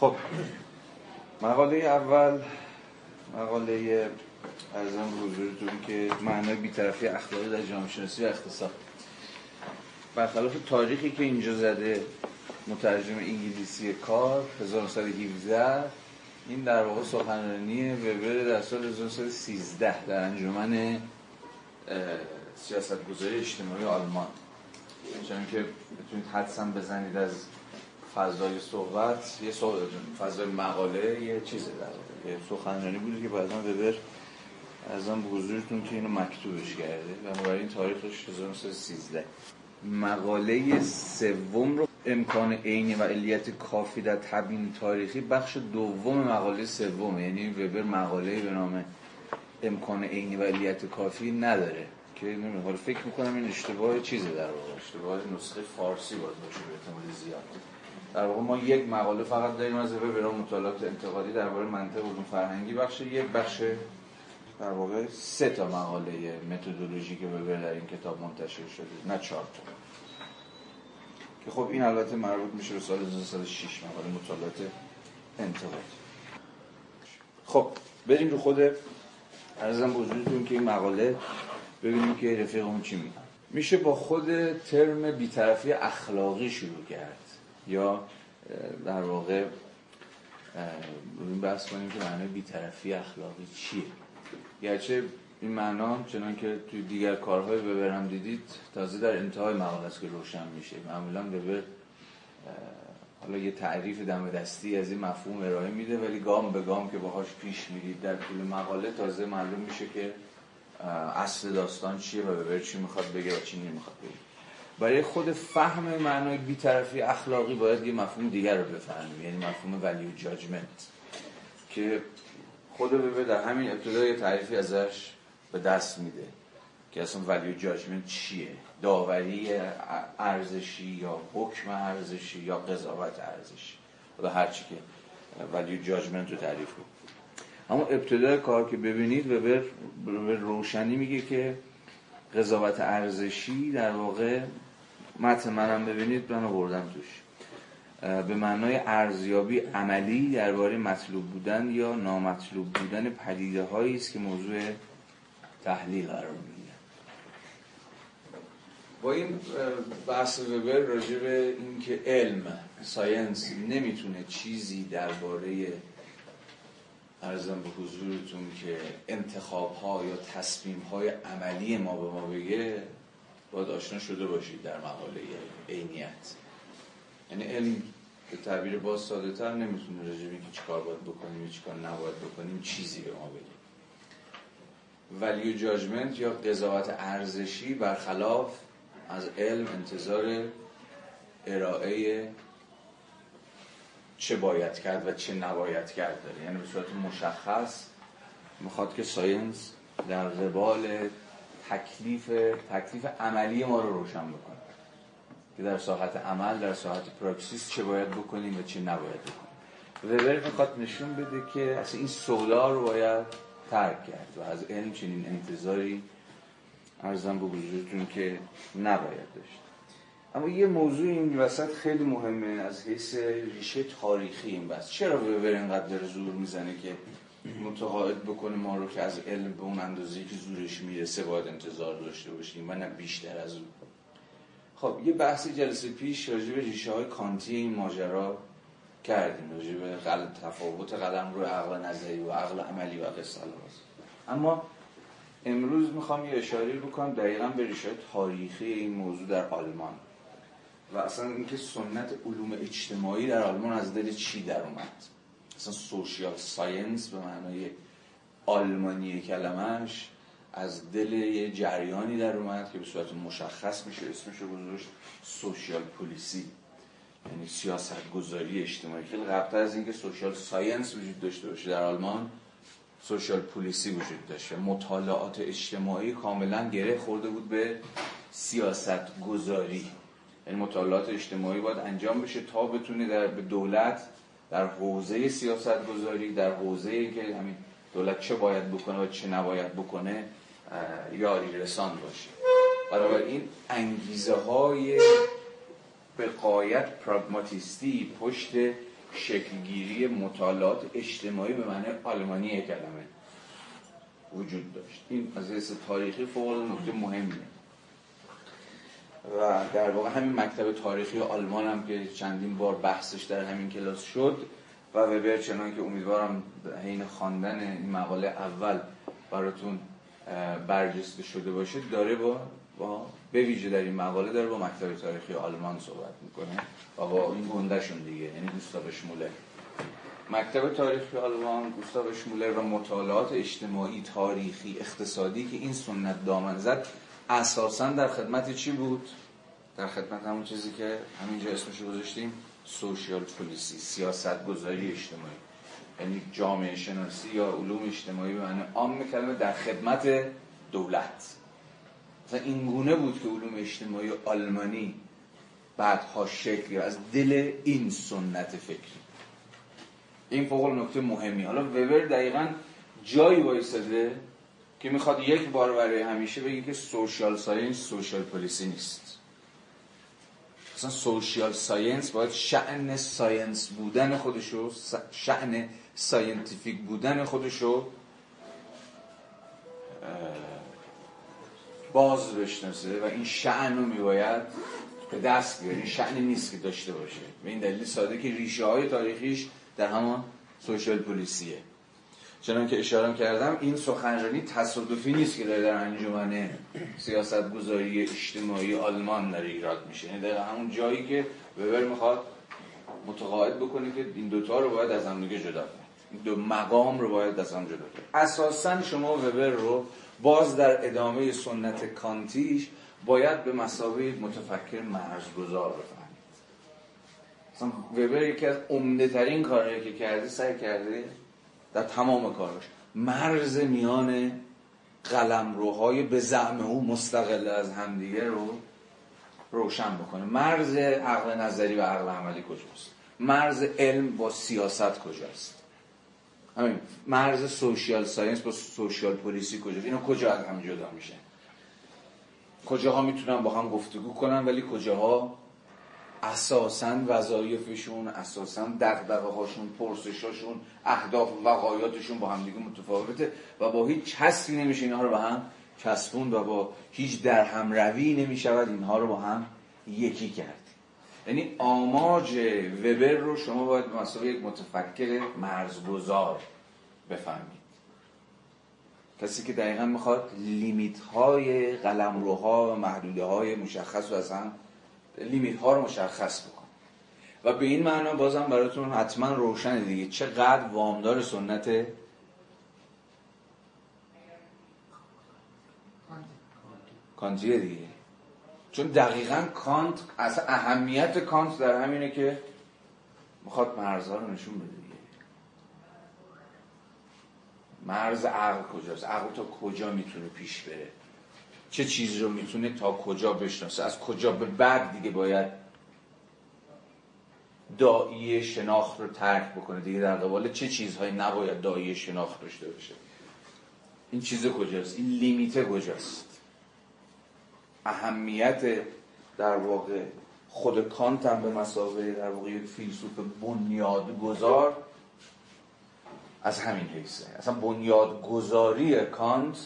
خب مقاله اول مقاله ارزم حضورتون که معنای بیطرفی اخلاقی در جامعه شناسی و اقتصاد. برخلاف تاریخی که اینجا زده مترجم انگلیسی کار 1917 این در واقع سخنرانی وبر در سال 1913 در انجمن سیاست گذاری اجتماعی آلمان. چون که بتونید حدسم بزنید از فضای صحبت یه فضای مقاله یه چیزه در یه سخنرانی بوده که بعدا وبر ازم به حضورتون که اینو مکتوبش کرده. و این تاریخش 1913 مقاله سوم رو امکان عینی و علیت کافی در تبیین تاریخی بخش دوم مقاله سوم یعنی وبر مقاله به نام امکان عینی و علیت کافی نداره. که نمی‌دونم فکر می‌کنم این اشتباه چیزه در واقع. اشتباه نسخه فارسی باید باشه به احتمال زیاد. در واقع ما یک مقاله فقط داریم از وبر مطالعات انتقادی درباره منطق علوم فرهنگی بخش یک بخش در واقع سه تا مقاله متدولوژی که وبر در این کتاب منتشر شده نه چهار تا. که خب این البته مربوط میشه به سال 1906 مقاله مطالعات انتقاد خب بریم رو خود ارزم بزرگتون که این مقاله ببینیم که رفیقمون چی میگن میشه با خود ترم بیطرفی اخلاقی شروع کرد. یا در واقع این بحث کنیم که معنی بیطرفی اخلاقی چیه. گرچه این معنا چنان که توی دیگر کارهای ببرم دیدید تازه در انتهای مقاله است که روشن میشه. معمولا ببر حالا یه تعریف دم دستی از این مفهوم ارائه میده ولی گام به گام که باهاش پیش میرید در طول مقاله تازه معلوم میشه که اصل داستان چیه و ببر چی می‌خواد بگه و چی نمی‌خواد بگه. برای خود فهم معنای بیطرفی اخلاقی باید یه مفهوم دیگر رو بفهمیم یعنی مفهوم ولیو جاجمنت که خود ببر در همین ابتدای تعریفی ازش به دست میده که اصلا ولیو جاجمنت چیه؟ داوری ارزشی یا حکم ارزشی یا قضاوت ارزشی؟ و هر چی که ولیو جاجمنت رو تعریف کنه اما ابتدای کار که ببینید به روشنی میگه که قضاوت ارزشی در واقع متن منم ببینید من بردم توش. به معنای ارزیابی عملی درباره مطلوب بودن یا نامطلوب بودن پدیده هایی است که موضوع تحلیل قرار می‌گیره با این بحث وبر راجع به اینکه علم ساینس نمی‌تونه چیزی درباره ارزم به حضورتون که انتخاب ها یا تصمیم های عملی ما به ما بگه باید آشنا شده باشید در مقاله عینیت. یعنی علم به تعبیر باز ساده تر نمی‌تونه راجع به چیکار باید بکنیم چیکار نباید بکنیم چیزی به ما بگه. value judgment یا قضاوت ارزشی برخلاف از علم انتظار ارائه چه باید کرد و چه نباید کرد داره. یعنی به صورت مشخص می‌خواد که science در قبال تکلیف تکلیف عملی ما رو روشن بکنه. که در ساحت عمل در ساحت praxis چه باید بکنیم و چه نباید بکنیم. وبر می‌خواد نشون بده که اصلا این سودا رو باید ترک کرد و از علم چنین انتظاری ارزم به حضورتون که نباید داشت. اما یه موضوع این وسط خیلی مهمه از حیث ریشه تاریخی این بس چرا وبر اینقدر زور می‌زنه که متقاعد بکنه ما رو که از علم به اون اندازه‌ای که زورش می‌رسه باید انتظار داشته باشیم و نه بیشتر از اون. خب یه بحث جلسه پیش راجع به ریشه های کانتی این ماجرا کردیم راجع به تفاوت قدم رو عقل نظری و عقل عملی و قصه اما امروز می‌خوام یه اشاره بکنم دقیقا به ریشه تاریخی این موضوع در آلمان و اصلا اینکه سنت علوم اجتماعی در آلمان از دل چی در اومد. اصلا سوشیال ساینس به معنای آلمانی کلمش از دل یه جریانی در اومد که به صورت مشخص میشه اسمش رو گذاشت social policy یعنی سیاست گذاری اجتماعی. خیلی قبلتر از اینکه social science وجود داشته باشه در آلمان social policy وجود داشته مطالعات اجتماعی کاملا گره خورده بود به سیاست گذاری یعنی مطالعات اجتماعی باید انجام بشه تا بتونه در به دولت در حوزه سیاست گذاری در حوزه که همین دولت چه باید بکنه و چه نباید بکنه یاری رسان باشه. این انگیزه های به قایت پراگماتیستی پشت شکلگیری مطالعات اجتماعی به معنی آلمانی کلمه وجود داشت. این از تاریخی فوق نکته مهمیه. و در واقع همین مکتب تاریخی آلمان هم که چندین بار بحثش در همین کلاس شد و وبر چنان که امیدوارم حین خواندن این مقاله اول براتون برجسته شده باشه داره با با به ویژه در این مقاله داره با مکتب تاریخی آلمان صحبت می‌کنه و با این گندهشون دیگه یعنی گوستاو شمولر مکتب تاریخی آلمان گوستاو شمولر و مطالعات اجتماعی تاریخی اقتصادی که این سنت دامن زد اساسا در خدمت چی بود؟ در خدمت همون چیزی که همینجا اسمش رو گذاشتیم social policy سیاست گذاری اجتماعی. یعنی جامعه شناسی یا علوم اجتماعی به معنی عام کلمه در خدمت دولت. مثلا این گونه بود که علوم اجتماعی آلمانی بعدها شکل از دل این سنت فکری. این فوق نکته مهمی. حالا وبر دقیقا جایی وایساده که می‌خواد یک بار برای همیشه بگه که social science social policy نیست. مثلا social science باید شأن science بودن خودشو شأن scientific بودن خودشو باز بشناسه و این شأن رو میباید به دست بیاره. این شأنی نیست که داشته باشه. به این دلیل ساده که ریشه های تاریخیش در همان social policy ه. چنان که اشاره کردم این سخنرانی تصادفی نیست که در انجمن سیاست گذاری اجتماعی آلمان داره ایراد میشه. یعنی در همون جایی که وبر می‌خواد متقاعد بکنه که این دوتا رو باید از هم دیگه جدا کنید این دو مقام رو باید از هم جدا کنید اساسا شما وبر رو باز در ادامه سنت کانتیش باید به مسابقه متفکر مرزگذار بفهمید. مثلا وبر یکی از عمده ترین کارهایی که کرده سعی کرده در تمام کارش. مرز میان قلمروهای به زعم او مستقل از همدیگه رو روشن بکنه. مرز عقل نظری و عقل عملی کجاست؟ مرز علم با سیاست کجاست؟ همین مرز social science با social policy کجاست؟ اینا کجا از هم جدا میشه کجاها می‌تونن با هم گفتگو کنن ولی کجاها اساسا وظایفشون اساسا دغدغه هاشون پرسشاشون اهداف و و غایاتشون با هم دیگه متفاوته و با هیچ چسبی نمیشه اینها رو با هم چسبوند و با هیچ در هم روی نمی‌شود. اینها رو با هم یکی کرد. یعنی آماج وبر رو شما باید به مسابقه یک متفکر مرزگذار بفهمید. کسی که دقیقا می‌خواد لیمیت های قلمروها و محدوده های مشخص رو از هم لیمیت ها رو مشخص بکن. و به این معنا بازم براتون حتما روشن دیگه. چقدر وامدار سنت کانتیه دیگه. چون دقیقا کانت از اهمیت کانت در همینه که می‌خواد مرزها رو نشون بده دیگه. مرز عقل کجاست؟ عقل تا کجا می‌تونه پیش بره؟ چه چیزی رو می‌تونه تا کجا بشناسه؟ از کجا به بعد دیگه باید دایی شناخت رو ترک بکنه دیگه در قبال چه چیزهایی نباید دایی شناخت داشته باشه؟ این چیز کجاست؟ این لیمیته کجاست؟ اهمیت در واقع خود کانت هم به مسابقه در واقع یک فیلسوف بنیادگذار از همین حیثه. اصلا بنیادگذاری کانت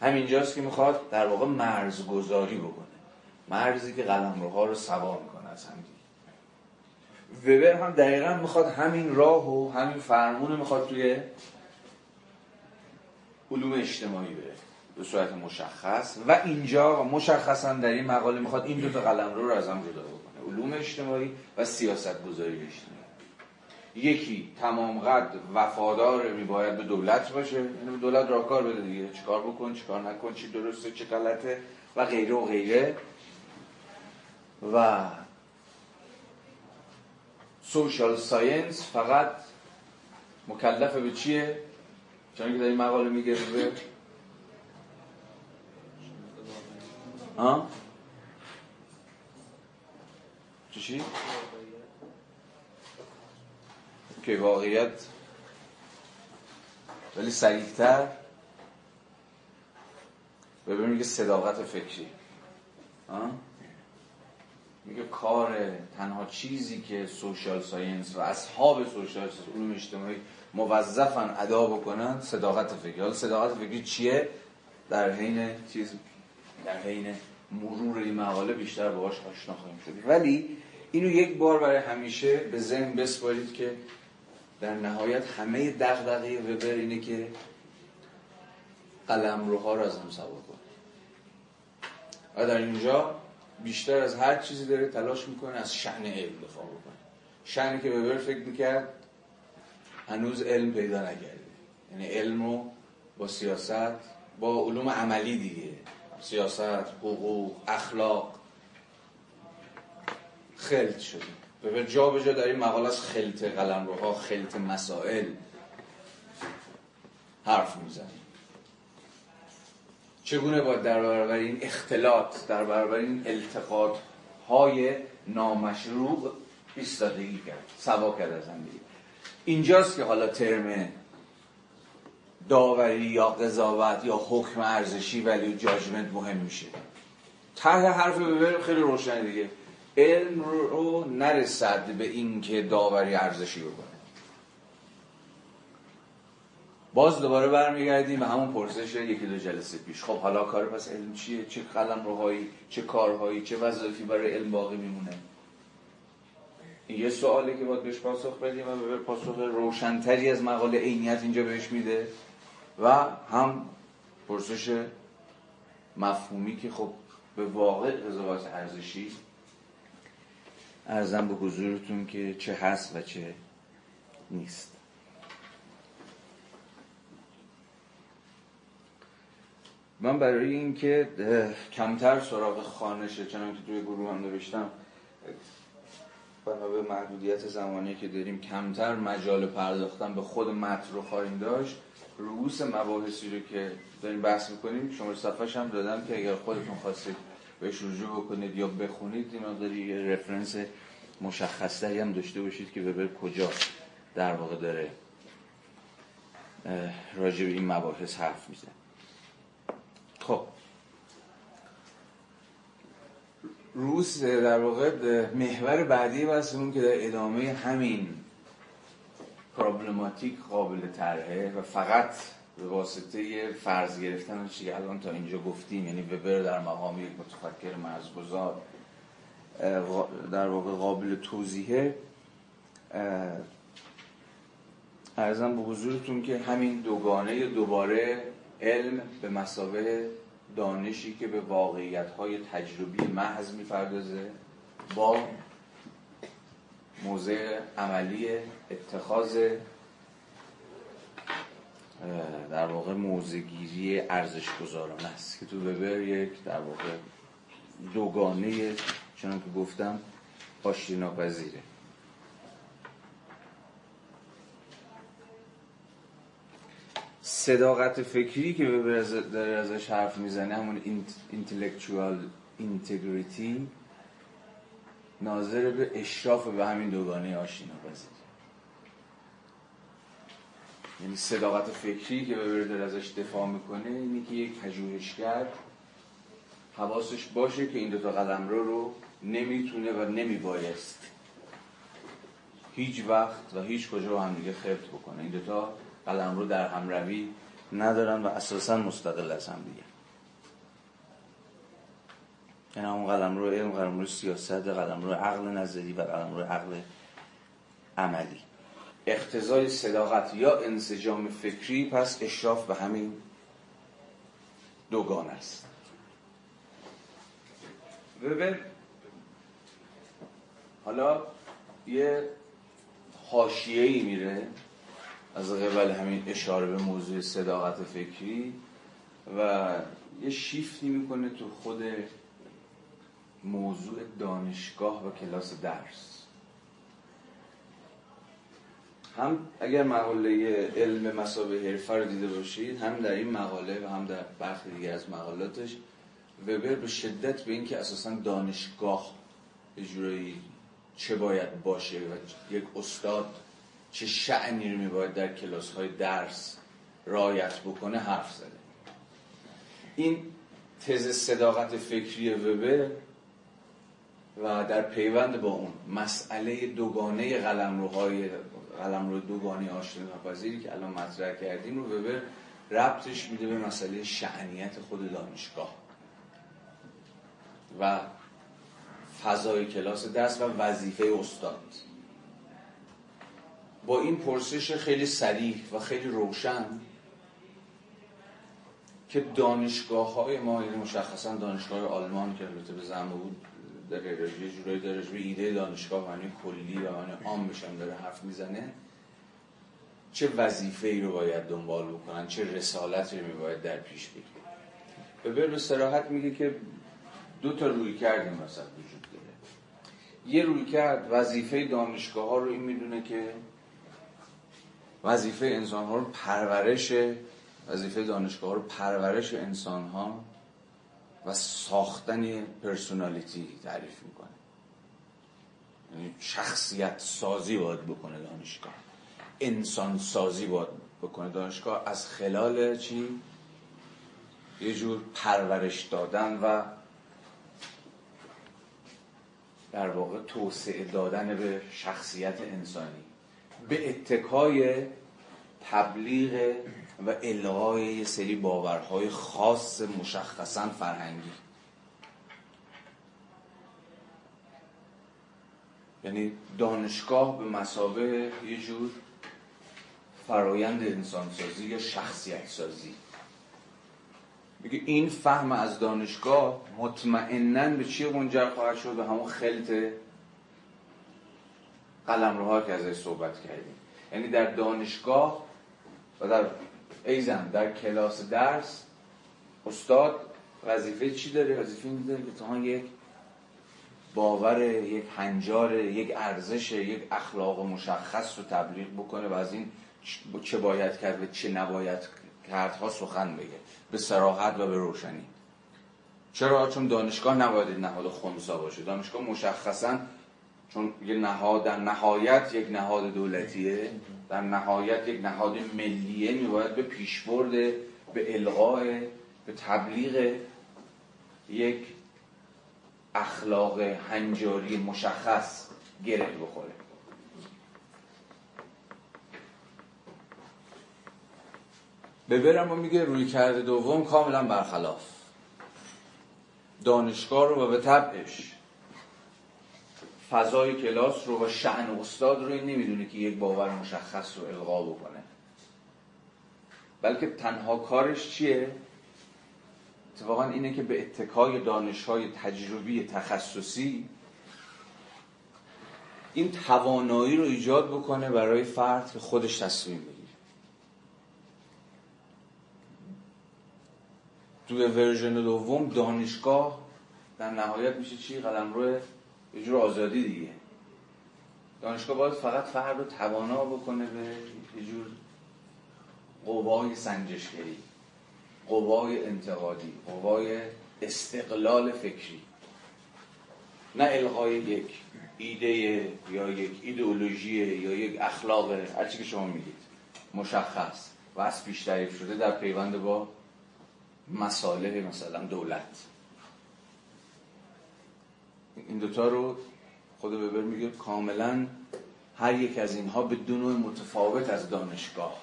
همینجاست که می‌خواد در واقع مرزگذاری بکنه. مرزی که قلمروها رو سوا می‌کنه از هم وبر هم دقیقا می‌خواد همین راه و همین فرمون می‌خواد توی علوم اجتماعی بره. به صورت مشخص. و اینجا مشخصا در این مقاله می‌خواد این دو تا قلمرو رو از هم جدا بکنه. علوم اجتماعی و سیاست گذاری اجتماعی. یکی تمام قد وفادار میباید به دولت باشه. یعنی به دولت راهکار بده دیگه. چیکار بکن چیکار نکن چی درسته چه غلطه و غیره و غیره. و سوشال ساینس فقط مکلف به چیه؟ چون که در این مقاله میگه به چی؟ که واقعیت ولی سریعتر ببینیم میگه صداقت فکری. میگه کار تنها چیزی که سوشال ساینس و اصحاب سوشال علوم اجتماعی موظفن ادا بکنن صداقت فکری. حالا صداقت فکری چیه؟ در حین چیز در حین مرور این مقاله بیشتر باهاش آشنا خواهیم شد. ولی اینو یک بار برای همیشه به ذهن بسپارید که در نهایت همه دغدغه وبر اینه که قلم روها رو از هم سوا کنه. و در اینجا بیشتر از هر چیزی داره تلاش می‌کنه از شعن علم دفاع بکنه. شعنی که وبر فکر می‌کرد هنوز علم پیدا نکرده. یعنی علم رو با سیاست با علوم عملی دیگه. سیاست، حقوق، اخلاق خلط شده. به جا به جا در این مقاله از خلط قلم روها خلط مسائل. حرف می‌زنیم. چگونه باید در برابر این اختلاط در برابر این التقاط های نامشروع ایستادگی کرد سوا کرد از زندگی اینجاست که حالا ترم داوری یا قضاوت یا حکم ارزشی ولی جاجمنت مهم میشه. ته حرف ببریم خیلی روشن دیگه. علم رو نرسد به اینکه داوری ارزشی بکنه. باز دوباره برمیگردیم به همون پرسش یکی دو جلسه پیش. خب حالا کار پس علم چیه؟ چه قلم روهایی چه کارهایی چه وظایفی برای علم باقی میمونه؟ یه سوالی که باید بهش پاسخ بدیم و به پاسخ روشنتری از مقاله عینیت اینجا بهش میده. و هم پرسش مفهومی که خب به واقع قضاوت ارزشی ارزم به حضورتون که چه هست و چه نیست. من برای اینکه کمتر سراغ خانشه چنان که توی گروه هم نوشتم بنا به محدودیت زمانی که داریم کمتر مجال پرداختن به خود متن رو خواهیم داشت. رؤوس مباحثی رو که داریم بحث می‌کنیم شما صفحش هم دادم که اگر خودتون خواستید بهش رجوع بکنید یا بخونید این داری یه رفرنس مشخصتری هم داشته باشید که ببر کجا در واقع داره راجع به این مباحث حرف میزن خب. روس در واقع محور بعدی اون که در ادامه همین پرابلماتیک قابل طرحه و فقط به واسطه فرض گرفتن چیزی الان تا اینجا گفتیم یعنی وبر در مقام یک متفکر مرزگذار در واقع قابل توضیحه. ارزم به حضورتون که همین دوگانه دوباره علم به مسابه دانشی که به واقعیت های تجربی محض می‌پردازه با موضع عملی اتخاذ در واقع موزگیری ارزش گذارانه است. که تو وبر یک در واقع دوگانه چنان که گفتم پاشتی ناپذیره صداقت فکری که داره ازش حرف می‌زنه همون intellectual integrity ناظر به اشراف به همین دوگانه آشتی ناپذیر یعنی صداقت فکری که داره ازش دفاع می‌کنه اینی که یک پژوهشگر حواسش باشه که این دوتا قلم رو رو نمی‌تونه و نمیبایست. هیچ وقت و هیچ کجا هم دیگه خفت بکنه. این دوتا قلم رو در همروی ندارن و اساسا مستقل از هم دیگه. یعنی همون قلم رو علم قلم رو سیاست قلم رو عقل نظری و قلم رو عقل عملی. اقتضای صداقت یا انسجام فکری پس اشراف به همین دوگان است. ببین حالا یه حاشیه‌ای میره از قبل همین اشاره به موضوع صداقت فکری و یه شیفتی می‌کنه تو خود موضوع دانشگاه و کلاس درس. هم اگر مقاله علم مسابه حرفه رو دیده باشید هم در این مقاله و هم در برخی دیگه از مقالاتش وبر به شدت به اینکه اساسا دانشگاه اجرایی چه باید باشه و یک استاد چه شعنی رو میباید در کلاس های درس رایت بکنه حرف زده. این تز صداقت فکری وبر و در پیوند با اون مسئله دوگانه قلمروهای قلمرو دوگانه آشنا ناپذیری که الان مطرح کردیم رو وبر ربطش میده به مسئله شعنیت خود دانشگاه و فضای کلاس درس و وظیفه استاد. با این پرسش خیلی سریح و خیلی روشن که دانشگاه های ما یعنی مشخصا دانشگاه آلمان که البته به زمه بود در یه جورایی داره به ایده دانشگاه معنی کلی و معنی عام بشن داره حرف می‌زنه. چه وظیفه ای رو باید دنبال بکنن؟ چه رسالتی رو باید در پیش بگیرن؟ به به سراحت میگه که دو تا روی کردیم مثلا وجود داره. یه روی کرد وظیفه دانشگاه ها رو این می‌دونه که وظیفه انسان ها رو پرورش وظیفه دانشگاه ها رو پرورش انسان ها و ساختن پرسونالیتی تعریف می‌کنه. یعنی شخصیت سازی باید بکنه دانشگاه. انسان سازی باید بکنه دانشگاه. از خلال چی؟ یه جور پرورش دادن و در واقع توسعه دادن به شخصیت انسانی. به اتکای تبلیغ و الغای یه سری باورهای خاص مشخصا فرهنگی. یعنی دانشگاه به مسابه یه جور فرایند انسانسازی یا شخصیت سازی میگه این فهم از دانشگاه مطمئنا به چی منجر خواهد شد؟ به همون خلط قلم که ازش صحبت کردیم. یعنی در دانشگاه و در ایزن در کلاس درس استاد وظیفه چی داره؟ وظیفه این داره که تا یک باور یک هنجار یک ارزش یک اخلاق مشخص رو تبلیغ بکنه و از این چه باید کرد و چه نباید کردها سخن بگه به سراحت و به روشنی چرا؟ چون دانشگاه نباید نهاد خونسا باشه دانشگاه مشخصا چون یه نهاد در نهایت یک نهاد دولتیه در نهایت یک نهاد ملیه میباید به پیشبرد به القاء به تبلیغ یک اخلاق هنجاری مشخص گره بخوره. ببرم و میگه روی کرده دوم کاملا برخلاف. دانشگاه رو و به طبعش. فضای کلاس رو و شعن استاد رو این نمی‌دونه که یک باور مشخص رو القا بکنه بلکه تنها کارش چیه؟ اتفاقا اینه که به اتکای دانشهای تجربی تخصصی این توانایی رو ایجاد بکنه برای فرد که خودش تصمیم بگیره توی ورژن دوم دانشگاه در نهایت میشه چی؟ قلم روی یه جور آزادی دیگه. دانشگاه باید فقط فرد رو توانا بکنه به یه جور قوای سنجشگری قوای انتقادی قوای استقلال فکری. نه الغای یک ایده یا یک ایدئولوژی یا یک اخلاق هرچی که شما میگید مشخص و از پیش شده در پیوند با مساله مثلا دولت. این دوتا رو خود ببر میگه کاملا هر یک از اینها به دو نوع متفاوت از دانشگاه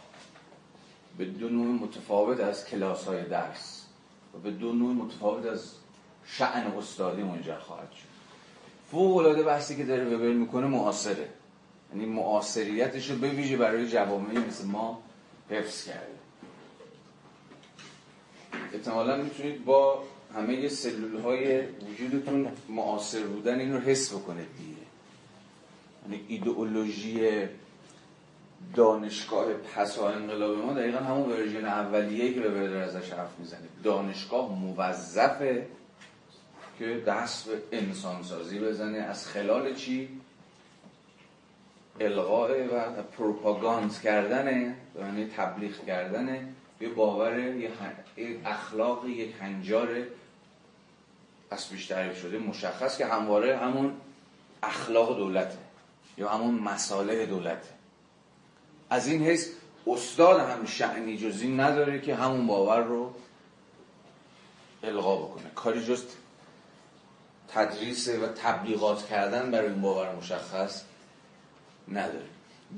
به دو نوع متفاوت از کلاس های درس و به دو نوع متفاوت از شعن استادی منجر خواهد شد. فوق العاده بحثی که داره وبر می‌کنه معاصره. یعنی معاصریتش رو به ویژه برای جوامعی مثل ما حفظ کرده. احتمالا می‌تونید با همه سلول های وجودتون معاصر بودن این رو حس بکنه دیگه. یعنی ایدئولوژی دانشگاه پسا انقلاب ما دقیقا همون ورژن اولیه که به بدر ازش حرف می‌زنه. دانشگاه موظفه که دست به انسانسازی بزنه. از خلال چی؟ الغاء و پروپاگاند کردن یعنی تبلیغ کردن. یه باور یه اخلاق یک هنجار از بیشتری شده مشخص که همواره همون اخلاق دولته یا همون مساله دولته. از این حیث استاد هم شعنی جزی نداره که همون باور رو القا بکنه. کاری جز تدریس و تبلیغات کردن برای این باور مشخص نداره.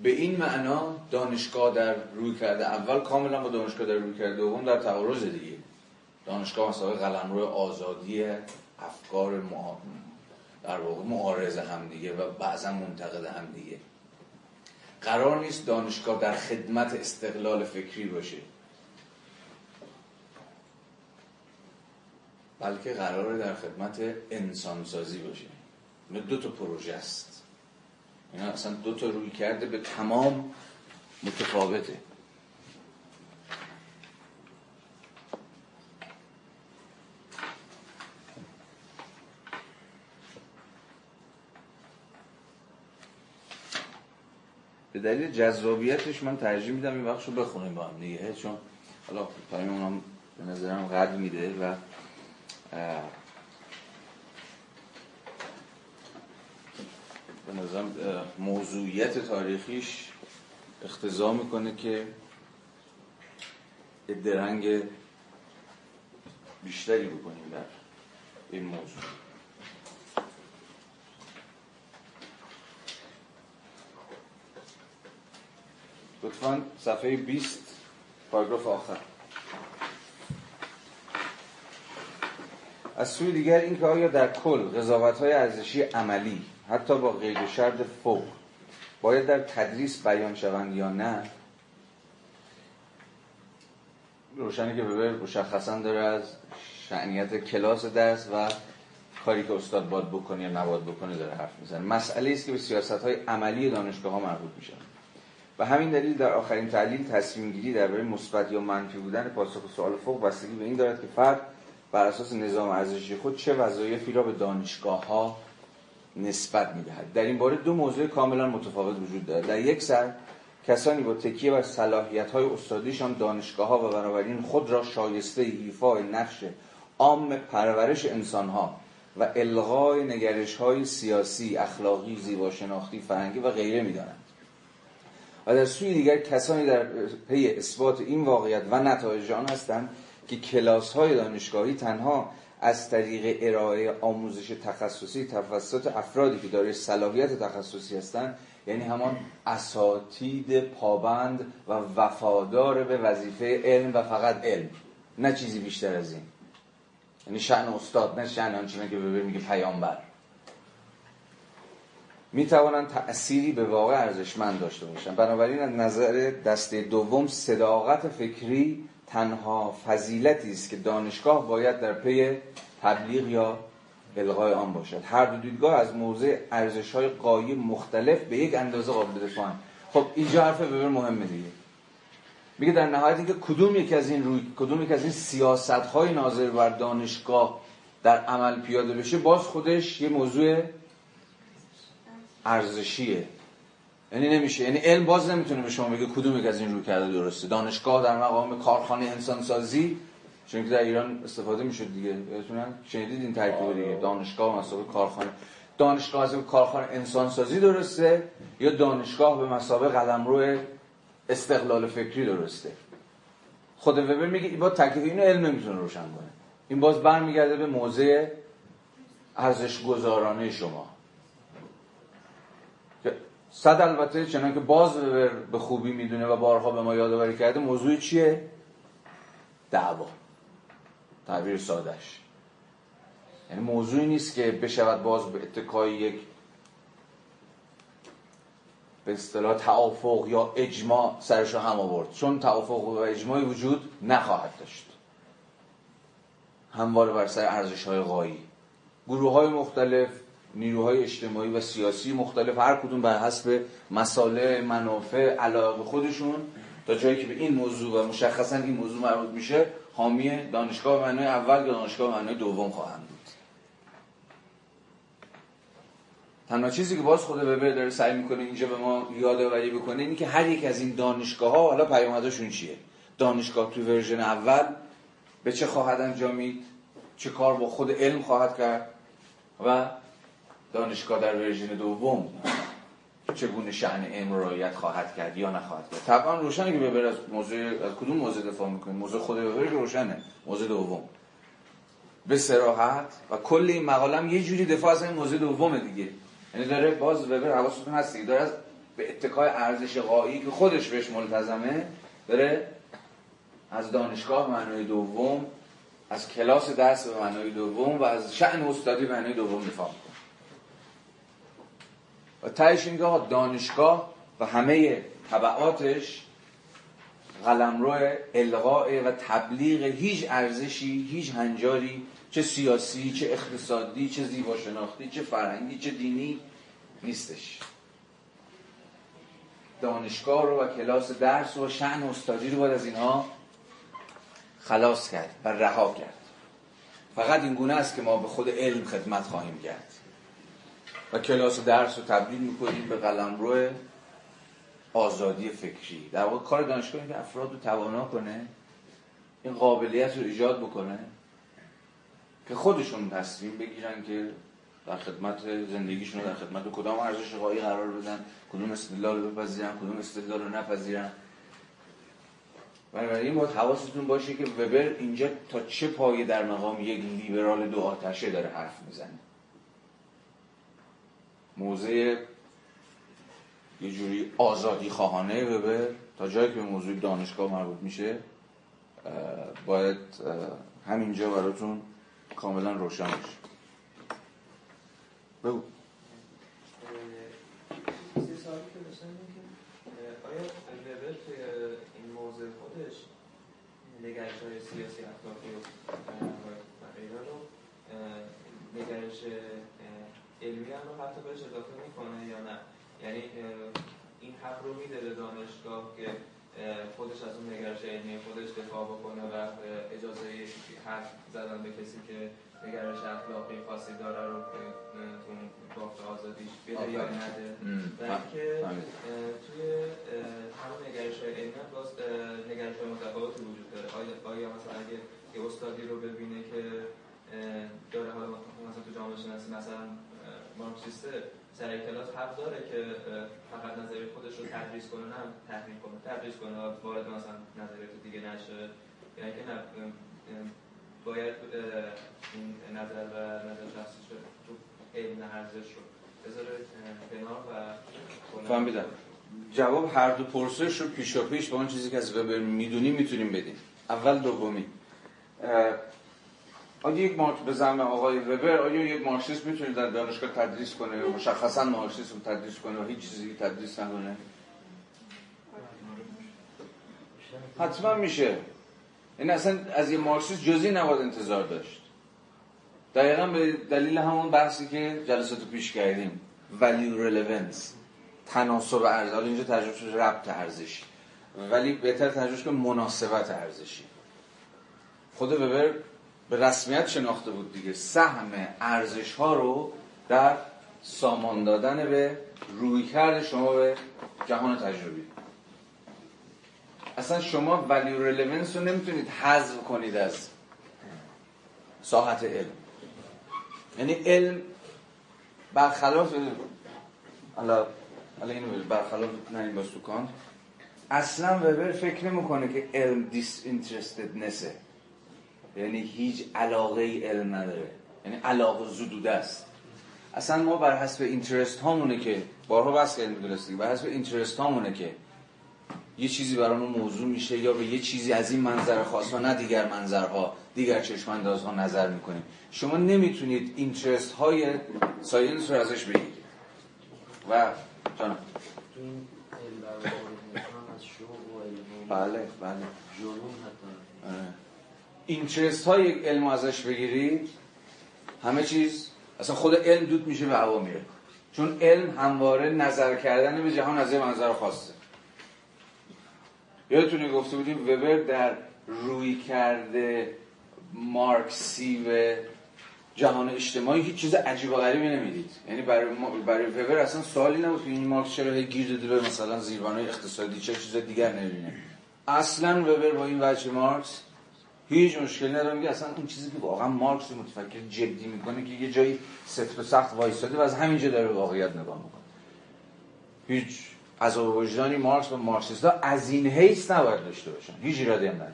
به این معنا دانشگاه در روی کرده اول کاملا با دانشگاه در روی کرده دوم در تعارض دیگه. دانشگاه مثلا قلمرو آزادی افکار در واقع معارض هم دیگه و بعضا منتقد هم دیگه قرار نیست دانشگاه در خدمت استقلال فکری باشه. بلکه قراره در خدمت انسانسازی باشه. این دو تا پروژه است. اینا اصلا دو تا روی کرده به تمام متفاوته. به دلیل جذابیتش من ترجیح میدم این رو بخونیم با هم دیگه چون حالا تایم اونم به نظرم قد میده و به نظرم موضوعیت تاریخیش اختضا می‌کنه که درنگ بیشتری بکنیم در این موضوع. لطفا صفحه 20 پاراگراف آخر. از سوی دیگر اینکه آیا در کل قضاوت های ارزشی عملی حتی با قید شرط فوق باید در تدریس بیان شوند یا نه؟ روشنی که ببر مشخصا داره از شعنیت کلاس درس و کاری که استاد باید بکنه یا نباید بکنه داره حرف می‌زنه. مسئله است که به سیاست های عملی دانشگاه ها مربوط میشه و همین دلیل در آخرین تحلیل تصمیم گیری درباره مثبت یا منفی بودن پاسخ سوال فوق بستگی به این دارد که فرد بر اساس نظام ارزشی خود چه وظایفی را به دانشگاه ها نسبت می‌دهد. در این باره دو موضوع کاملا متفاوت وجود دارد. در یک سر کسانی با تکیه بر صلاحیت های استادیشان دانشگاه ها و بنابراین خود را شایسته ایفای نقش عام پرورش انسان ها و الغای نگرش های سیاسی، اخلاقی، زیباشناختی، فرهنگی و غیره می‌دانند. و در سوی دیگر کسانی در پی اثبات این واقعیت و نتایج آن هستند که کلاس های دانشگاهی تنها از طریق ارائه آموزش تخصصی توسط افرادی که دارای صلاحیت تخصصی هستند یعنی همان اساتید پابند و وفادار به وظیفه علم و فقط علم نه چیزی بیشتر از این. یعنی شعن استاد نه شعن آنچنان که ببر میگه پیامبر. می توانند تأثیری به واقع ارزشمند داشته باشند. بنابراین از نظر دسته دوم صداقت فکری تنها فضیلتی است که دانشگاه باید در پی تبلیغ یا الغای آن باشد. هر دو دیدگاه از موضع ارزش های قایی مختلف به یک اندازه قابل دفاعن خب اینجا حرف ببر مهمه دیگه. میگه در نهایت اینکه کدوم یک از این روی کدوم یک از این سیاست های ناظر بر دانشگاه در عمل پیاده بشه باز خودش یه موضوع ارزشیه. یعنی نمیشه. یعنی علم باز نمی‌تونه به شما بگه کدوم از این روی کرده درسته. دانشگاه در مقام کارخانه انسانسازی چون که در ایران استفاده می‌شد دیگه. بهتونن شنیدید این ترکیب دیگه. دانشگاه مسابقه کارخانه. دانشگاه از کارخانه انسانسازی درسته یا دانشگاه به مسابقه قلمرو استقلال فکری درسته؟ خود وبر میگه با تکلیف اینو علم نمی‌تونه روشن کنه. این باز برمیگرده به موضع ارزش گذارانه شما. صد البته چنان که باز به خوبی می‌دونه و بارها به ما یادآوری کرده موضوع چیه؟ دعوا. تعبیر سادش یعنی موضوعی نیست که بشود باز به اتکای یک به اصطلاح توافق یا اجماع سرش هم آورد. چون توافق و اجماعی وجود نخواهد داشت. همواره بر سر ارزش های غایی. گروه های مختلف نیروهای اجتماعی و سیاسی مختلف هر کدوم بر حسب مساله منافع علاقه خودشون تا جایی که به این موضوع و مشخصا این موضوع مربوط میشه حامی دانشگاه معنای اول یا دانشگاه معنای دوم خواهند بود. تنها چیزی که باز خود وبر داره سعی می‌کنه اینجا به ما یادآوری بکنه اینه که هر یک از این دانشگاه ها حالا پیامدشون چیه؟ دانشگاه تو version اول به چه خواهد انجامید؟ چه کار با خود علم خواهد کرد؟ و دانشگاه در version دوم. چگونه شأن علم خواهد کرد یا نخواهد کرد؟ طبعا روشنه که وبر از موضع از کدوم موضع دفاع می‌کنیم؟ موضع خود وبر روشنه. موضع دوم. به سراحت و کل این مقالم یه جوری دفاع از این موضوع دومه دیگه. یعنی داره باز وبر حواستون هست دیگه. داره از به اتکای ارزش قایی که خودش بهش ملتزمه داره از دانشگاه معنای دوم از کلاس درس به معنای دوم و از شعن استادی به معنای دوم دفاع و تهش دانشگاه و همه طبعاتش قلمرو القاء و تبلیغ هیچ ارزشی هیچ هنجاری چه سیاسی چه اقتصادی چه زیبا شناختی چه فرهنگی چه دینی نیستش. دانشگاه رو و کلاس درس و شعن استادی رو باید از اینها خلاص کرد و رها کرد. فقط این گونه است که ما به خود علم خدمت خواهیم کرد. و کلاس درس رو تبدیل می‌کنیم به قلمرو آزادی فکری. در واقع کار دانشگاه که افراد رو توانا کنه این قابلیت رو ایجاد بکنه که خودشون تصمیم بگیرن که در خدمت زندگیشون در خدمت کدام ارزش قایی قرار بدن کدوم استدلال رو بپذیرن کدوم استدلال رو نپذیرن. بنابراین باید حواستون باشه که وبر اینجا تا چه پایه در مقام یک لیبرال دو آتشه داره حرف می‌زنه. موضع یه جوری آزادی خواهانه وبر تا جایی که به موضوع دانشگاه مربوط میشه باید همینجا براتون کاملا روشن بشه بگو. آیا این موضوع خودش نگرش های سیاسی اخلاقی و غیره رو نگرش علمی هم رو حتی بهش اضافه می‌کنه یا نه. یعنی این حق رو میده به دانشگاه که خودش از اون نگرش علمی خودش دفاع بکنه و اجازه حرف زدن به کسی که نگرش اخلاقی خاصی داره رو که اون بافت آزادیش بده یا نده. اینکه توی همون نگرش علمی باز نگرش متفاوتی وجود داره. آیا مثلا اگه یه استادی رو ببینه که داره حالا مثلا تو جامعه شناسی مثلا مارکسیسته سر کلاس حق داره که فقط نظریه خودش رو تدریس کنه نه تحریف کنه. تدریس کنه وارد مثلا نظریات دیگه نشه. یعنی که باید این نظر و نظر شخصی تو علم ارزش رو بذاره کنار و فهمیدم. جواب هر دو پرسش رو پیشا پیش با اون چیزی که از وبر می‌دونیم می‌تونیم بدیم. اول دومی آیا یک مارک به زعم آقای وبر آیا یک مارکسیست می‌تونه در دانشگاه تدریس کنه؟ مشخصا مارکسیسم تدریس کنه و هیچ چیزی تدریس نکنه. حتما میشه. این اصلا از یه مارکسیست جزی نباید انتظار داشت. دقیقا به دلیل همون بحثی که جلسات پیش کردیم. Value relevance. تناسب ارزش. حالا اینجا ترجمه شده ربط ارزشی. ولی بهتر ترجمه که مناسبت ارزشی. خود وبر به رسمیت شناخته بود دیگه. سهم ارزش ها رو در سامان دادن به روی کرد شما به جهان تجربی. اصلا شما ولیو ریلیونس رو نمی‌تونید حذف کنید از ساحت علم. یعنی علم برخلاف حالا حالا اینو برخلاف نه این باستوکان اصلا وبر فکر نمی‌کنه که علم دیس اینترستدنسه یعنی هیچ علاقه علم نداره. یعنی علاقه زدوده است. اصلا ما بر حسب اینترست هامونه که بارها بحث کردیم درستی بر حسب اینترست هامونه که یه چیزی برامون موضوع میشه یا به یه چیزی از این منظر خاص و نه دیگر منظرها دیگر چشماندازها نظر می‌کنیم. شما نمی‌تونید interest های science رو ازش بگیرید. و جانم. بله بله. interest های علم ازش بگیرید همه چیز اصلا خود علم دود میشه به هوا میره. چون علم همواره نظر کردن به جهان از یه منظر خاصه. یادتونه گفته بودیم وبر در روی کرده مارکسی و جهان اجتماعی هیچ چیز عجیب و غریبی نمی‌دید. یعنی برای, برای وبر اصلا سوالی نبود که این مارکس چرا گیر داده به مثلا زیربانای اقتصادی چه چیز دیگر نمی‌بینه. اصلا وبر با این وجه مارکس هیچ مشکلی نداره میگه اصلا اون چیزی که واقعا مارکس متفکر جدی می‌کنه که یه جایی سفت و سخت وایساده و از همینجا داره واقعیت نگاه می‌کنه. هیچ از وجدانی مارکس و مارکسیستا از این حیث نباید داشته باشن. هیچ ایرادی هم نداره.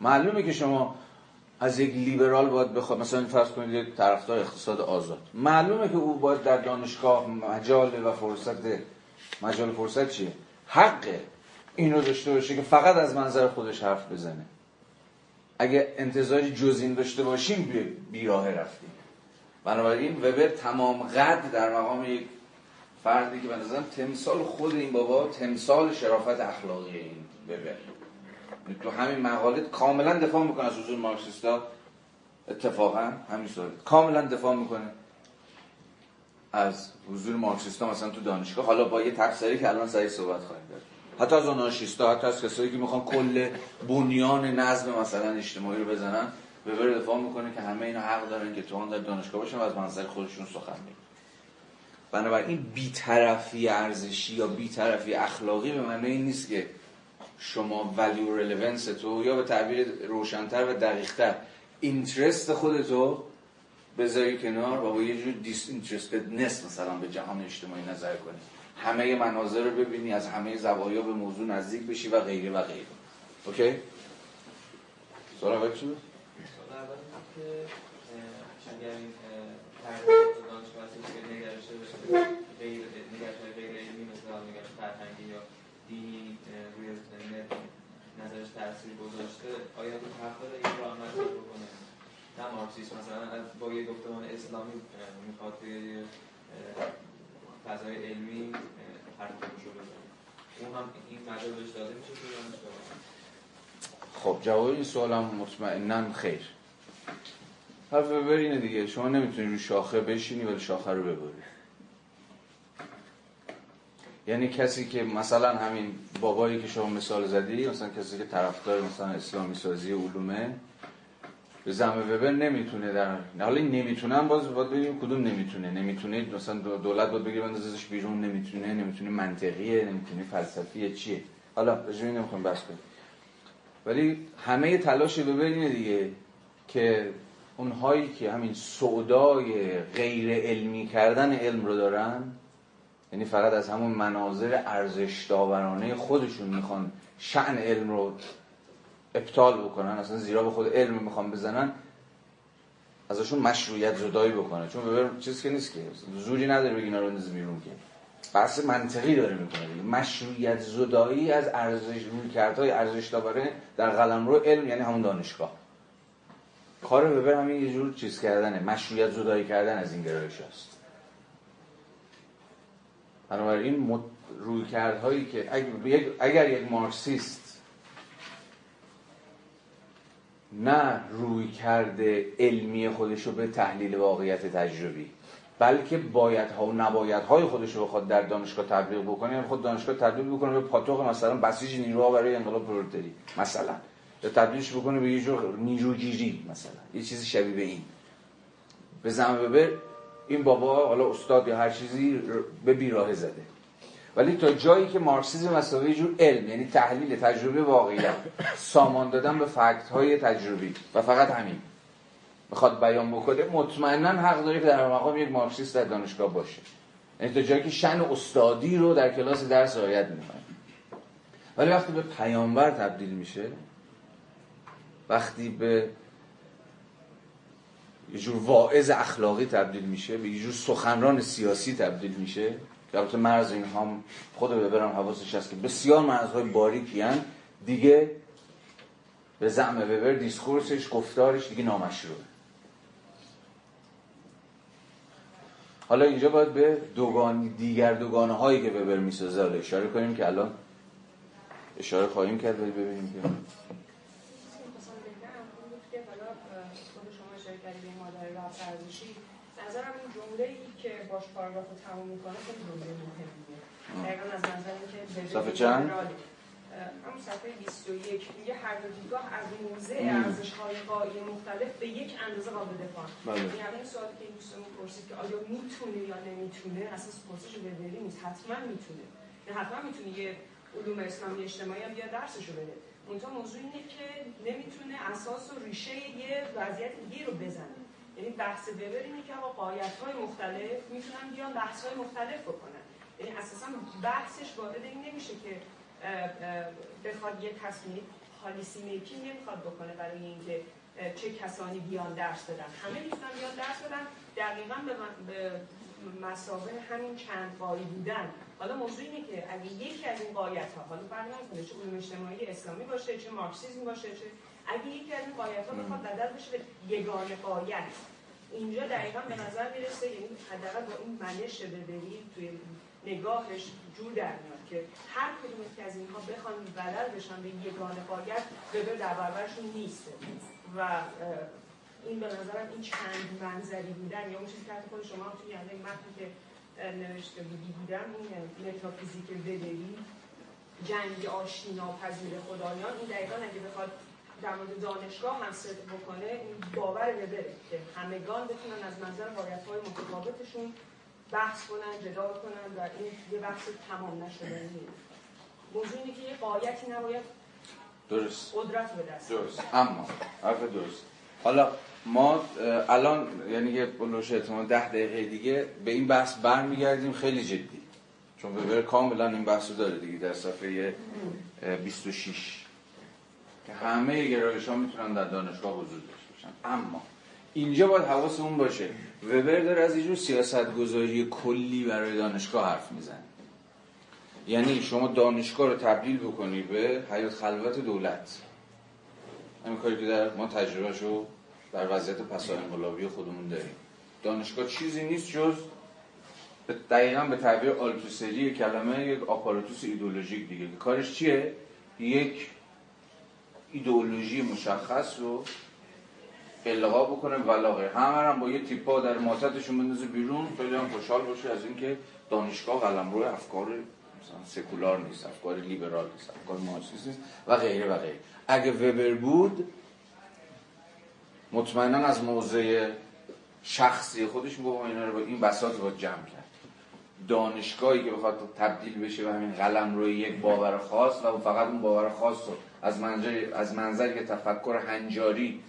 معلومه که شما از یک لیبرال باید بخواد مثلا فرض کنید یک طرفدار اقتصاد آزاد. معلومه که او باید در دانشگاه مجال و فرصت مجال فرصت چیه؟ حقه. اینو داشته باشه که فقط از منظر خودش حرف بزنه. اگه انتظاری جز این داشته باشیم بیراه رفتیم. بنابراین وبر تمام قد در مقام یک فردی که به نظرم تمثال خود این بابا تمثال شرافت اخلاقی این وبر. تو همین مقاله کاملا دفاع می‌کنه از حضور مارکسیستا. اتفاقا همین سوال. کاملا دفاع می‌کنه از حضور مارکسیستا مثلا تو دانشگاه. حالا با یه تفسیری که الان سعی صحبت خواهیم کرد. حتی از آنارشیستا حتی از کسایی که می‌خوان کل بنیان نظم مثلا اجتماعی رو بزنن به دفاع می‌کنه که همه اینا حق دارن که تو در دانشگاه باشن و از منظر خودشون سخن بگن بنابراین بیطرفی ارزشی یا بیطرفی اخلاقی به معنی این نیست که شما ولیو رلونس تو یا به تعبیر روشنتر و دقیقتر اینترست خودتو بذاری کنار و با یه جور دیس مثلا به جهان اجتماعی نظر کنی. همه مناظر رو ببینی از همه زوایا به موضوع نزدیک بشی و غیره و غیره اوکی؟ سوال اول چی بود؟ نظرش تاثیر گذاشته آیا تو حق داره این رو بکنه مثلا با یه گفتمان اسلامی می‌خواد فضای علمی حرفش رو بزنه اون هم این مجال بهش داده میشه تو خب جواب این سوال هم مطمئنا خیر. حرف ببر دیگه. شما نمی‌تونی رو شاخه بشینی ولی شاخه رو ببری. یعنی کسی که مثلا همین بابایی که شما مثال زدی مثلا کسی که طرفدار مثلا اسلامی سازی علومه زمه وبر نمی‌تونه در حالا این نمی‌تونن باز باید ببینیم کدوم نمی‌تونه. نمی‌تونه مثلا دولت باید بگیره بندازش بیرون نمی‌تونه نمی‌تونه منطقیه نمی‌تونه فلسفیه چیه؟ حالا رجوعی نمی‌خوام بس کنیم. ولی همه تلاش وبر اینه دیگه که اونهایی که همین سودای غیر علمی کردن علم رو دارن یعنی فقط از همون مناظر ارزش داورانه خودشون می‌خوان شعن علم رو ابطال بکنن اصلا زیرا به خود علم می‌خوان بزنن ازشون مشروعیت زدایی بکنه. چون ببر چیزی که نیست که زوری نداره بگی رو بندازه بیرون که. بحث منطقی داره می‌کنه مشروعیت زدایی از ارزش روی کردهای ارزش داوره در قلمرو علم یعنی همون دانشگاه. کار وبر همین یه جور چیز کردنه. مشروعیت زدایی کردن از این گرایش هست. بنابراین روی کردهایی که اگر یک مارکسیست نه روی کرده علمی خودش رو به تحلیل واقعیت تجربی بلکه بایدها و نبایدهای خودش رو بخواد در دانشگاه تبلیغ بکنه. یعنی خود دانشگاه تبلیغ بکنه به پاتوق مثلا بسیج نیروها برای انقلاب پرولتاری مثلا. یا تبدیلش بکنه به یه جور نیروگیری مثلا. یه چیزی شبیه به این. به زمان ببر این بابا حالا استاد یا هر چیزی به بیراه زده. ولی تا جایی که مارکسیسم مساوی جور علم یعنی تحلیل تجربه واقعیت سامان دادن به فکت های تجربی. و فقط همین. بخواد بیان بکنه مطمئنا حق داره که در مقام یک مارکسیست در دانشگاه باشه. یعنی تا جایی که شن استادی رو در کلاس درس رعایت می‌کنه. ولی وقتی به پیامبر تبدیل میشه وقتی به یه جور واعظ اخلاقی تبدیل میشه به یه جور سخنران سیاسی تبدیل میشه البته مرز این هم خود ببرم حواسش هست که بسیار مرزهای باریکی هن. دیگه به زعم وبر دیسکورسش گفتارش دیگه نامشروعه. حالا اینجا باید به دوگان دیگر دوگانه هایی که وبر می‌سازه اشاره کنیم که الان اشاره خواهیم کرد ولی ببینیم که نظرم این جمله که باش پاراگراف رو تموم می‌کنه خیلی جمله مهمیه. دقیقا از نظر اینکه صفحه چند؟ همون صفحه 21 میگه هر دو دیدگاه از موزه ارزش های قایی مختلف به یک اندازه قابل دفاع. بله. یعنی سوالی که دوستمون پرسید که آیا می‌تونه یا نمی‌تونه اساس پرسش وبری نیست حتما می‌تونه. نه حتما می‌تونه یه علوم اسلامی اجتماعی هم بیا درسشو بده. اونجا موضوع اینه که نمی‌تونه اساس و ریشه یه وضعیت دیگه رو بزنه. یعنی بحث وبر اینه که آقا قایت های مختلف می‌تونن بیان بحث مختلف بکنن. یعنی اساسا بحثش وارد این نمیشه که بخواد یه تصمیم پالیسی میکینگ نمی‌خواد بکنه برای اینکه چه کسانی بیان درس بدن. همه می‌تونن بیان درس بدن. دقیقا به, به مسابه همین چند قایی بودن. حالا موضوع اینه که اگه یکی از این قایت ها حالا فرق چه علوم اجتماعی اسلامی باشه چه مارکسیسم باشه چه اگه یکی از این قایت ها بخواد بدل بشه به یگانه قایت اینجا دقیقا به نظر می‌رسه یعنی حداقل با این منش ببرید توی نگاهش جور در میاد که هر کدوم که از اینها بخوان بدل بشن به یگانه قایت ببر در برابرشون نیست. و این به نظرم این چند منظری بودن یا اون چیزی که خود شما توی یعنی متنی که نوشته بودی بودن اون متافیزیک وبری جنگ آشتی ناپذیر خدایان این دقیقا اگه بخواد در مورد دانشگاه هم صدق بکنه این باور وبره که همگان بتونن از منظر قایت های متفاوتشون بحث کنن جدال کنن و این یه بحث تمام نشده. موضوع اینه که یه قایتی نباید درست. قدرت به دست درست. اما حرف درست. حالا ما الان یعنی یه بلوش احتمال ده دقیقه دیگه به این بحث برمیگردیم خیلی جدی. چون وبر کاملا این بحث رو داره دیگه در صفحه 26 که همه گرایش ها می‌تونن در دانشگاه وجود داشته باشن. اما اینجا باید حواسمون باشه. وبر داره از اینجور سیاست گذاری کلی برای دانشگاه حرف می‌زنه. یعنی شما دانشگاه رو تبدیل بکنی به حیات خلوت دولت. همین کاری که در ما تجربه رو در وضعیت پس انقلابی خودمون داریم. دانشگاه چیزی نیست جز دقیقا به تعبیر آلتوسری کلمه یک آپاراتوس ایدولوژیک دیگه. کارش چیه؟ یک ایدئولوژی مشخص رو القا بکنه. ولاغه همه هم با یه تیپا در ماتتشون بندازه بیرون. خیلی هم خوشحال باشه از اینکه دانشگاه قلم روی افکار سکولار نیست افکار لیبرال نیست افکار مارکسیست نیست و غیره و غیره. اگه وبر بود مطمئنا از موضع شخصی خودش میگه اینا رو با این بساط با جمع کرد. دانشگاهی که بخواد تبدیل بشه به همین قلم روی یک باور خاص و فقط اون باور خاص رو از منظر از منظر که تفکر هنجاری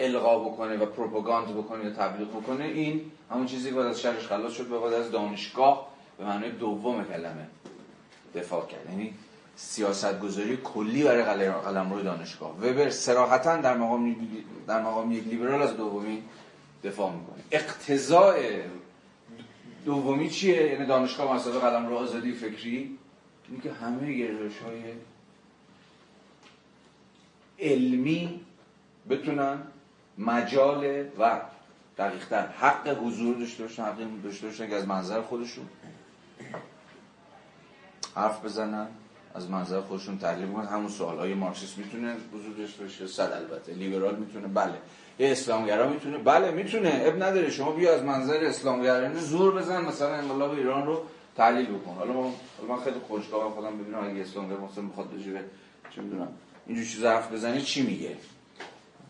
القا بکنه و پروپاگاند بکنه یا تبلیغ بکنه این همون چیزی که از شرش خلاص شد به بعد از دانشگاه به معنی دوم کلمه دفاع کرد. یعنی سیاست گذاری کلی برای قلم روی دانشگاه. وبر سراحتا در مقام در مقام یک لیبرال از دومی دفاع می‌کنه. اقتضاء دومی چیه؟ یعنی دانشگاه مسئله قلم رو آزادی فکری؟ اینه که همه گرایش علمی بتونن مجال و دقیقتر حق حضور داشته باشن حق داشته باشن که از منظر خودشون حرف بزنن از منظر خودشون تحلیل کنن همون سوال های مارکسیست می‌تونه حضور داشته باشه صد البته. لیبرال می‌تونه بله. یه اسلامگرا می‌تونه بله می‌تونه. اب نداره. شما بیا از منظر اسلامگرا زور بزن مثلا انقلاب ایران رو تحلیل بکن. حالا من خیلی خوشگاه خودم ببینم اگه اسلامگرا مثلا می‌خواد بجوره چه می‌دونم. اینجور چیز حرف بزنه چی میگه؟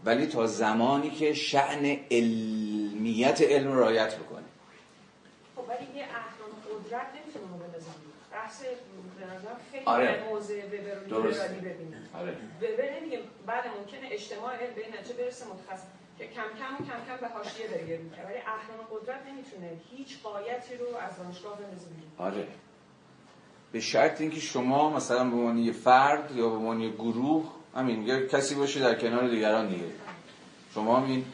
ولی تا زمانی که شعن علمیت علم رایت بکنه. خب ولی یه احکام قدرت نمی‌تونه بحث به خیلی آره. موضع وبر درست ببینیم. آره. وبر نمیگه بله ممکنه اجتماع علم به نتیجه برسه متخصص که کم کم و کم کم به حاشیه داره ولی احکام قدرت نمی‌تونه هیچ قایتی رو از دانشگاه بندازه آره. به شرط اینکه شما مثلا به عنوان فرد یا به عنوان گروه همین یا کسی باشه در کنار دیگران دیگه. شما همین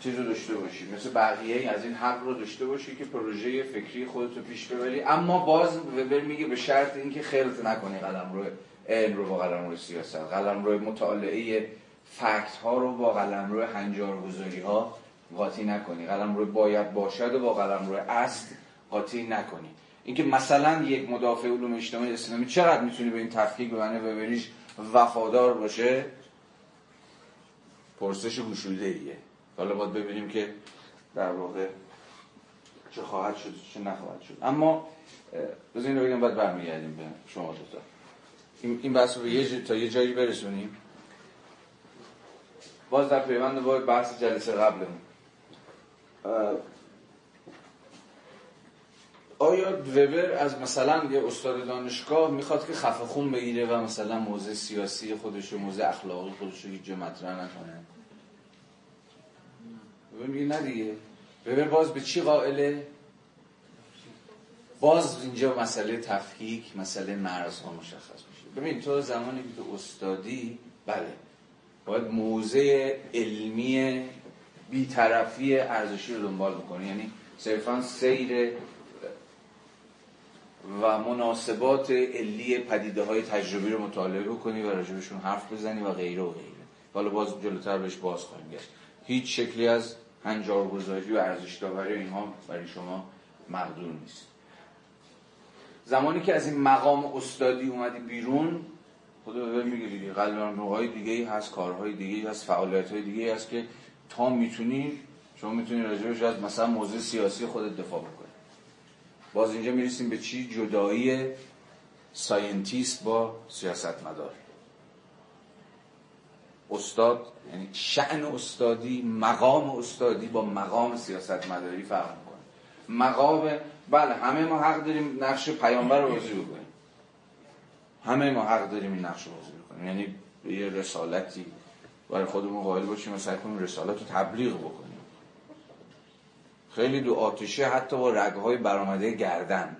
چیز رو داشته باشی. مثل بقیه از این حق رو داشته باشی که پروژه فکری خودت رو پیش ببری. اما باز وبر میگه به شرط اینکه خلط نکنی قلم رو علم رو با قلم رو سیاست. قلم رو مطالعه فکت ها رو با قلم رو هنجار گذاری ها قاطی نکنی. قلم رو باید باشد و با قلم رو است قاطی نکنی. اینکه مثلا یک مدافع علوم اجتماعی اسلامی چقدر می‌تونی به این تفکیک به معنی وبریش وفادار باشه؟ پرسش گشوده ایه حالا باید ببینیم که در واقع چه خواهد شد چه نخواهد شد. اما بذارین رو بگم باید برمیگردیم به شما دوتا این بحث رو یه تا یه جایی برسونیم. باز در پیوند با بحث جلسه قبلمون. آیا وبر از مثلا یه استاد دانشگاه می‌خواد که خفه خون بگیره و مثلا موضع سیاسی خودش و موضع اخلاقی خودش رو هیچ مطرح نکنه؟ وبر میگه نه دیگه. وبر باز به چی قائله؟ باز اینجا مسئله تفکیک مسئله مرزها مشخص میشه. ببین تو زمانی که استادی بله باید موضع علمی بیطرفی ارزشی رو دنبال بکنی. یعنی صرفا سیر و مناسبات علی پدیده های تجربی رو مطالعه بکنی و راجبشون حرف بزنی و غیره و غیره. حالا باز جلوتر بهش باز خواهیم گشت. هیچ شکلی از هنجارگذاری و ارزش داوری اینها برای شما مقدور نیست. زمانی که از این مقام استادی اومدی بیرون خدا به میگه دیگه قلمروهای دیگه ای هست کارهای دیگه ای هست فعالیت های دیگه ای هست که تا می‌تونی شما می‌تونی راجبش از مثلا موضوع سیاسی خودت دفاع بکنی. باز اینجا می‌رسیم به چی؟ جدایی scientist با سیاستمدار. استاد یعنی شأن استادی مقام استادی با مقام سیاستمداری فرق می‌کنه. مقام بله همه ما حق داریم نقش پیامبر رو بازی بکنیم. همه ما حق داریم این نقش رو بازی بکنیم. یعنی یه رسالتی برای خودمون قائل باشیم و سعی کنیم رسالت رو تبلیغ بکنیم. خیلی دو آتشه حتی با رگهای برآمده گردن.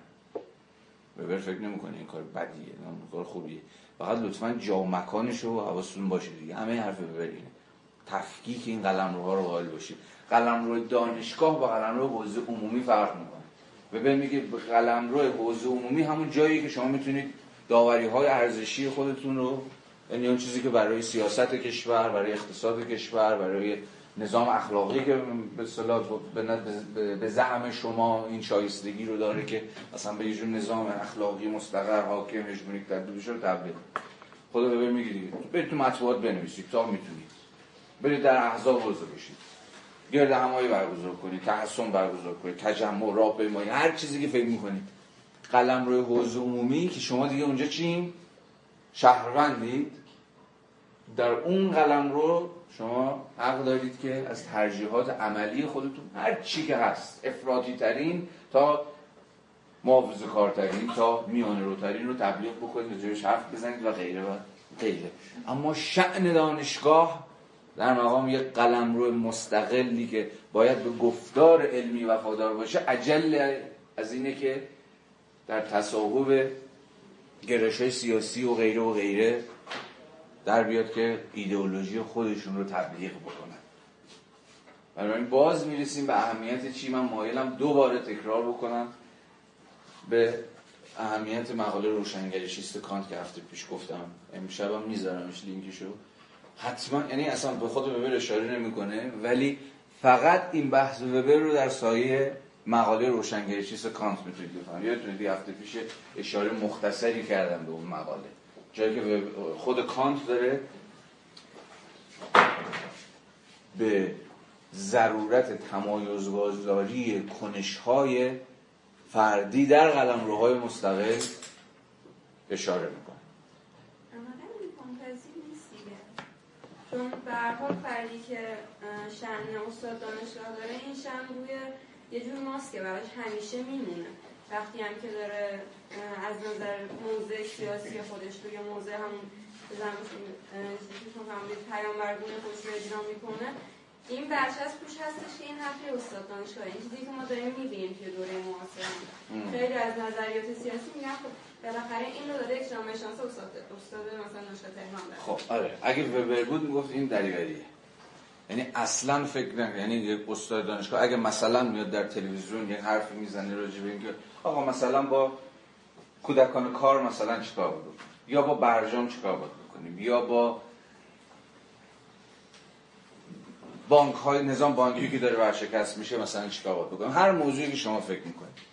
ببر فکر نمی‌کنه این کار بدیه نه کار خوبیه. فقط لطفا جا و مکانش رو حواستون باشه دیگه. همه حرف ببرین تفکیک این قلم روها رو قائل باشید قلم روی دانشگاه با قلم روی حوزه عمومی فرق می‌کنه. ببین میگه قلم روی حوزه عمومی همون جایی که شما می‌تونید داوری های ارزشی خودتون رو یعنی اون چیزی که برای سیاست کشور برای اقتصاد کشور برای نظام اخلاقی که به صلاح به زعم شما این شایستگی رو داره که مثلا به یه نظام اخلاقی مستقر حاکم هژمونیک تبدیل بشه رو تبدیل خدا به میگی برید تو مطبوعات بنویسید. تا می‌تونید. برید در احزاب حضور بشید. گرد همایی برگزار کنید. تحسن برگزار کنید. تجمع راه پیمایی هر چیزی که فکر می‌کنید. قلم روی حوزه عمومی که شما دیگه اونجا چیم؟ شهروندید. در اون قلم رو شما حق دارید که از ترجیحات عملی خودتون هر چی که هست افراطی ترین تا محافظه کارترین تا میان روترین رو تبلیغ بکنید جایش حرف بزنید و غیره و غیره. اما شعن دانشگاه در مقام یک قلم روی مستقلی که باید به گفتار علمی وفادار باشه عجل از اینه که در تصاحب گرش های سیاسی و غیره و غیره در بیاد که ایدئولوژی خودشون رو تبلیغ بکنن. بنابراین باز می‌رسیم به اهمیت چی؟ من مایلم دوباره تکرار بکنم به اهمیت مقاله روشنگری شیست کانت که هفته پیش گفتم. امشبم میذارمش لینکشو. حتما یعنی اصلا به خود وبر اشاره نمی‌کنه ولی فقط این بحث وبر رو در سایه مقاله روشنگری کانت می‌تونید بفهمید. یادتونه هفته پیش اشاره مختصری کردم به اون مقاله. جایی که خود کانت داره به ضرورت تمایزگذاری کنشهای فردی در قلم روهای مستقل اشاره می‌کنه. چون به فردی که شن استاد دانشگاه داره این شن روی یه جور ماسکه براش همیشه میمونه. وقتی هم که داره از نظر موضع سیاسی خودش روی موضع همون پیامبرگونه خودش رو اجرا می‌کنه. این از پوش هستش که این حرفی استاد دانشگاه این چیزی که ما داریم می‌بینیم توی دوره معاصر. خیلی از نظریات سیاسی میگن خب بالاخره این رو جامعه شانس استاد استاد مثلا دانشگاه تهران داره. خب آره. اگه وبر بود می‌گفت این دریوریه. یعنی اصلا فکر نکنه یعنی یک استاد دانشگاه اگه مثلا میاد در تلویزیون یه حرفی می‌زنه راجع به اینکه آقا مثلا با کودکان کار مثلا چیکار بود یا با برجام چیکار بود بکنیم؟ یا با بانک های نظام بانکی که داره ورشکست میشه مثلا چیکار باید بکنیم؟ هر موضوعی که شما فکر می‌کنید.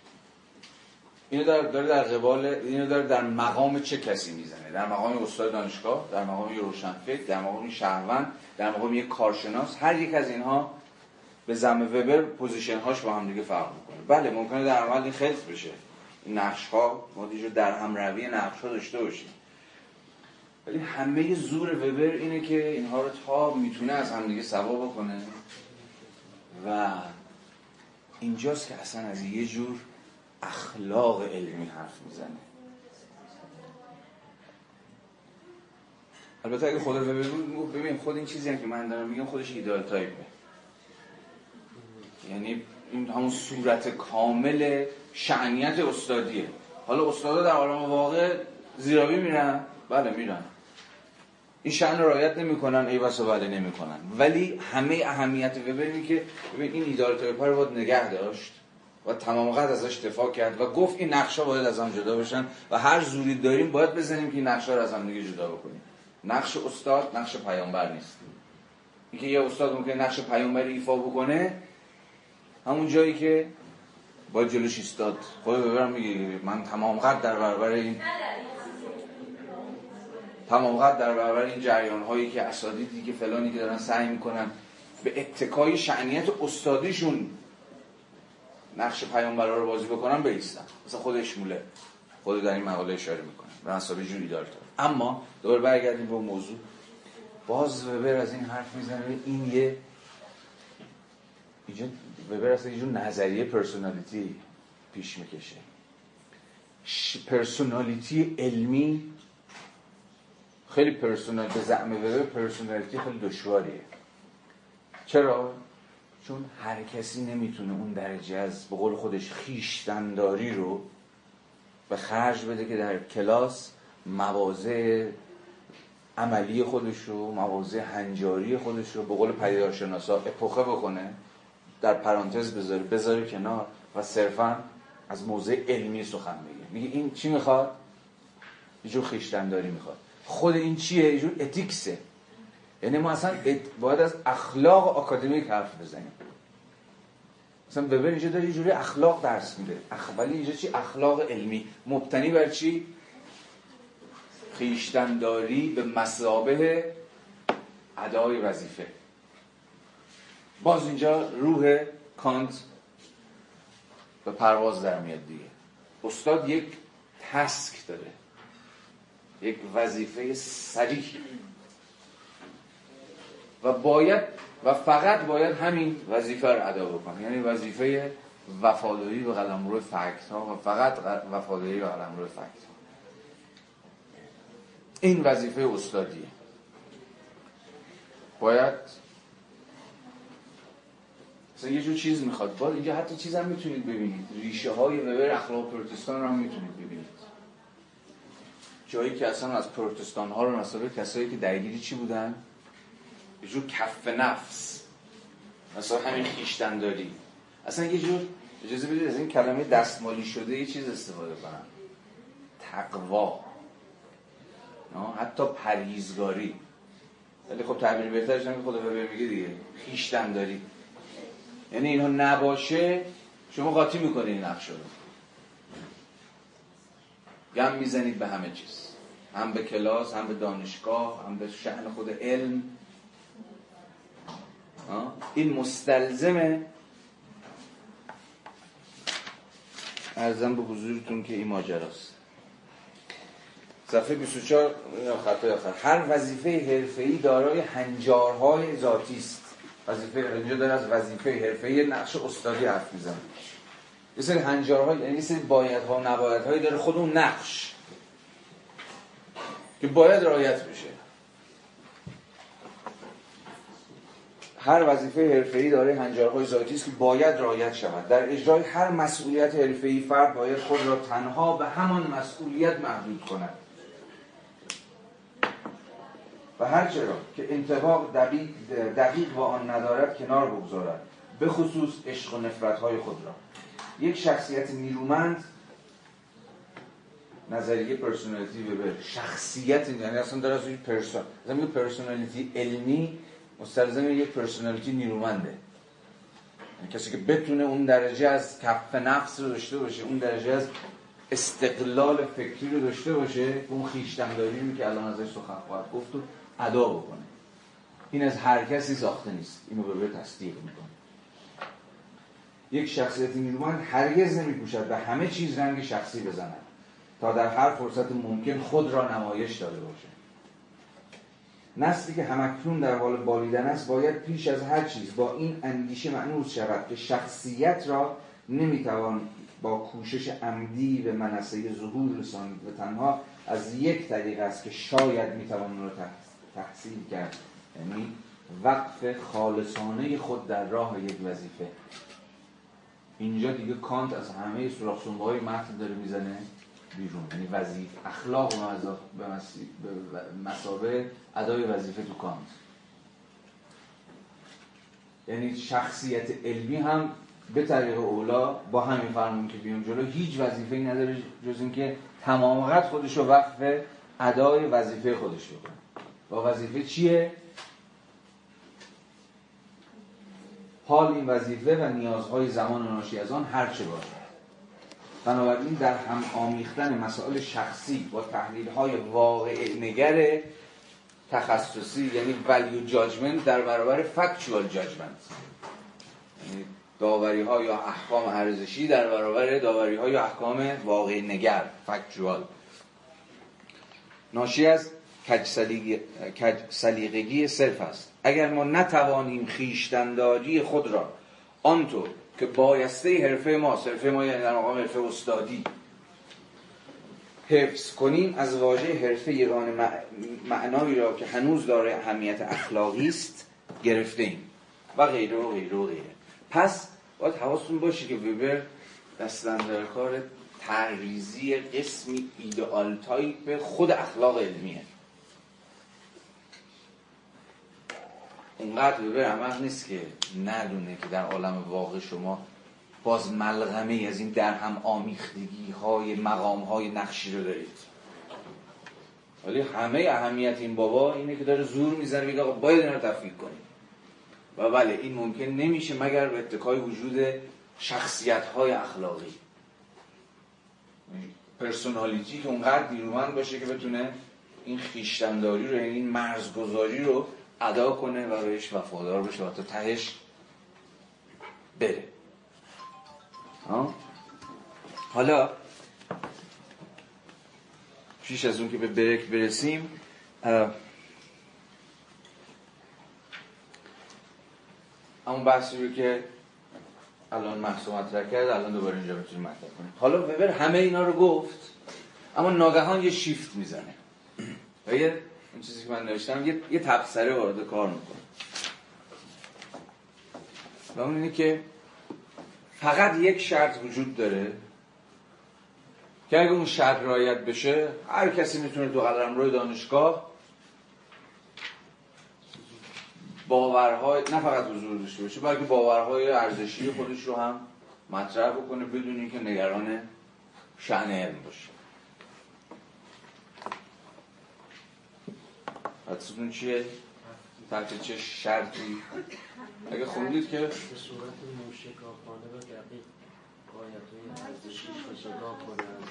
اینو داره در قبال اینو داره در مقام چه کسی می‌زنه؟ در مقام استاد دانشگاه در مقام یه روشنفکر در مقام شهروند در مقام یک کارشناس. هر یک از اینها به زم وبر پوزیشن هاش با هم دیگه فرق بله ممکنه در عمل این خلط بشه. نقش ها ما در هم روی نقش ها داشته باشیم. ولی همه زور وبر اینه که اینها رو تا می‌تونه از همدیگه سوا بکنه. و اینجاست که اصلا از یه جور اخلاق علمی حرف می‌زنه. البته اگه خود رو بود ببین خود این چیزی هم که من دارم میگم خودش ایدال یعنی این همون صورت کامل شعنیت استادیه. حالا استادا در عالم واقع زیرابی میرن؟ بله میرن. این شأن رعایت نمی‌کنن ای بسا بله نمی‌کنن. ولی همه اهمیت وبر که ببین این ایدار پر باید نگه داشت و تمام قد ازش دفاع کرد و گفت این نقشه باید از هم جدا بشن و هر زوری داریم باید بزنیم که این نقشه رو از هم دیگه جدا بکنیم. نقش استاد نقش پیامبر نیست. اینکه یه استاد ممکنه نقش پیامبری ایفا بکنه همون جایی که باید جلوش ایستاد. خود ببرم میگه من تمام قد در برابر این تمام قد در برابر این جریان هایی که اساتیدی که فلانی که دارن سعی می‌کنن به اتکای شعنیت استادیشون نقش پیامبرا رو بازی بکنن بیستن مثلا خودش موله. خود در این مقاله اشاره می‌کنه. به حساب جوری اما دوباره برگردیم به موضوع. باز وبر از این حرف می‌زنه. این یه اینجا وبر اصلا یه نظریه پرسونالیتی پیش می‌کشه. پرسونالیتی علمی خیلی پرسونال به زعم وبر پرسونالیتی خیلی دشواریه. چرا؟ چون هر کسی نمی‌تونه اون درجه از به قول خودش خیشتنداری رو به خرج بده که در کلاس مواضع عملی خودش رو مواضع هنجاری خودش رو به قول پدیدارشناسا اپوخه بکنه در پرانتز بذاره بذاره کنار و صرفا از موضع علمی سخن بگه میگه این چی می‌خواد؟ یه جور خیشتنداری می‌خواد. خود این چیه؟ یه جور اتیکسه. یعنی ما اصلا باید از اخلاق آکادمیک حرف بزنیم. مثلا وبر اینجا داره یه جوری اخلاق درس میده. ولی اینجا چی؟ اخلاق علمی. مبتنی بر چی؟ خیشتنداری به مسابه ادای وظیفه. باز اینجا روح کانت به پرواز در میاد دیگه. استاد یک تسک داره. یک وظیفه سریح و باید و فقط باید همین وظیفه رو ادا بکنه. یعنی وظیفه وفاداری به قلمرو فکت ها و فقط وفاداری به قلمرو فکت ها این وظیفه استادیه. باید مثلا یه جور چیز می‌خواد. باز اینجا حتی چیز هم می‌تونید ببینید. ریشه های وبر اخلاق پروتستان رو هم می‌تونید ببینید. جایی که اصلا از پروتستان ها رو مثلا کسایی که درگیری چی بودن؟ یه جور کف نفس. مثلا همین خیشتن داری اصلا یه جور اجازه بدید از این کلمه دستمالی شده یه چیز استفاده کنم. تقوا. حتی پریزگاری ولی خب تعبیر بهترش نمی خدا به میگه دیگه. خیشتن داری یعنی اینها نباشه شما قاطی می‌کنید این نقشه رو. گم می‌زنید به همه چیز. هم به کلاس هم به دانشگاه هم به شهن خود علم. این مستلزمه. ارزم به حضورتون که این ماجراست. صفحه 24 خطای آخر. هر وظیفه حرفه‌ای دارای هنجارهای ذاتی است. وظیفه اینجا داره از وظیفه حرفه‌ای نقش استادی حرف می‌زنه. یه سری هنجارها یعنی سری بایدها و نبایدهایی داره خود اون نقش. که باید رعایت بشه. هر وظیفه حرفه‌ای داره هنجارهای ذاتی است که باید رعایت شود. در اجرای هر مسئولیت حرفه‌ای فرد باید خود را تنها به همان مسئولیت محدود کند. و هر چرا که انطباق دقیق, دقیق با آن ندارد کنار بگذارد به خصوص عشق و نفرت های خود را. یک شخصیت نیرومند نظریه personality ببر شخصیت یعنی اصلا داره از person مثلا personality علمی مستلزم یک personality نیرومنده. یعنی کسی که بتونه اون درجه از کف نفس رو داشته باشه اون درجه از استقلال فکری رو داشته باشه اون خویشتنداری که الان ازش سخن خواهد گفت و ادا بکنه. این از هر کسی ساخته نیست. اینو به تصدیق می‌کنه. یک شخصیت نیرومند هرگز نمیکوشد به همه چیز رنگ شخصی بزند تا در هر فرصت ممکن خود را نمایش داده باشه نسلی که همکنون در حال بالیدن است باید پیش از هر چیز با این اندیشه معنوس شود که شخصیت را نمی‌توان با کوشش عمدی به منصه ظهور رسانید و تنها از یک طریق است که شاید می‌توان رو تحصیل کرد. یعنی وقف خالصانه خود در راه یک وظیفه. اینجا دیگه کانت از همه سراخ های متن داره می‌زنه بیرون. یعنی وظیف اخلاق به مسابه ادای وظیفه تو کانت. یعنی شخصیت علمی هم به طریق اولا با همین فرمون که بیام جلو هیچ وظیفه نداره جز اینکه تمام قد خودش رو وقف ادای وظیفه خودش بکنه. با وظیفه چیه؟ حال این وظیفه و نیازهای زمان ناشی از آن هر چه باشد. بنابراین در هم آمیختن مسائل شخصی با تحلیل های واقع نگر تخصصی یعنی ولیو جاجمنت در برابر فکچوال جاجمنت یعنی داوری ها یا احکام ارزشی در برابر داوری ها یا احکام واقع نگر فکچوال ناشی از کج سلیقگی صرف است. اگر ما نتوانیم خیشتنداری خود را آنطور که بایسته حرفه ما حرفه ما یعنی در مقام حرفه استادی حفظ کنیم از واژه حرفه ایران معنایی را که هنوز داره اهمیت اخلاقی است گرفته ایم. و غیره و غیره و غیره. پس باید حواستون باشه که وبر دست اندر کار طرح‌ریزی قسمی ideal type خود اخلاق علمیه. اونقدر وبر احمق نیست که ندونه که در عالم واقع شما باز ملغمه از این در هم آمیختگی های مقام های نقشی رو دارید. ولی همه اهمیت این بابا اینه که داره زور می‌زنه میگه باید این رو تفکیک کنیم. و بله این ممکن نمیشه مگر به اتکای وجود شخصیت های اخلاقی. پرسونالیتی که اونقدر نیرومند باشه که بتونه این خیشتنداری رو این مرزگذاری رو ادا کنه و بهش وفادار بشه و تا تهش بره. حالا پیش از اون که به برک برسیم اون بحثی رو که الان محصول مطرح کرد الان دوباره اینجا بتونیم مطرح کنیم. حالا وبر همه اینا رو گفت اما ناگهان یه شیفت می‌زنه. و این چیزی که من نوشتم یه, یه تبصره وارد کار می‌کنه. و اون اینه که فقط یک شرط وجود داره که اگه اون شرط رایت بشه هر کسی می‌تونه تو قلم روی دانشگاه باورهای نه فقط حضور داشته باشه بلکه باورهای ارزشی خودش رو هم مطرح بکنه بدون اینکه نگران شأن علم باشه. حدستون چیه؟ تحت چه شرطی؟ اگه خوندید که به صورت موشکافانه و دقیق باید ارزشیش رو جدا کنند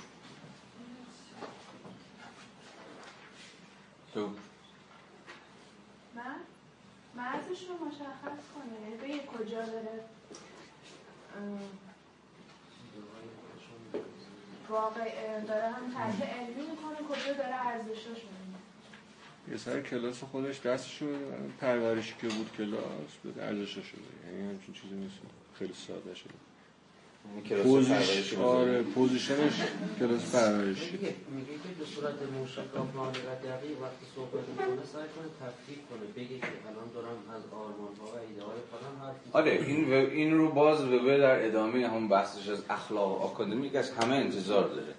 تو. من؟ مرزش رو مشخص کنه یعنی به کجا داره؟ واقع داره هم تحلیل علمی می‌کنه کجا داره ارزشش یه سر کلاس خودش دستش رو پرورشی که بود کلاس به ارزشش شده یعنی همچین چیزی نیست. خیلی ساده شده. پوزیش آره پوزیشنش کلاس پرورشی. میگه که به صورت موشکافانه و دقیق وقتی صحبت می‌کنه سعی کنه تفکیک کنه بگه که الان دارم از آرمان ها و ایده های خودم حرف آره این این رو باز به در ادامه هم بحثش از اخلاق آکادمیک از همه انتظار داره.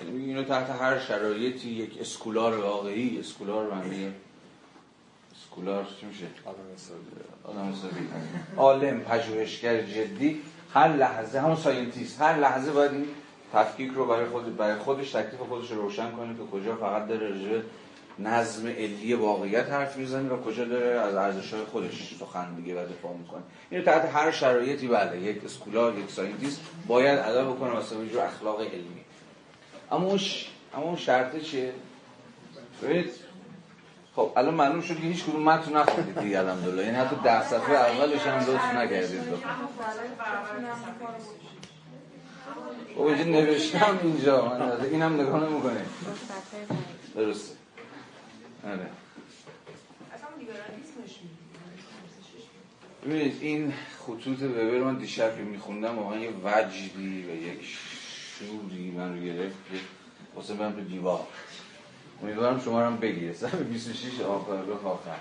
اینو تحت هر شرایطی یک scholar واقعی scholar معنی scholar چی میشه؟ آدم عالم پژوهشگر جدی. هر لحظه همون scientist هر لحظه باید این تفکیک رو برای خود برای خودش تکلیف خودش رو روشن کنه که کجا فقط داره راجع به نظم علی واقعیت حرف می‌زنه و کجا داره از ارزش های خودش سخن میگه و دفاع می‌کنه. اینو تحت هر شرایطی بله یک scholar یک scientist باید ادا بکنه واسه اخلاق علمی. اما اون اما اون شرط چیه؟ ببینید خب الان معلوم شد که هیچ کدوم متن نخوندید دیگه الحمدلله یعنی حتی ده صفحه اولش هم لطف نکردید. خب اینجا نوشتم اینجا. من اینم نگاه نمی‌کنه درسته. آره. ببینید این خطوط وبر من دیشب که میخوندم واقعا یه وجدی و یک شوری من رو گرفت؟ واسه برم تو دیوار. امیدوارم شما هم بگیره. سر 26 آخر آخر.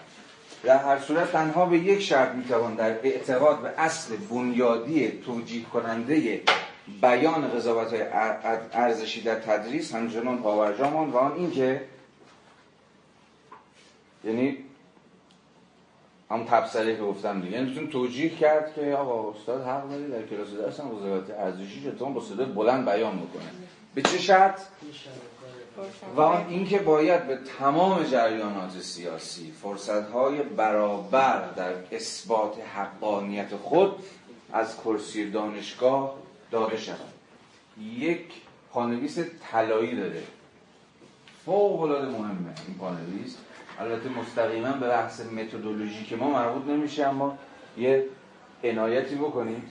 در هر صورت تنها به یک شرط می‌توان در اعتقاد به اصل بنیادی توجیه کننده بیان قضاوت های ارزشی در تدریس همچنان پاورجامان و آن اینکه یعنی هم تبصره که گفتم دیگه. یعنی میتون توجیه کرد که آقا استاد حق داره در کلاس درس هم قضاوت ارزشی چطور با صدای بلند بیان می‌کنه به چه شرط؟ و اینکه باید به تمام جریانات سیاسی فرصتهای برابر در اثبات حقانیت خود از کرسی دانشگاه داده شود یک پانویس طلایی داره. فوق العاده مهمه این پانویس. البته مستقیما به بحث متدولوژی که ما مربوط نمیشه اما یه عنایتی بکنید.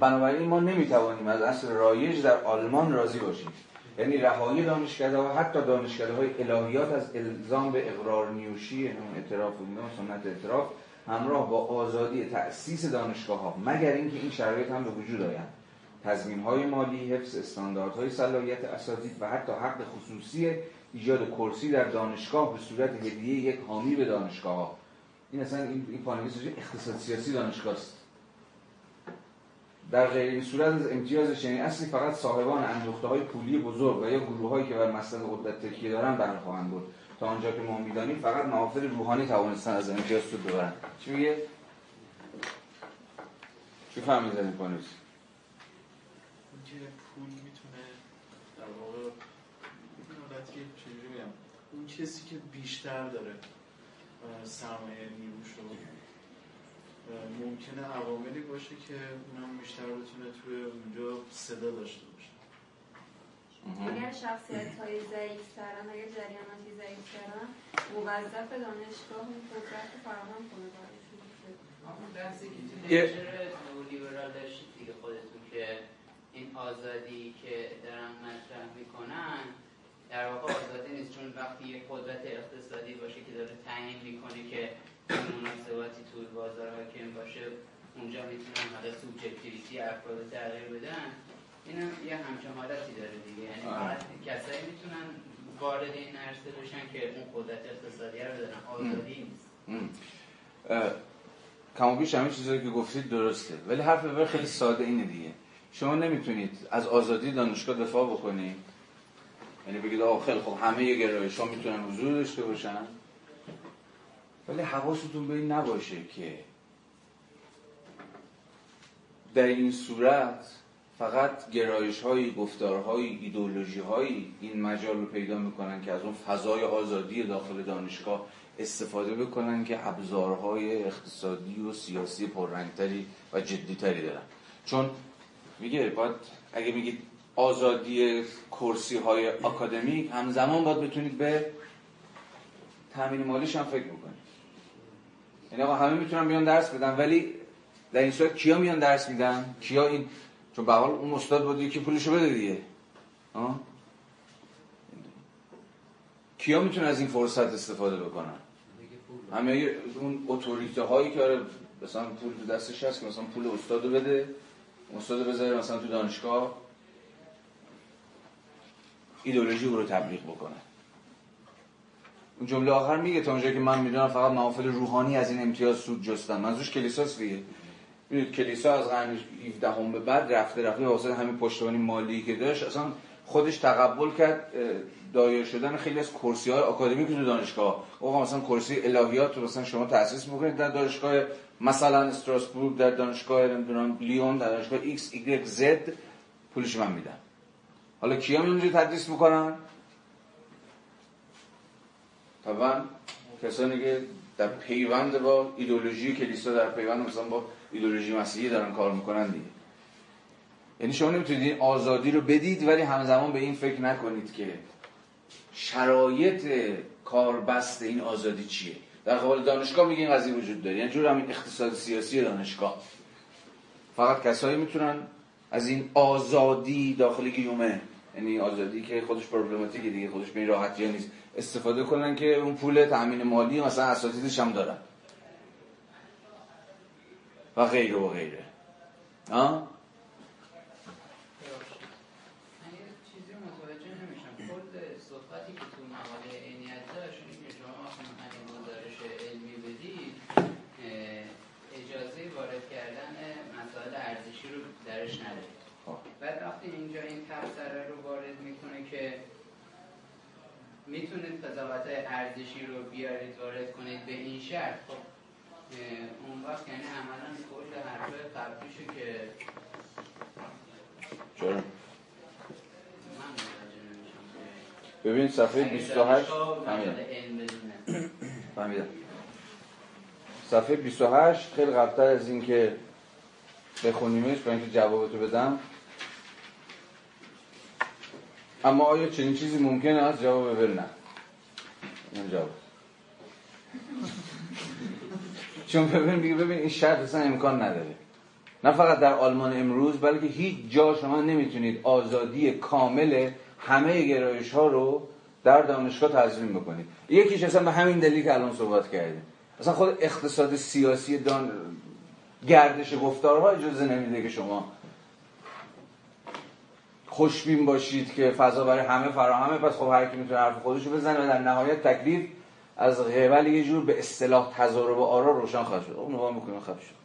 بنابراین ما نمی‌توانیم از اصل رایج در آلمان راضی باشیم. یعنی رهایی دانشکده و حتی دانشکده های الهیات از الزام به اقرار نیوشی اعتراف و سنت اعتراف همراه با آزادی تأسیس دانشگاه ها مگر اینکه این شرایط هم به وجود آیند. تضمین های مالی حفظ استانداردهای صلاحیت اساتید و حتی حق خصوصی ایجاد کرسی در دانشگاه به صورت هدیه یک حامی به دانشگاه ها این اصلا این, این پانویس اقتصاد سیاسی دانشگاه است در غیر این صورت از امتیاز چنین اصلی فقط صاحبان اندوخته های پولی بزرگ و یا گروه هایی که بر مسئله قدرت تکیه دارن برای خواهند بود تا آنجا که ما می‌دانیم فقط محافل روحانی توانستن از امتیاز سود ببرن چی میگه؟ چی فهمید از این پانویس؟ پول می‌تونه در واقع چجوری اون کسی که بیشتر داره سرمایه نیروش رو ممکنه عواملی باشه که اونم بیشتر بتونه توی اونجا صدا داشته باشه. اگر شخصیت های ضعیف ترن اگر جریاناتی ضعیف ترن موظف دانشگاه اون قدرت فراهم کنه اون بحثی که تو داشتید دیگه خودتون که این آزادی که دارن مطرح می‌کنن در واقع آزادی نیست چون وقتی یه قدرت اقتصادی باشه که داره تعیین می‌کنه که مناسباتی توی بازار حاکم باشه اونجا می‌تونن حالا سوبجکتیویتی افراد تغییر بدن این هم یه همچون حالتی داره دیگه. یعنی فقط کسایی می‌تونن وارد این عرصه بشن که اون قدرت اقتصادی رو دارن آزادی نیست. کما بیش همین چیزایی که گفتید درسته. ولی حرف خیلی ساده اینه دیگه. شما نمی‌تونید از آزادی دانشگاه دفاع بکنید. یعنی بگید آقا خیلی خب همه گرایش ها می‌تونن حضور داشته باشن. ولی حواستون به این نباشه که در این صورت فقط گرایش های گفتارهای ایدولوژی های این مجال رو پیدا می‌کنن که از اون فضای آزادی داخل دانشگاه استفاده بکنن که ابزارهای اقتصادی و سیاسی پررنگتری و جدیتری دارن. چون میگه باید اگه میگید آزادی کرسی های اکادمیک همزمان باید بتونید به تامین مالیش هم فکر بکنید. یعنی آقا همه می‌تونن بیان درس بدن ولی در این صورت کیا میان درس میدن؟ کیا این چون به حال اون استاد بود یکی پولشو بده دیگه. آه؟ کیا می‌تونن از این فرصت استفاده بکنن؟ همه اون اتوریته هایی که آره مثلا پول دستش هست که مثلا پول استاد بده استاد بذاره مثلا تو دانشگاه. ایدولوژی او رو تبلیغ بکنه. اون جمله آخر میگه تا اونجا که من می‌دونم فقط محافل روحانی از این امتیاز سود جستن. منظورش کلیساست دیگه. کلیسا از قرن 17 هم به بعد رفته رفته واسه همین پشتوانی مالی که داشت. اصلا خودش تقبل کرد دایر شدن خیلی از کرسی های آکادمیک تو دانشگاه. آقا مثلا کرسی الهیات رو مثلا شما تأسیس می‌کنید در دانشگاه مثلا استراسبورگ در دانشگاه نمی‌دونم لیون در دانشگاه ایکس ایگرگ زد پولش من میدم. حالا کیا اونجا تدریس می‌کنن؟ طبعا کسانی که در پیوند با ایدولوژی کلیسا در پیوند مثلا با ایدولوژی مسیحی دارن کار می‌کنن دیگه. یعنی شما نمی‌تونید آزادی رو بدید ولی همزمان به این فکر نکنید که شرایط کاربست این آزادی چیه. در قبال دانشگاه میگه این قضیه وجود داره. یعنی جور همین اقتصاد سیاسی دانشگاه. فقط کسایی می‌تونن از این آزادی داخل گیومه یعنی آزادی که خودش پروبلماتیکه دیگه خودش به این راحتی نیست. استفاده کنن که اون پول تامین مالی مثلا اساتیدش هم دارن. و غیره و غیره. ها صحبتی که تو مقاله عینیت داشت این که شما همین گزارش علمی بدید اجازه وارد کردن مسائل ارزشی رو درش ندارید می‌تونید قضاوت ارزشی رو بیارید وارد کنید به این شرط خب اون وقت یعنی عملا کل حرف قبلیشو که چرا؟ ببین صفحه 28 فهمیدم. صفحه 28 خیلی قبلتر از این که بخونیمش برای اینکه جوابتو بدم. اما آیا چنین چیزی ممکنه از جواب ببر نه. این جواب چون ببین میگه ببین این شرط اصلا امکان نداره. نه فقط در آلمان امروز بلکه هیچ جا شما نمی‌تونید آزادی کامل همه گرایش ها رو در دانشگاه تضمین بکنید. یکیش اصلا به همین دلیل که الان صحبت کردیم. اصلا خود اقتصاد سیاسی دان... گردش گفتارها اجازه نمیده که شما خوشبین باشید که فضا برای همه فراهمه پس خب هر کی می‌تونه حرف خودشو بزنه و در نهایت تکلیف از قبل یه جور به اصطلاح تضارب آرا روشن خواهد شد. اون نگاه می‌کنیم خب شد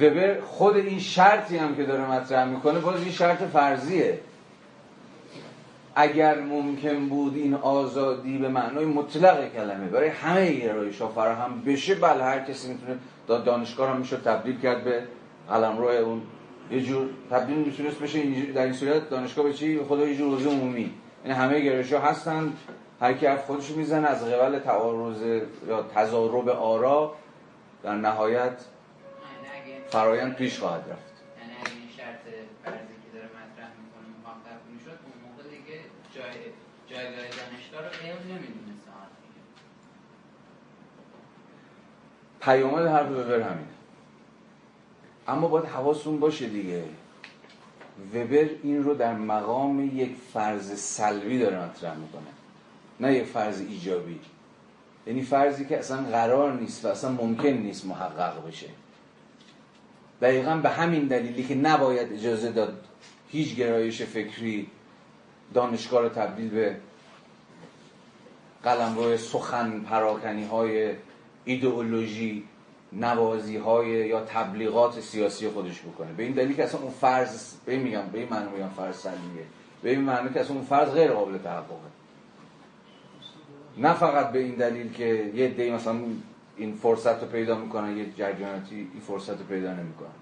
وبر خود این شرطی هم که داره مطرح می‌کنه باز این شرط فرضیه. اگر ممکن بود این آزادی به معنای مطلق کلمه برای همه گرایش ها فراهم بشه بله هر کسی می‌تونه دانشگاه هم میشه تبدیل کرد به قلمرو اون. یه جور تبدیل می‌تونست بشه در این صورت دانشگاه به چی؟ خدا یه جور عضو عمومی. یعنی همه گرایش ها هستن. هر کی حرف خودش می‌زنه از قبل تعارض یا تضارب آرا در نهایت فرایند پیش خواهد رفت یعنی اگه این شرط فرضی که داره مطرح می‌کنه محقق می‌شد اون موقع دیگه جای جایگاه دانشگاه رو علم نمی‌دونست پیامد حرف وبر همینه اما باید حواستون باشه دیگه. وبر این رو در مقام یک فرض سلبی داره مطرح می‌کنه. نه یک فرض ایجابی. یعنی فرضی که اصلا قرار نیست و اصلا ممکن نیست محقق بشه. دقیقا به همین دلیلی که نباید اجازه داد هیچ گرایش فکری دانشگاه رو تبدیل به قلمرو سخن پراکنی های ایدئولوژی نوازی های یا تبلیغات سیاسی خودش بکنه. به این دلیل که اصلا اون فرض به این میگم به این معنی میگم فرض سلیه به این معنی که اصلا اون فرض غیر قابل تحققه. نه فقط به این دلیل که یه دی مثلا این فرصت رو پیدا می‌کنن یه جریاناتی این فرصت رو پیدا نمی‌کنن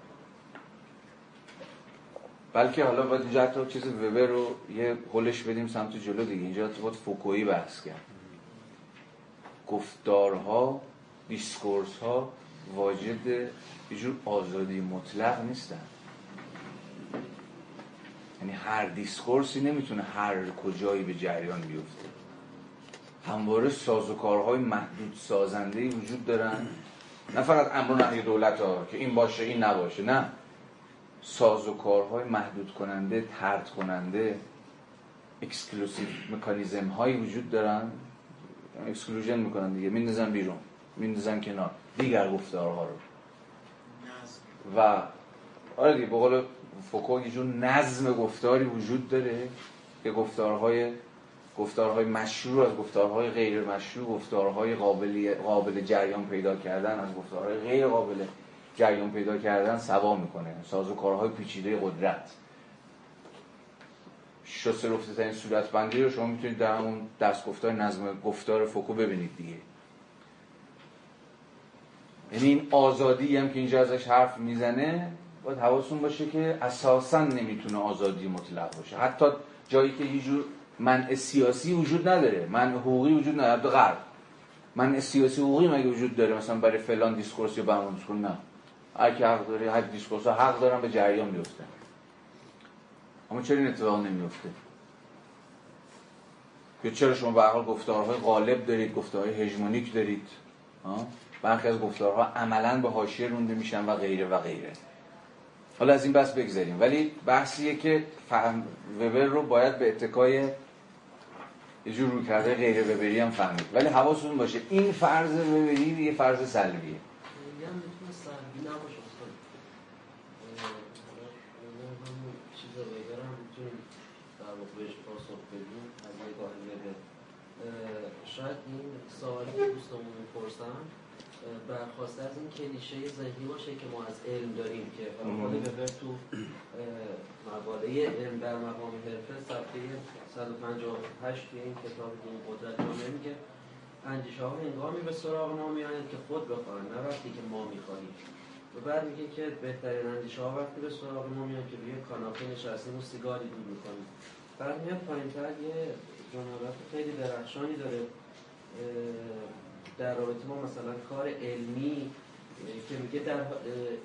بلکه حالا باید اینجا حتی چیز وبر رو یه هلش بدیم سمت جلو دیگه. اینجا باید فوکویی بحث کرد. گفتارها discourse ها واجد یه جور آزادی مطلق نیستن. یعنی هر discourse ی نمی‌تونه هر کجایی به جریان بیفته. همواره سازوکارهای محدود سازنده وجود دارن. نه فقط امر نهی دولت ها که این باشه این نباشه نه. سازوکارهای محدود کننده طرد کننده exclusive مکانیزم هایی وجود دارن. exclusion می‌کنن دیگه. میندازن بیرون. میندازن کنار. دیگر گفتارها رو. و آره دیگه بقول فوکو یه جور نظم گفتاری وجود داره. که گفتارهای گفتارهای مشروع از گفتارهای غیر مشروع گفتارهای قابل قابل جریان پیدا کردن از گفتارهای غیر قابل جریان پیدا کردن سوا می‌کنه. ساز و کارهای پیچیده قدرت. شسته رفته ترین صورت بندی رو شما می‌تونید در همون دست گفتار نظم گفتار فوکو ببینید دیگه. یعنی این آزادی هم که اینجا ازش حرف می‌زنه باید حواستون باشه که اساسا نمی‌تونه آزادی مطلق باشه. حتی جایی که یه جور منع سیاسی وجود نداره. منع حقوقی وجود نداره. غرب منع سیاسی حقوقی مگه وجود داره؟ مثلا برای فلان discourse یا برنامه discourse نه. هر کی حق داره هر discourse حق دارن به جریان بیفته. اما چرا این اتفاق نمیفته؟ که چرا شما به حال گفتارهای غالب دارید گفتارهای هژمونیک دارید؟ برخی از گفتارها عملا به حاشیه رانده میشن و غیره و غیره. حالا از این بحث بگذریم ولی بحثیه که فهم وبر رو باید به اتکای یه جور روی کرده غیر وبری هم فهمید. ولی حواستون باشه این فرض وبری یه فرض سلبیه. شاید این سوالی که دوستمون می‌پرسن برخواسته از این کلیشه ذهنی باشه که ما از علم داریم که خود وبر تو مقاله علم در مقام حرفه صفحه 158 توی این کتاب این قدرت نامه میگه اندیشه ها هنگامی به سراغ ما میانند که خود بخواهند نه وقتی که ما می‌خواهیم. و بعد میگه که بهترین اندیشه ها وقتی به سراغ ما میان که روی کاناپه نشستیم و سیگاری دور می‌کنیم. بعد میاد پایینتر یه جملات خیلی درخشانی داره. در رابطه ما مثلا کار علمی که میگه در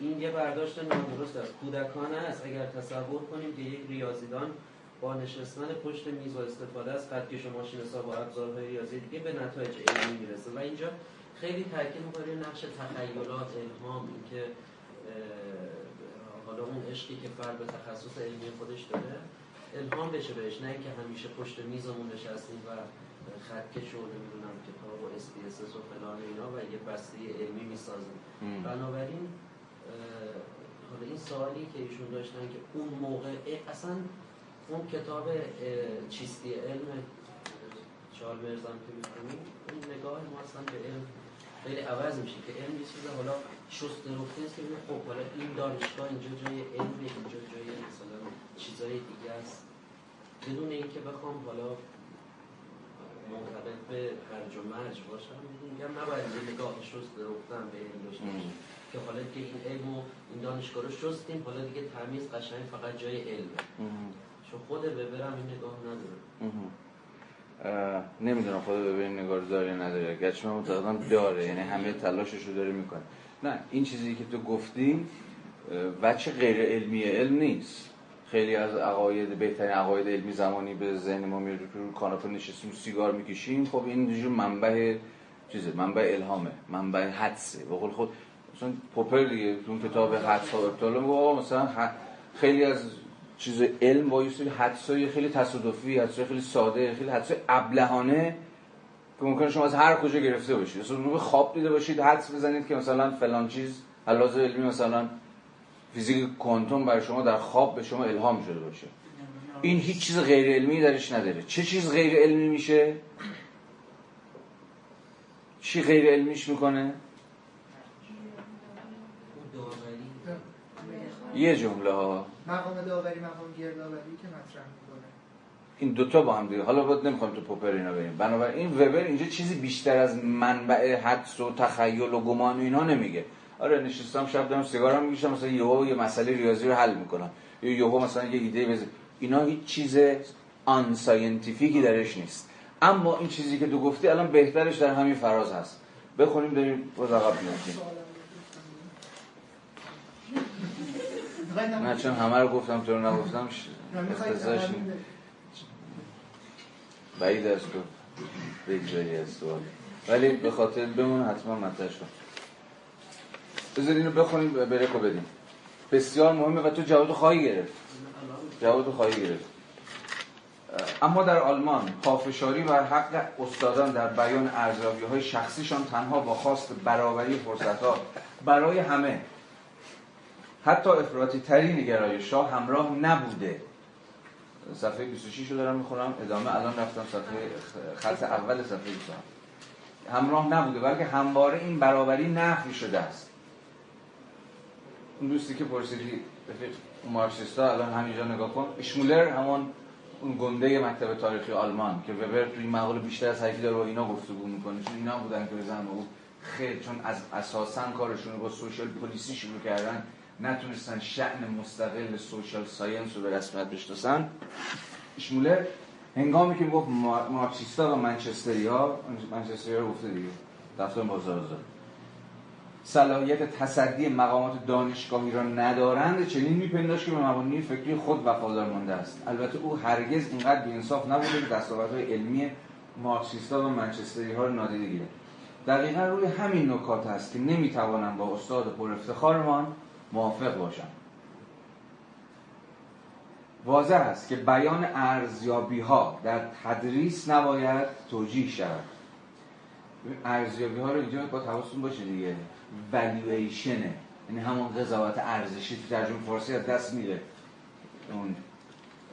این یه برداشت نادرست است. کودکانه است. اگر تصور کنیم که یک ریاضیدان با نشستن پشت میز و استفاده از خطکش و ماشین حساب و ابزارهای ریاضی دیگه به نتایج علمی می‌رسه. و اینجا خیلی تاکید می‌کنه نقش تخیلات الهام اینکه حالا اون عشقی که فرد به تخصص علمی خودش داره الهام بشه بهش نه اینکه همیشه پشت میزمون نشستیم و خطکش و نمی‌دونم کتاب و اس و فلان اینا و یه بسته علمی می‌سازیم. بنابراین حالا این سوالی که ایشون داشتن که اون موقع اصلا اون کتاب چیستی علم چال مرزم که می‌کنیم اون نگاه ما اصلا به علم خیلی عوض میشه که علم یه چیز حالا شست نرفته است که خب حالا این دانشگاه اینجا جای علم اینجا جای مثلا چیزای دیگه است. بدون اینکه بخوام حالا مرتبط به هرج و مرج باشم. میگم نباید یه نگاه شست نرفتن به علم داشته که حالا که این علم و این دانشگاه رو شستیم حالا دیگه تمیز قشنگ فقط جای علمه. چون خود ببرم این نگاه نداره. نمی‌دونم خود ببین نگاه داره نداره. گرچه من متقدم داره یعنی همه تلاشش رو داره می‌کنه. نه این چیزی که تو گفتی وچه غیر علمی علم نیست. خیلی از عقاید بهترین عقاید علمی زمانی به ذهن ما میاد رو کاناپه نشستیم سیگار می‌کشیم. خب این جو منبع چیزه منبع الهامه منبع حدسه. به قول خود مثلا پوپر دیگه تو کتاب حدس ها ابطاله مثلا خیلی از چیز علم با یه سری خیلی تصادفی حدسای خیلی ساده خیلی حدسای ابلهانه که ممکنه شما از هر کجا گرفته باشید. مثلا خواب دیده باشید حدس بزنید که مثلا فلان چیز علاوه علمی مثلا فیزیک کوانتوم برای شما در خواب به شما الهام شده باشه. این هیچ چیز غیر علمی درش نداره. چه چیز غیر علمی میشه؟ چی غیر علمیش می‌کنه؟ یه جمله ها. مقام داوری مقام گردآوری که مطرح می‌کنه. این دوتا با هم دیگه. حالا بود نمی‌خوام تو پوپر اینا بریم بنابراین وبر اینجا چیزی بیشتر از منبع حدس و تخیل و گمان و اینا نمیگه. آره نشستم شب دارم سیگارم می‌کشم مثلا یهو یه مسئله ریاضی رو حل می‌کنم. یهو مثلا یه ایده بزن اینا هیچ چیز آن ساینتیفیکی درش نیست. اما این چیزی که تو گفتی الان بهترش در همین فراز هست. بخونیم داریم باز عقب میافتیم نه چون همه رو گفتم تو رو نگفتم اختزاش بعید از تو بگذاری از سوال ولی به خاطر بمون حتما مطرح بذار اینو بخونیم بریک رو بدیم بسیار مهمه و تو جواب خواهی گرفت. جواب خواهی گرفت. اما در آلمان پافشاری و حق استادان در بیان ارزیابی های شخصیشان تنها با خواست برابری فرصت ها برای همه حتی افراطی ترین نگرای شاه همراه نبوده. صفحه 26 رو دارم می‌خونم. ادامه الان رفتم صفحه خط اول صفحه 27 همراه نبوده بلکه همواره این برابری نفی شده است. اون دوستی که پرسیدی مارکسیستا الان همینجا نگاه کن. اشمولر همون اون گنده مکتب تاریخی آلمان که وبر تو این مقاله بیشتر از حرفی داره و اینا گفتگو می‌کنه. چون اینا بودن که بزن او خیلی چون از اساسا کارشون رو با social policy شروع کردن نتونستن شأن مستقل social science رو به رسمیت بشناسن. اشمولر هنگامی که گفت مارکسیستا و منچستری ها منچستری ها گفته دیگه. دفتر بازار صلاحیت تصدی مقامات دانشگاهی را ندارند. چنین میپنداشت که به مبانی فکری خود وفادار مانده است. البته او هرگز اینقدر بیانصاف نبوده که دستاوردهای علمی مارکسیستا و منچستری ها را نادیده گیرد. دقیقا روی همین نکات است که نمی‌توانم با استاد پر افتخارمان موافق باشم. واضح است که بیان ارزیابی ها در تدریس نباید توجیه شود. ارزیابی ها رو اینجا با حواستون باشه دیگه. والویشنه یعنی همون قضاوت ارزشی تو ترجمه فارسی از دست میره. اون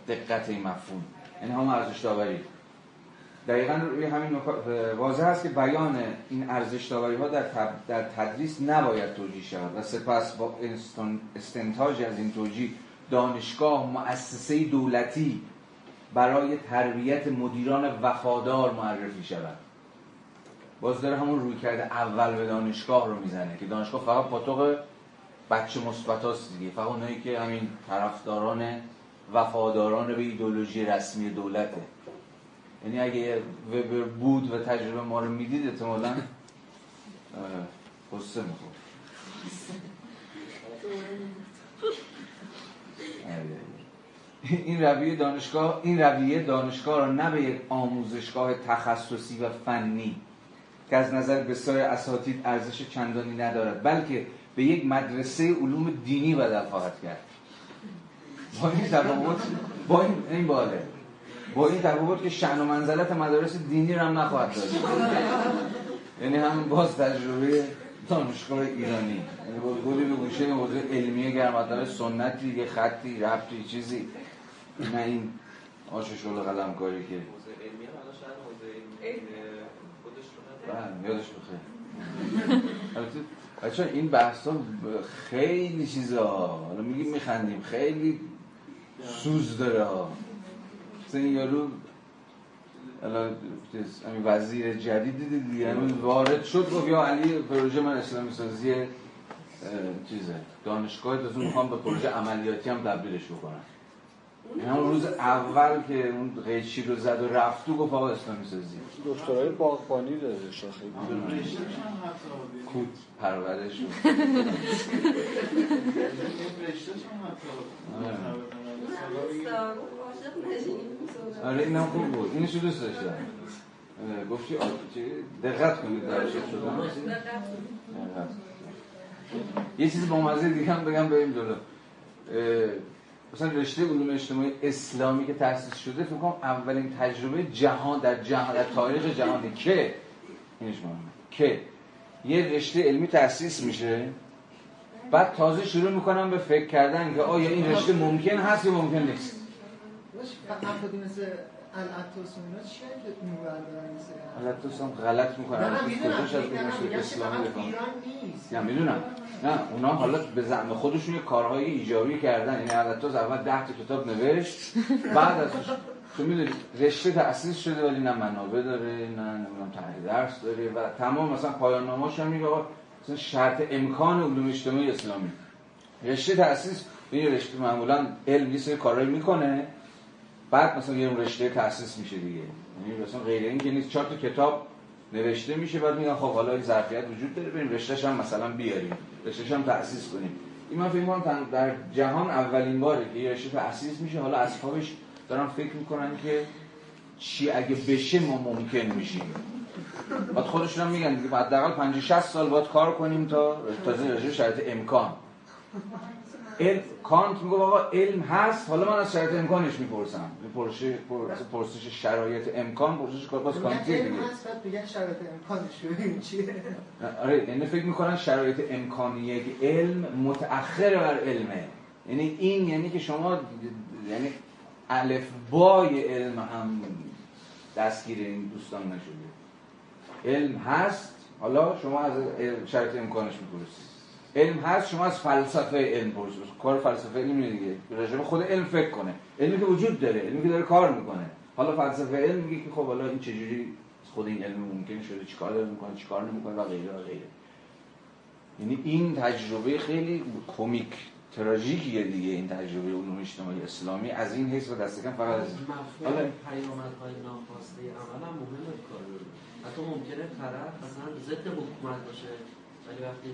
دقت این مفهوم. یعنی همون ارزش داوری دقیقا روی همین واضح است که بیان این ارزش داوری ها در, در تدریس نباید توجیه شود. و سپس با استنتاج از این توجیه دانشگاه مؤسسه دولتی برای تربیت مدیران وفادار معرفی شود. باز داره همون روی کرده اول به دانشگاه رو می‌زنه که دانشگاه فقط پاتوق بچه مثبتاست دیگه. فقط اونایی که همین طرفداران وفاداران به ایدولوژی رسمی دولته. یعنی اگه وبر بود و تجربه ما رو می‌دید احتمالا قصه می‌خورد. این رویه دانشگاه این رویه دانشگاه را نه به یک آموزشگاه تخصصی و فنی که از نظر بسیار اساتید ارزش چندانی ندارد بلکه به یک مدرسه علوم دینی بدل خواهد کرد. با این تفاوت با این این باله. با این تفاوت که شأن و منزلت مدارس دینی رو هم نخواهد داشت. یعنی هم باز تجربه دانشگاه ایرانی. یعنی با گلی به گوشه موضوع علمیه گرمتر سنتی یه خطی ربطی چیزی. نه این آش شل قلم کاری که بله، یادش بخیر بچه این بحث ها خیلی چیزا. حالا میگیم میخندیم. خیلی سوز داره مثلا این یارو الان وزیر جدید دیدی یعنی وارد شد گفت یا علی پروژه من اسلامی سازی چیزه دانشگاه اون می‌خوام به پروژه عملیاتی هم تبدیلش بکنم. این همون روز اول که اون قیچی رو زد و رفت تو گفت آقا اسلامی سازی. دکترای باغبانی داره شاخه. کود پرورش. آره. اینم خوب بود. اینشو دوست داشتم. گفتی دقت کنید در شدن. یه چیزی با مزه دیگه هم بگم بریم جلو. مثلا رشته علوم اجتماعی اسلامی که تأسیس شده فکر کنم اولین تجربه جهان در جهان در تاریخ جهانی که؟ اینش مهمه. که؟ یه رشته علمی تأسیس میشه. بعد تازه شروع می‌کنم به فکر کردن که آیا این رشته ممکن هست یا ممکن نیست. الاتوس هم غلط می‌کنن. کجاش از اسلامی نه می‌دونم. نه اونا حالا به زعم خودشون یه کارهای ایجابی کردن. یعنی الاتوس اول ده تا کتاب نوشت بعد از تو می‌دونی رشته تأسیس شده ولی نه منابع داره نه نمی‌دونم تحریه درس داره. و تمام مثلا پایان نامه‌اش هم میگه مثلا شرط امکان علوم اجتماعی اسلامی. رشته تأسیس این رشته معمولا علم نیست کارایی می‌کنه بعد مثلا یه رشته تأسیس میشه دیگه. یعنی مثلا غیر این که نیست. چهار تا کتاب نوشته میشه بعد میگن خب حالا این ظرفیت وجود داره بریم رشتهش هم مثلا بیاریم. رشتهش هم تأسیس کنیم. این من فکر کنم در جهان اولین باره که رشته تأسیس میشه حالا اصحابش دارن فکر می‌کنن که چی اگه بشه ما ممکن میشیم. بعد خودشون هم میگن دیگه حداقل 50 60 سال باید کار کنیم تا تازه رشته شرایط امکان. علم کانت میگه آقا علم هست حالا من از شرایط امکانش می‌پرسم. پرسش پرسش شرایط امکان پرسش کار باز کانتی دیگه هست بعد شرایط امکانش چیه. آره یعنی فکر می‌کنن شرایط امکانیه که علم متأخر بر علمه. یعنی این یعنی که شما یعنی الف بای علم هم دستگیر این دوستان نشده. علم هست حالا شما از شرایط امکانش می‌پرسید. علم هست شما از فلسفه علم پرسید. کار فلسفه علم دیگه. راجع خود علم فکر کنه. علمی که وجود داره علمی که داره کار می‌کنه. حالا فلسفه علم میگه که خب حالا این چجوری خود این علم ممکن شده چیکار داره می‌کنه چیکار نمی‌کنه و غیره و غیره. یعنی این تجربه خیلی کمیک تراژیکیه دیگه این تجربه علوم اجتماعی اسلامی. از این حیث و دست کم فقط از حالا پیامدهای ناخواسته عمل هم مهمه کار حتی ممکنه طرف مثلا ضد حکومت باشه ولی وقتی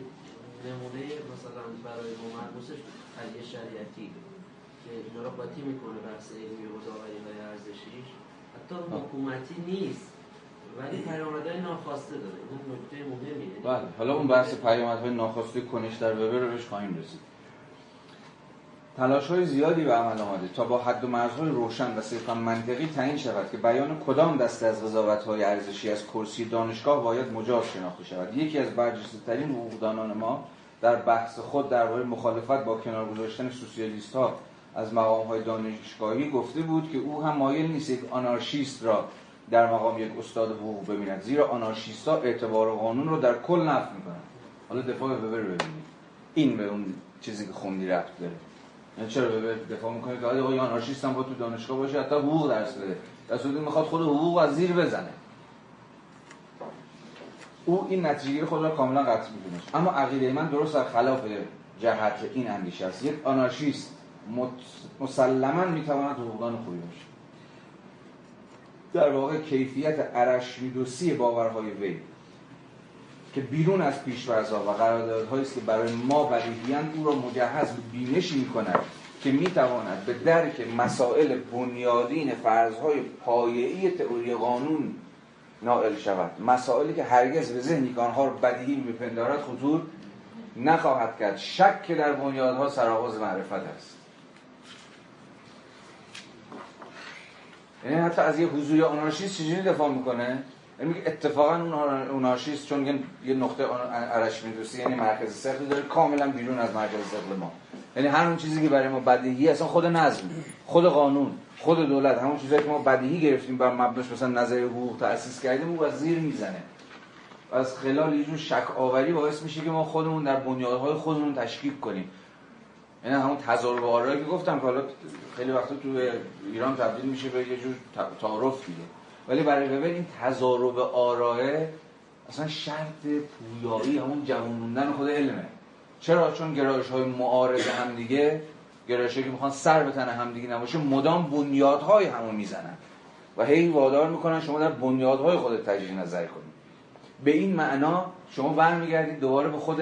نمونه مثلا برای ما مرموزش علی شریعتی که اینا رو قاطی می‌کنه بحث علمی و داوری های ارزشیش. حتی حکومتی نیست ولی پیامدهای ناخواسته داره. این نکته مهمیه. بله حالا اون بحث پیامدهای ناخواسته کنش در وبر رو بهش خواهیم رسید. تلاش های زیادی به عمل آمده تا با حد و مرزهای روشن و صرفا منطقی تعیین شود که بیان کدام دسته از قضاوت های ارزشی از کرسی دانشگاه باید مجاز شناخته شود. یکی از برجسته ترین حقوقدانان ما در بحث خود درباره مخالفت با کنار گذاشتن سوسیالیست ها از مقام های دانشگاهی گفته بود که او هم مایل نیست یک آنارشیست را در مقام یک استاد حقوق ببیند زیرا آنارشیستا اعتبار قانون رو در کل نفت می‌کنن حالا دفاع وبر ببینید این به اون چیزی که خوندی رفت داره. یعنی چرا وبر دفاع می‌کنه که آقا آنارشیست هم با تو دانشگاه باشه حتی حقوق درس بده. در می‌خواد خود حقوق از زیر بزنه. او این نتیجه خود را کاملا قطع می‌دونه. اما عقیده من درست در خلاف جهت این اندیشه است. یک آنارشیست مسلما می‌تواند حقوقدان خوبی باشه در واقع کیفیت ارشمیدوسی باورهای وی که بیرون از پیشورزها و قراردادهایی است که برای ما بدیهیان او را مجهز به بینشی می‌کند که می‌تواند به درک مسائل بنیادین فرضهای پایه‌ای تئوری قانون نائل شود. مسائلی که هرگز به ذهنی که را بدیهی میپندارد خطور نخواهد کرد. شک که در بنیادها سرآغاز معرفت است. یعنی حتی از یه حضوری آنارشیست چجوری دفاع می‌کنه؟ یعنی اتفاقا اون آنارشیست چون یه نقطه عرش میدوسی یعنی مرکز سختی داره کاملا بیرون از مرکز سخت ما. یعنی هر اون چیزی که برای ما بدیهی اصلا خود نظم خود قانون. خود دولت همون چیزایی که ما بدیهی گرفتیم بر مبناش مثلا نظر حقوق تأسیس کردیم او از زیر می‌زنه. از خلال یه جور شک آوری باعث میشه که ما خودمون در بنیادهای خودمون تشکیک کنیم. یعنی همون تضارب آرایی که گفتم که حالا خیلی وقتا تو ایران تبدیل میشه به یه جور تعارف دیگه. ولی برای ببین این تضارب آرایه اصلا شرط پویایی همون جوان خود علمه. چرا؟ چون گرایش های معارض هم دیگه گرایش که می‌خوان سر به تن هم دیگه نباشه مدام بنیادهای همون می‌زنن. و هی وادار می‌کنن شما در بنیادهای خودت تجدید نظر کنید به این معنا شما برمیگردید دوباره به خود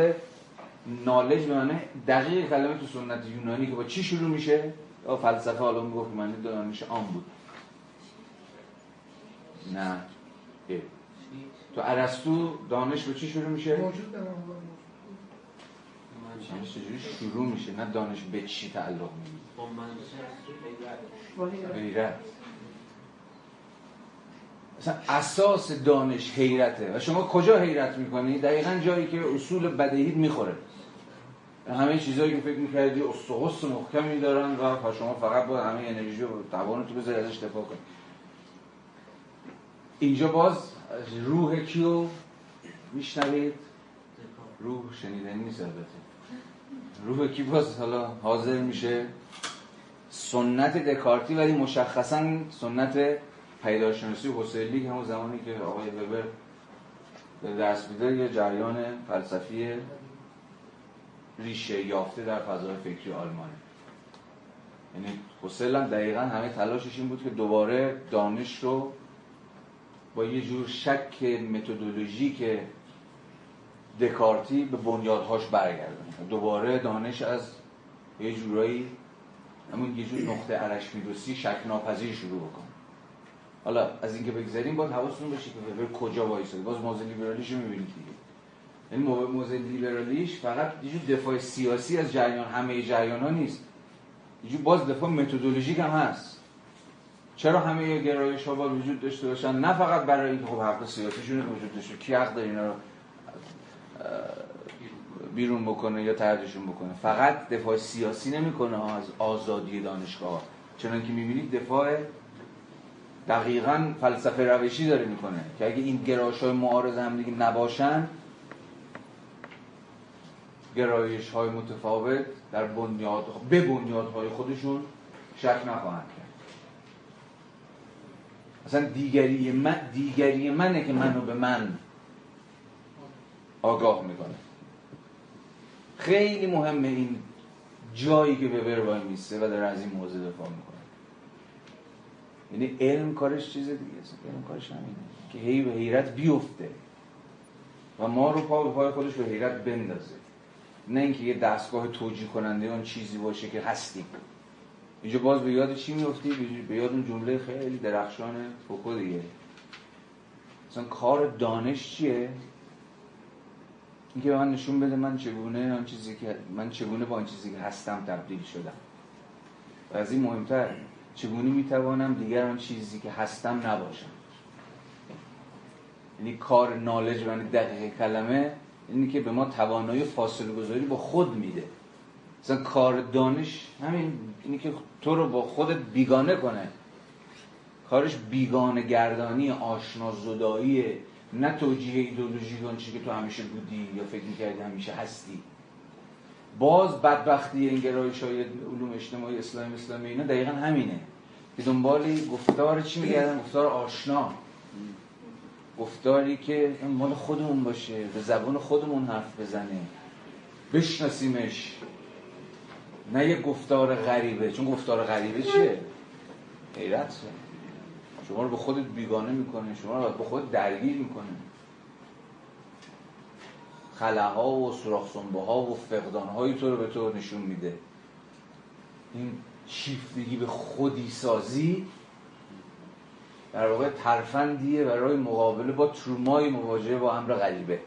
نالج به معنی دقیق کلمه تو سنت یونانی که با چی شروع میشه؟ یا فلسفه حالا می‌گفت معنی دانش آن بود. نه. تو ارسطو دانش به چی شروع میشه؟ موجود دانش چجوری شروع میشه نه دانش به چی تعلق می‌گیره. غیرت مثلا اساس دانش حیرته. و شما کجا حیرت می‌کنی؟ دقیقا جایی که اصول بدهید می‌خوره. همه چیزهایی که فکر می‌کردی استخوص محکمی دارن و شما فقط با همه انرژی و توان تو بذاری ازش دفاع کنی. اینجا باز روح کیو میشنوید؟ روح شنیدنی نیست البته. روح کی باز حالا حاضر میشه؟ سنت دکارتی ولی مشخصا سنت پیداشناسی حسیلی که همون زمانی که آقای وبر به دست میده یه جریان فلسفی ریشه یافته در فضای فکری آلمانه یعنی حسیل هم دقیقا همه تلاشش این بود که دوباره دانش رو با یه جور شک متدولوژی دکارتی به بنیادهاش برگردونه. دوباره دانش از یه جورایی همون یه جور نقطه ارشمیدوسی شک ناپذیر شروع بکن. حالا از اینکه بگذاریم باید حواستون باشه که وبر کجا وایساده. باز موزه لیبرالیش رو می‌بینید دیگه. یعنی موزه لیبرالیش فقط یه جور دفاع سیاسی از جریان. همه جریان ها نیست. یه جور باز دفاع متدولوژیک هم هست. چرا همه گرایش ها وجود داشته باشن؟ نه فقط برای اینکه خب حق سیاسیشون وجود داشته. کی حق داره اینا رو؟ بیرون بکنه یا تردشون بکنه. فقط دفاع سیاسی نمی‌کنه از آزادی دانشگاه چون که می‌بینید دفاع دقیقا فلسفه روشی داره می‌کنه که اگه این گرایش های معارض هم دیگه نباشن گرایش های متفاوت در بنیاد به بنیادهای خودشون شک نخواهند کرد. اصلا دیگری من دیگری منه که منو به من آگاه می‌کنه. خیلی مهمه این جایی که به وای میسته و در از این موضوع دفاع می‌کنه. یعنی علم کارش چیز دیگه است. علم کارش همینه که هی به حیرت بیفته و ما رو پا به پای خودش به حیرت بندازه. نه اینکه یه دستگاه توجیه کننده اون چیزی باشه که هستیم. اینجا باز به یاد چی میفتی؟ به یاد اون جمله خیلی درخشان فوکو دیگه. مثلا کار دانش چیه؟ اینکه به من نشون بده من چگونه آن چیزی که من چگونه با آن چیزی که هستم تبدیل شدم. و از این مهمتر چگونه می‌توانم دیگر آن چیزی که هستم نباشم؟ یعنی کار نالج و دقیق کلمه اینی که به ما توانایی فاصله گذاری با خود میده. مثلا کار دانش همین اینی که تو رو با خودت بیگانه کنه. کارش بیگانه گردانی آشنا زدایی نه توجیه ایدولوژی اون چیزی که تو همیشه بودی یا فکر می‌کردی همیشه هستی. باز بدبختی این گرایش های علوم اجتماعی اسلام اسلامی اینا دقیقا همینه. که دنبال گفتار چی میگردن گفتار آشنا. گفتاری که مال خودمون باشه به زبان خودمون حرف بزنه. بشناسیمش. نه یه گفتار غریبه. چون گفتار غریبه چیه؟ حیرت شما رو به خودت بیگانه می‌کنه شما رو به خود درگیر می‌کنه. خلاها و سراخ ها و فقدان های تو رو به تو نشون میده. این شیفتگی به خودی سازی در واقع ترفندیه برای مقابله با ترومای مواجهه با امر غریبه.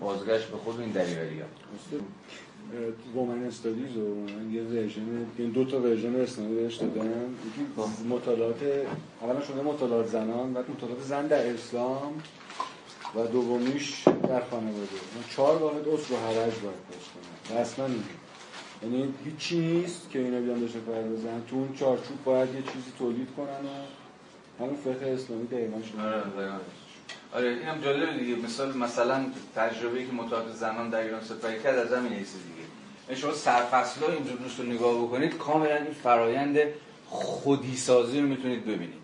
بازگشت به خود. این دریوری ها. رومن استادیز و یه ورژن دو تا ورژن اسلامی بهش یکی مطالعات اولا شده مطالعات زنان بعد مطالعات زن در اسلام و دومیش در خانواده. من چهار واحد اصل رو حرج باید پشت کنم اصلا یعنی هیچی نیست که اینا بیان داشته بزن تو اون چارچوب باید یه چیزی تولید کنن و همون فقه اسلامی دقیقا شده. آره آره اینم جالبه دیگه. مثال مثلا تجربه که مطالعات زنان در ایران سپری کرد از همین دیگه. یعنی شما سرفصل ها اینجور رو نگاه بکنید کاملا این فرایند خودی سازی رو می‌تونید ببینید.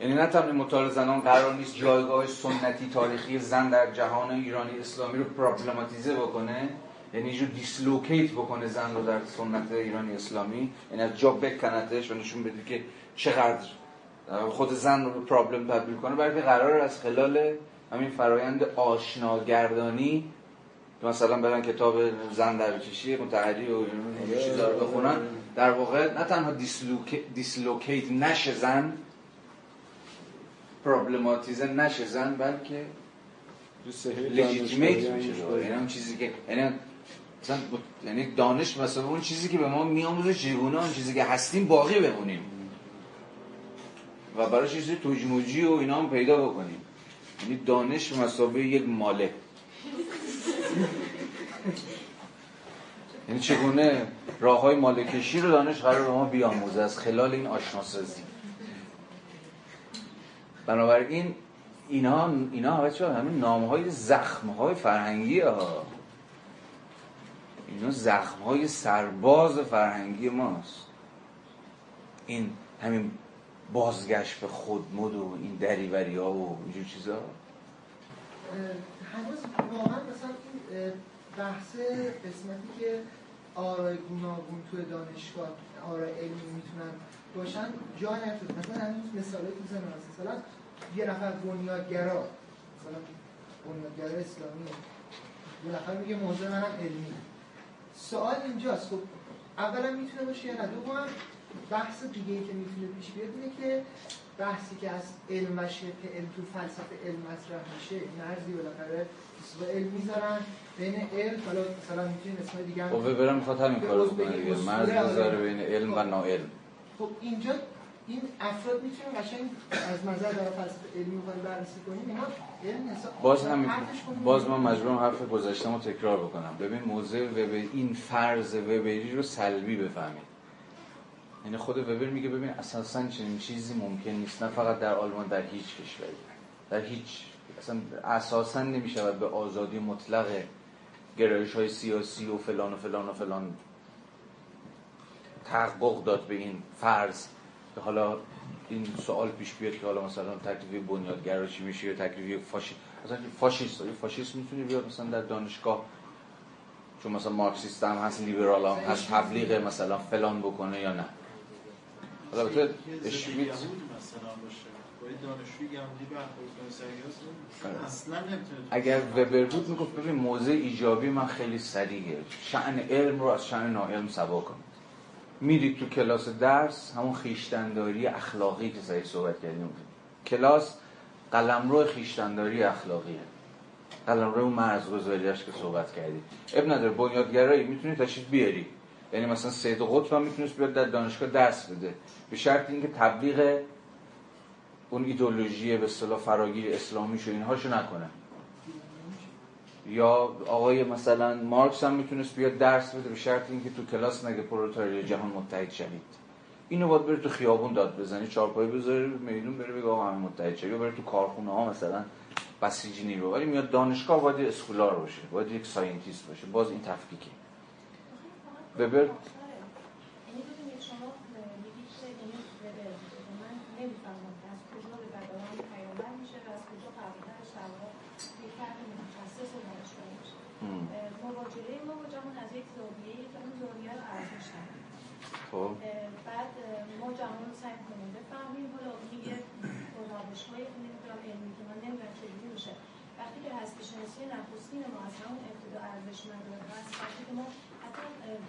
یعنی نه تنها مطالعه زنان قرار نیست جایگاه سنتی تاریخی زن در جهان ایرانی اسلامی رو پرابلماتیزه بکنه یعنی جو dislocate بکنه زن رو در سنت ایرانی اسلامی. یعنی از جا بکنتش و نشون بده که چقدر خود زن رو به problem تبدیل کنه. بلکه قراره از خلال همین فرایند آشناگردانی مثلا برن کتاب زن در چشم مطهری و این چیزا رو بخونن. در واقع نه تنها dislocate نشه زن پرابلماتیزه نشه زن بلکه لژیتیمیت میشه. یعنی اون چیزی که یعنی مثلا یعنی دانش مثلا اون چیزی که به ما میآموزه چگونه اون چیزی که هستیم باقی بمونیم. و برای چیزی توجموجی و اینا هم پیدا بکنیم. یعنی دانش مسابقه یک ماله. یعنی چگونه راه های مالکشی رو دانش قرار به ما بیاموزه از خلال این آشناسازی؟ بنابراین اینا اینا بچه همین نام های زخم های فرهنگی ها. اینا زخم های سرباز فرهنگی ماست. این همین بازگشت به خود مد و این دریوری ها و اینجور چیزا؟ هنوز واقعا مثلا این بحث قسمتی که آرای گوناگون توی دانشگاه آرای علمی می‌تونن باشن جا نشد مثلا هنوز مثالی می‌زنم مثلا یه نفر بنیادگرا مثلا بنیادگرا اسلامی یه نفر میگه موضوع منم علمی. سوال اینجاست. خب اولا می‌تونه باشه یا نه؟ دوم بحث دیگه ای که می‌تونه پیش بیاد اینه که بحثی که از علم و شبه علم تو فلسفه علم مطرح میشه مرزی بالاخره و علم می‌ذارن. بین علم حالا مثلا می‌تونیم اسمای دیگه هم خب برم می‌خواد همین کارو دیگه. مرز می‌ذاره بین علم و ناعلم. خب اینجا این افراد می‌تونن قشنگ از نظر در فلسفه علمی می‌خوایم بررسی کنیم. اینا باز هم باز من مجبورم حرف گذشتم رو تکرار بکنم. ببین موضع وبر این فرض وبری رو سلبی بفهمید. یعنی خود وبر میگه ببین اساسا چنین چیزی ممکن نیست. نه فقط در آلمان در هیچ کشوری. در هیچ اصلا اساسا نمی‌شود به آزادی مطلق گرایش های سیاسی و فلان و فلان و فلان تحقق داد به این فرض. که حالا این سوال پیش بیاد که حالا مثلا تکلیف بنیادگرا چی میشه یا تکلیف فاشی مثلا فاشیست فاشیست می‌تونه بیاد مثلا در دانشگاه. چون مثلا مارکسیست هم هست لیبرال هم هست تبلیغ مثلا فلان بکنه یا نه. البته اشویت اگر وبر بود می‌گفت ببین موضع ایجابی من خیلی سریعه. شعن علم رو از شعن ناعلم سوا کنید میرید تو کلاس درس همون خیشتنداری اخلاقی که سعی صحبت کردیم. کلاس قلمرو خیشتنداری اخلاقیه. قلمرو مرزگذاریش که صحبت کردیم. اب نداره بنیادگرایی می‌تونی تشریف بیاری. یعنی مثلا سید قطب هم می‌تونست بیاد در دانشگاه درس بده. به شرط اینکه تبلیغ اون ایدولوژی به اصطلاح فراگیر اسلامی شو اینهاشو نکنه. یا آقای مثلا مارکس هم می‌تونست بیاد درس بده به شرط اینکه تو کلاس نگه پرولتاریای جهان متحد شوید. اینو باید بره تو خیابون داد بزنی چارپایه بذاره میدون بره بگه آقا همه متحد یا بره تو کارخونه ها مثلا بسیج نیرو. ولی میاد دانشگاه باید scholar باشه باید یک scientist باشه. باز این تفکیکه. وبر خب. بعد ما جهان سعی کنیم بفهمیم حالا یه روش های نمی‌دونم علمی که من نمی‌دونم چجوری میشه وقتی که هستی شناسی نخستین ما از همون ابتدا ارزش مدار هست که ما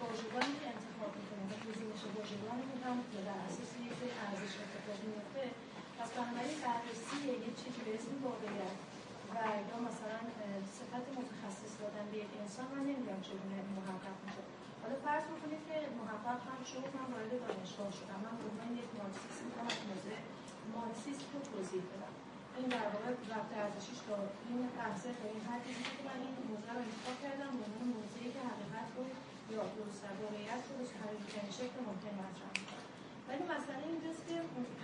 واژگانی که انتخاب می‌کنیم. و گزینش واژگانی که هم در اساس یک ارزش اتفاق میفته پس بنابراین بررسی یه چیزی به اسم واقعیت و یا مثلا صفت متخصص دادن به یک انسان من نمی‌دونم چگونه محقق میشه. حالا فرض بکنید که محقق هم شد من وارد دانشگاه شدم. من به یک مارکسیست می‌خوام از موضع مارکسیست رو توضیح بدم این در واقع رفت ارزشیش تا این بحثه تا این حدی که من این موضوع رو انتخاب کردم. به عنوان موضعی که حقیقت رو یا درست در واقعیت رو به هر شکل ممکن مطرح می‌کنم ولی مسئله اینجاست که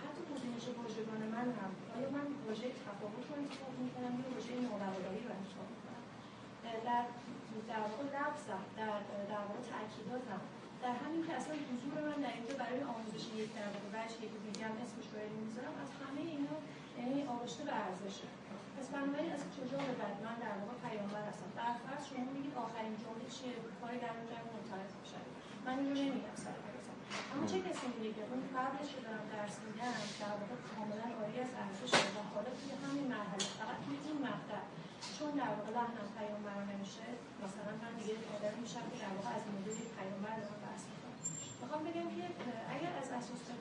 حتی گزینش واژگان من هم آیا من واژه تفاوت رو انتخاب می‌کنم یا واژه نابرابری رو انتخاب می‌کنم؟ در در واقع لفظم در در واقع تاکیداتم در همین که اصلا حضور من در اینجا برای آموزش یک در واقع وجهی که دیگه اسمش رو می‌ذارم از همه اینا یعنی آغشته به ارزشه. پس بنابراین از کجا به بعد من در واقع پیامبر هستم در فرض شما میگید آخرین جمله چیه؟ کاری در اونجا منطلق میشه من اینو نمیگم سر اما چه کسی میگه؟ که اون قبلش که دارم درس میدم در واقع کاملا آری از ارزشه و حالا توی همین مرحله فقط توی این مقطع. چون در واقع لحنم پیامبر نمیشه مثلا من دیگه آدم میشم که در واقع از مدل پیامبر دارم بحث می‌کنم می‌خوام بگم که اگر از اساس که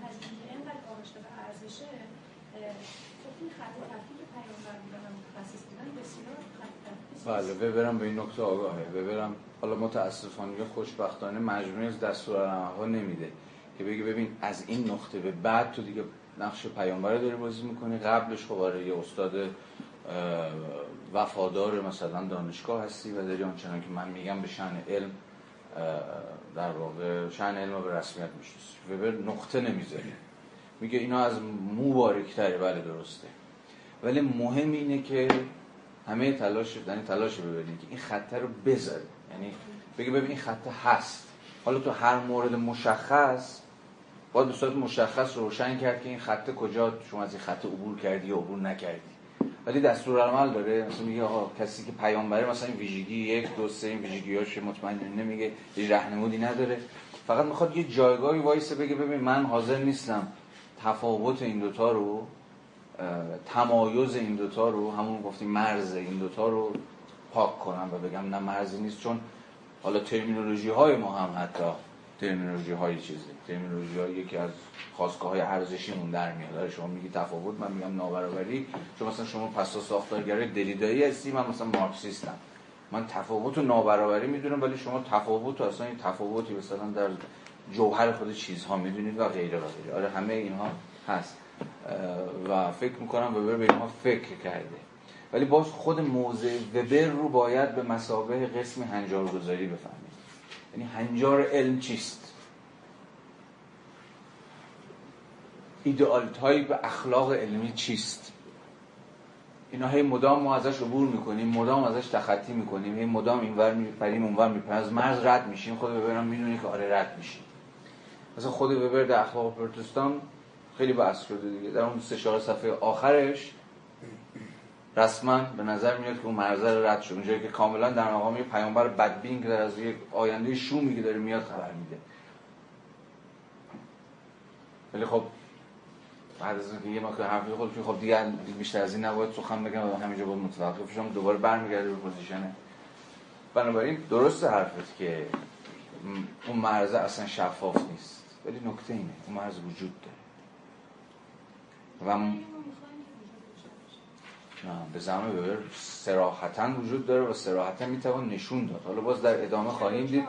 اینقدر آغشته به ارزشه بله ببرم به این نکته آگاهه. ببرم حالا متاسفانه یا خوشبختانه مجموعه از دستورالعملها نمیده که بگه ببین از این نقطه به بعد تو دیگه نقش پیامبر داری بازی می‌کنی. قبلش خب آره یه استاد وفادار مثلا دانشگاه هستی و داری آنچنان که من میگم به شن علم در واقع شن علم به رسمیت می‌شناسی. وبر نقطه نمی‌ذاری. میگه اینا از مو تره بله درسته. ولی مهم اینه که همه تلاش یعنی تلاش ببینید که این خطه رو بذاری یعنی بگه ببین این خطه هست. حالا تو هر مورد مشخص باید به صورت مشخص روشن کرد که این خطه کجا شما از این خط عبور کردی یا عبور نکردی. ولی دستور عمل داره. مثلا میگه آقا کسی که پیامبره مثلا این ویژگی یک دو سه این ویژگیاش مطمئن نمیگه هیچ رهنمودی نداره. فقط می‌خواد یه جایگاهی وایسه بگه ببین من حاضر نیستم تفاوت این دوتا رو تمایز این دوتا رو همون گفتیم مرز این دوتا رو پاک کنم و بگم نه مرزی نیست چون حالا ترمینولوژی های ما هم حتی ترمینولوژی های چیزی. ترمینولوژی های یکی از خواستگاه های ارزشیمون در میاد. آره شما میگی تفاوت من میگم نابرابری. چون مثلا شما پسا ساختارگرای دلیدایی هستی من مثلا مارکسیستم. من تفاوت و نابرابری می‌دونم ولی شما تفاوت و اصلا این تفاوتی مثلا در جوهر خود چیزها می‌دونید و غیره و غیره. آره همه اینها هست. و فکر می‌کنم وبر به اینها فکر کرده. ولی باز خود موضع وبر رو باید به مسابه قسم هنجارگذاری بفهمید. یعنی هنجار علم چیست؟ ideal type اخلاق علمی چیست؟ اینا هی مدام ما ازش عبور می‌کنیم مدام ازش تخطی می‌کنیم هی مدام اینور میپریم اونور میپریم از مرز رد میشیم خود وبرم می‌دونی که آره رد میشیم. مثلا خود وبر در اخلاق پروتستان خیلی بحث شده دیگه. در اون سه چهار صفحه آخرش رسما به نظر میاد که اون مرزه رد شد. اونجایی که کاملا در مقام پیامبر بدبین که در از یک آینده شومی که داره میاد خبر میده. ولی خب بعد از اینکه یه مقدار حرفی خود خب دیگه بیشتر از این نباید سخن بگم و همینجا بود متوقف شم دوباره برمیگرده به پوزیشنه. بنابراین درست حرفت که اون مرزه اصلا شفاف نیست. ولی نکته اینه اون مرز وجود داره. و به زمان ببر سراحتا وجود داره و سراحتا می‌توان نشون داد. حالا باز در ادامه خواهیم دید.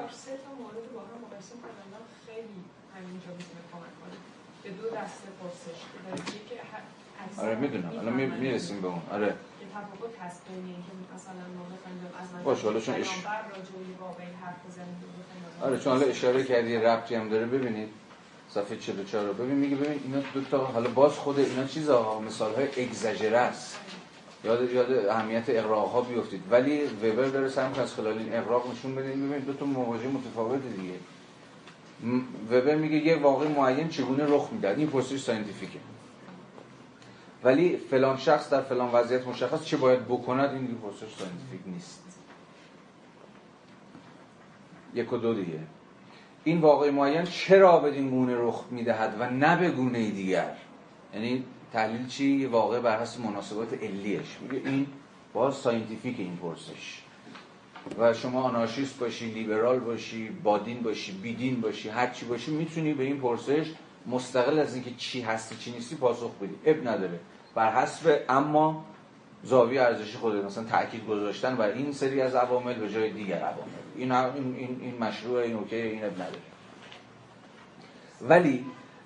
آره می‌دونم. الان می‌رسیم به اون. آره. باشه حالا چون اش... آره چون حالا اشاره کردی ربطی هم داره. ببینید. صفحه 44 رو ببین میگه ببین اینا دو تا حالا باز خود اینا چیزا مثال های اگزاجره است. یاد یاد اهمیت اقراق ها بیفتید. ولی وبر داره سعی می‌کنه از خلال این اقراق نشون بده. ببین دو تا مواجه متفاوت دیگه. وبر میگه یه واقع معین چگونه رخ می‌داد این پرسش scientific ه ولی فلان شخص در فلان وضعیت مشخص چه باید بکند؟ این پرسش scientific نیست. یک و دو دیگه. این واقع معین چرا بدین گونه رخ می‌دهد و نه به گونه دیگر؟ یعنی تحلیل چی؟ یه واقع بر حسب مناسبات علیش. میگه این باز scientific این پرسش. و شما آنارشیست باشی لیبرال باشی بادین باشی بیدین باشی هر چی باشی می‌تونی به این پرسش مستقل از اینکه چی هستی چی نیستی پاسخ بدی. اب نداره. بر حسب اما زاویه ارزشی خودت مثلا تاکید گذاشتن بر این سری از عوامل به جای دیگر عوامل. این این این مشروع این اوکی این نداره. ولی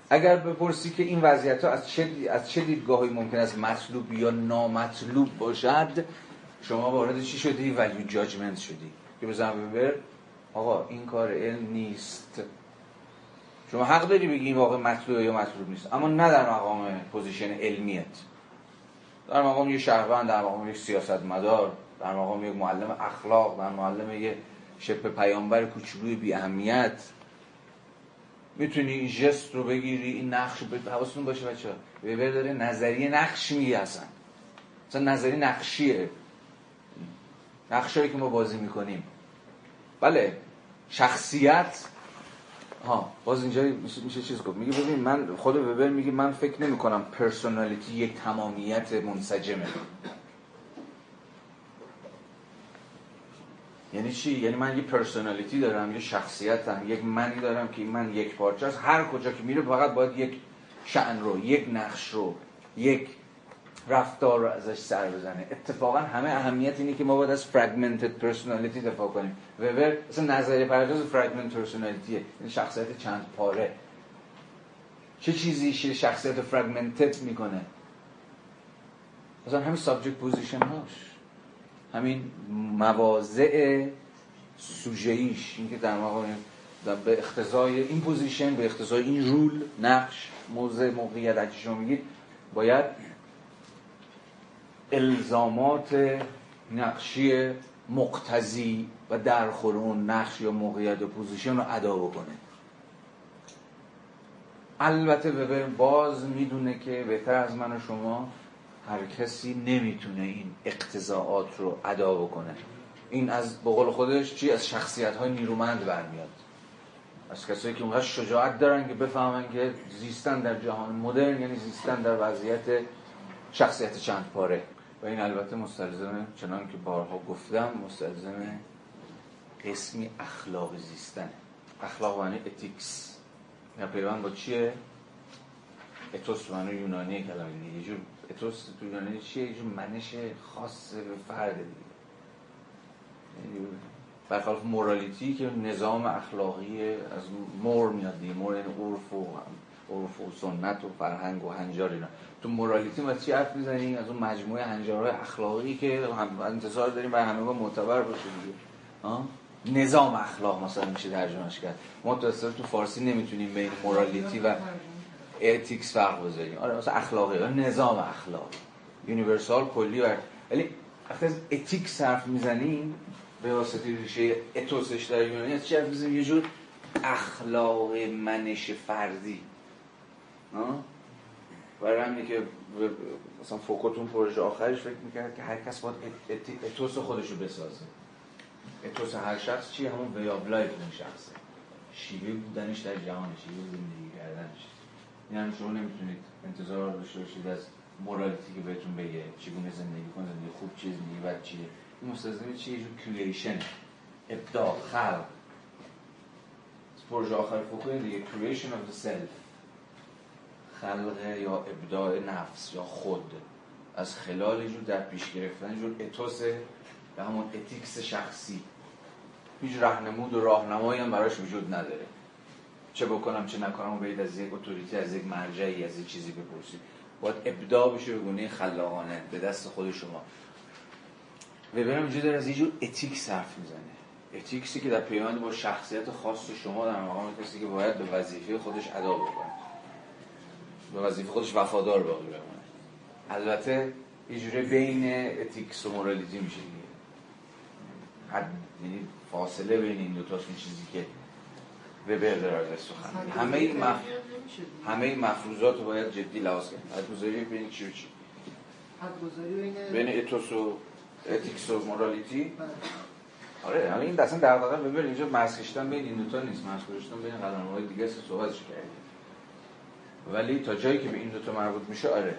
اگر بپرسی که این وضعیت ها از چه, از چه دیدگاهی ممکن است مطلوب یا نامطلوب باشد شما وارد چی شدی؟ value judgment شدی. که بزنم وبر آقا این کار علم نیست. شما حق داری بگی این واقع مطلوب یا مطلوب نیست. اما نه در مقام position علمیت. در مقام یک شهروند در مقام یک سیاستمدار در مقام یک معلم اخلاق در معلم یک شبه پیامبر کوچولوی بی اهمیت. می‌تونی این ژست رو بگیری این نقش رو حواستون باشه بچه وبر داره نظریه نقش میگه اصلا مثلا نظریه نقشیه. نقشایی که ما بازی می‌کنیم. بله شخصیت ها باز اینجا میشه, میشه چیز گفت. میگه ببین من خود وبر میگه من فکر نمی کنم personality یک تمامیت منسجمه. یعنی چی؟ یعنی من یه personality دارم یه شخصیتم یک منی دارم که من یک پارچه است. هر کجا که میره فقط باید یک شأن رو یک نقش رو یک رفتار رو ازش سر بزنه. اتفاقا همه اهمیت اینه که ما باید از fragmented personality دفاع کنیم. وبر اصلا نظریه پرداز fragmented personality ه این شخصیت چند پاره. چه چیزی شخصیت fragmented می‌کنه؟ مثلا همین subject position هاش همین مواضع سوژه‌ایش. این که در واقع به اقتضای این position به اقتضای این role نقش موضع موقعیت اگه شما میگید باید الزامات نقشی مقتضی و درخور اون نقش یا موقعیت و position رو ادا بکنه. البته وبر باز می‌دونه که بهتر از من و شما هر کسی نمی‌تونه این اقتضائات رو ادا بکنه. این از بقول خودش چی؟ از شخصیت های نیرومند برمیاد. از کسایی که اونقدر شجاعت دارن که بفهمن که زیستن در جهان مدرن یعنی زیستن در وضعیت شخصیت چند پاره و این البته مستلزم چنان که بارها گفتم مستلزم قسمی اخلاق زیستن اخلاق معنی اتیکس یا پیوند با چیه؟ اتوس معنی یونانی کلمه دیگه. یه جور اتوس تو یونانی چیه؟ یه جور منش خاص به فرد دیگه. یعنی برخلاف مورالیتی که نظام اخلاقی از مور میاد دیگه. مور یعنی عرف و عرف و سنت و فرهنگ و هنجار اینا. تو مورالیتی ما چی حرف می‌زنیم از اون مجموعه هنجارهای اخلاقی که هم انتظار داریم برای همه معتبر باشه دیگه. نظام اخلاق مثلا میشه ترجمهش کرد. ما تو تو فارسی نمی‌تونیم بین مورالیتی و ethics فرق بذاریم. آره مثلا اخلاقی نظام اخلاق universal کلی ولی وقتی از ethics حرف می‌زنیم به واسطه ریشه ethos ش در یونانی از چی حرف می‌زنیم یه جور اخلاق منش فردی. برای همینه که مثلا فوکو تو اون پروژه آخرش فکر می‌کرد که هر کس باید ethos خودشو بسازه. ethos هر شخص چیه همون way of life اون شخصه شیوه بودنش در جهان شیوه زندگی کردنش. این هم شما نمی‌تونید انتظار داشته باشید از مورالیتی که بهتون بگه. چگونه زندگی کن زندگی خوب چیز زندگی بد چیه. این مستلزم چیه؟ یه کریشن ابداع خلق. پروژه آخر فوکو دیگه creation of the self. خلق یا ابداع نفس یا خود. از خلال جور در پیش گرفتن جور اتوس به همون ethics شخصی. هیچ رهنمود و راهنمایی هم براش وجود نداره. چه بکنم چه نکنم و از یک authority از یک مرجعی از یک چیزی بپرسید. باید ابداع بشه به گونه خلاقانه به دست خود شما. وبرم اینجا داره از یه جور ethics حرف می‌زنه. ethics ی که در پیوند با شخصیت خاص شما در مقام کسی که باید به وظیفه خودش ادا بکنه. به وظیفه خودش وفادار باقی بمونه البته یه جوری بین ethics و morality میشه دیگه. حد یعنی فاصله بین این دو تا چیزی که وبر داره سخن همه این مف... همه این مفروضات رو باید جدی لحاظ کنیم. حدگذاری بین چی و چی. بین بین ethos و ethics و morality. بله. آره همه این داستان در واقع ببین اینجا مرز کشیدن بین این دوتا نیست. مرز کشیدن بین قلمروهای دیگه است. صحبتش کردیم. ولی تا جایی که به این دوتا مربوط میشه آره.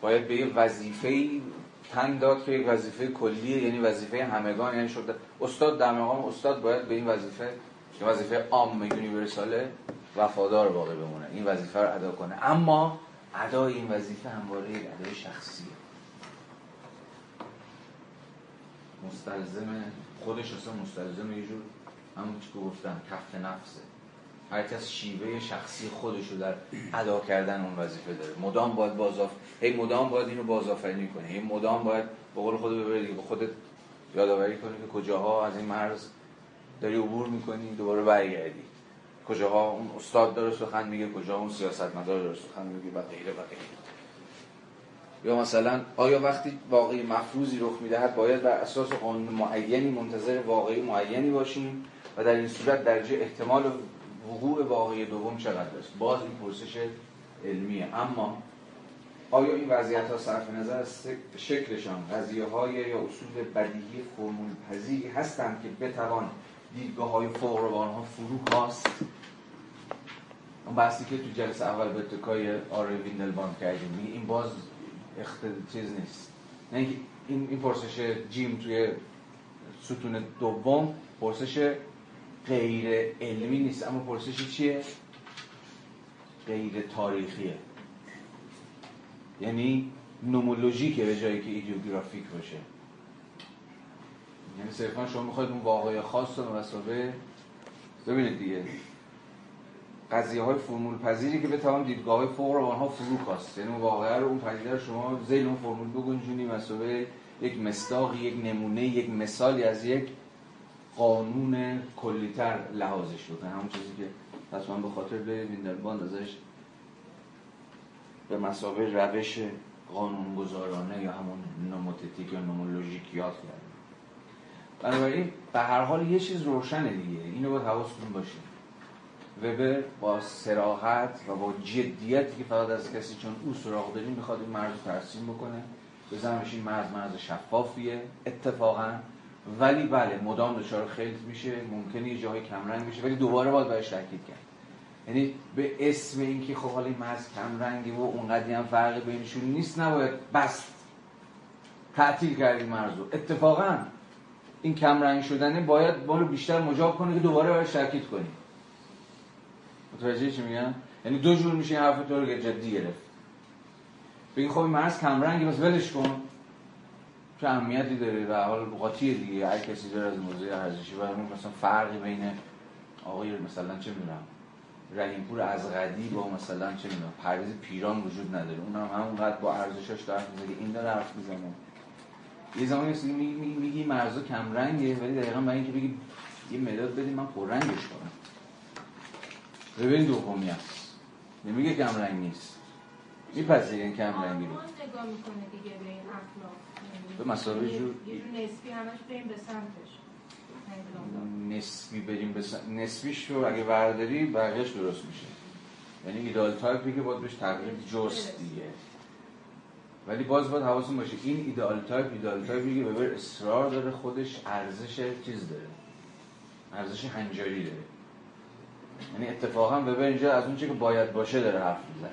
باید به یه وظیفه تن داد که یک وظیفه کلیه یعنی وظیفه همگان یعنی شده استاد در مقام استاد باید به این وظیفه که وظیفه عام یونیورساله وفادار باقی بمونه. این وظیفه رو ادا کنه. اما ادای این وظیفه همواره ادای شخصیه. مستلزم خودش اصلا مستلزم یه جور همون که گفتم کف نفسه. هر کس شیوه شخصی خودش در ادا کردن اون وظیفه داره. مدام باید بازاف هی مدام باید اینو بازآفرینی کنه هی مدام باید به قول خود ببری به خودت یادآوری کنی که کجاها از این مرز داری عبور می‌کنی دوباره برگردی. کجاها اون استاد داره سخن میگه کجا اون سیاستمدار داره سخن میگه و غیره و غیره. یا مثلا آیا وقتی واقعی مفروضی رخ می‌دهد باید بر اساس قانون معینی منتظر واقعی معینی باشیم و در این صورت درجه احتمال وقوع واقعی دوم چقدر است؟ باز این پرسش علمیه. اما آیا این وضعیت ها صرف نظر از شکلشان قضیه های یا اصول بدیهی فرمول پذیری هستند که بتوان دیدگاه های فوق ها فرو هاست اون بحثی که تو جلسه اول به اتکای آره ویندلباند کردیم. این باز اخت... چیز نیست. نه این این پرسش جیم توی ستون دوم پرسش غیر علمی نیست اما پرسش چیه؟ غیر تاریخیه. یعنی نومولوژیکه به جایی که ایدیوگرافیک باشه. یعنی صرفا شما می‌خواید اون واقعی خاص رو مسابه ببینید دیگه. قضیه های فرمول پذیری که بتوان دیدگاه های فوق رو آنها فرو کاست. یعنی اون واقعه رو اون پدیده شما زیل اون فرمول بگنجونی مسابه یک مصداقی یک نمونه یک مثالی از یک قانون کلیتر لحاظش بکنه همون چیزی که حتما به خاطر به ویندلباند ازش به مثابه روش قانونگذارانه یا همون nomothetic یا nomologic یاد کرد بنابراین به هر حال یه چیز روشنه دیگه اینو باید حواستون باشه. وبر با صراحت و با جدیتی که فقط از کسی چون او سراغ داریم می‌خواد این مرز ترسیم بکنه. بزنمش این مرز مرز شفافیه. اتفاقا ولی بله مدام دچار خیلی میشه ممکنه یه جاهای کمرنگ بشه ولی دوباره باید بهش تاکید کرد. یعنی به اسم اینکه خب حالا این مرز کمرنگی و اونقدی هم فرق بینشون نیست نباید بس تعطیل کردیم مرز رو اتفاقا این کمرنگ شدنه باید رو بیشتر مجاب کنه که دوباره بهش تاکید کنیم. متوجه چی میگم؟ یعنی دو جور میشه این حرف تو رو جدی گرفت. بگی خب این مرز کمرنگی بس ولش کن. چه اهمیتی داره؟ و حال قاطی دیگه. هر کسی داره از موضوع ارزشی و همون مثلا فرقی بین آقای مثلا چه می‌دونم رحیمپور از غدی با مثلا چه می‌دونم پرویز پیران وجود نداره. اونم هم همونقدر با ارزشش داره می‌زنه این داره حرف می‌زنه. یه زمانی هست میگی میگی مرزا کم رنگه ولی دقیقا برای اینکه بگی یه مداد بدیم من رنگش کنم. ببین دومی هست. نمیگه کم رنگ نیست. میپذیره این کم رنگی رو نگاه می‌کنه دیگه. به مسابقه جور نسبی همش بریم به سمتش. نسبی بریم به نسبیش رو اگه برداری بقیهش درست میشه. یعنی ایدال تایپی که باید بهش تغییر جست دیگه. ولی باز باید حواسون باشه این ایدال تایپ ایدال تایپی که ببر اصرار داره خودش ارزش چیز داره. ارزش هنجاری داره. یعنی اتفاقا ببر اینجا از اون که باید باشه داره حرف می‌زنه.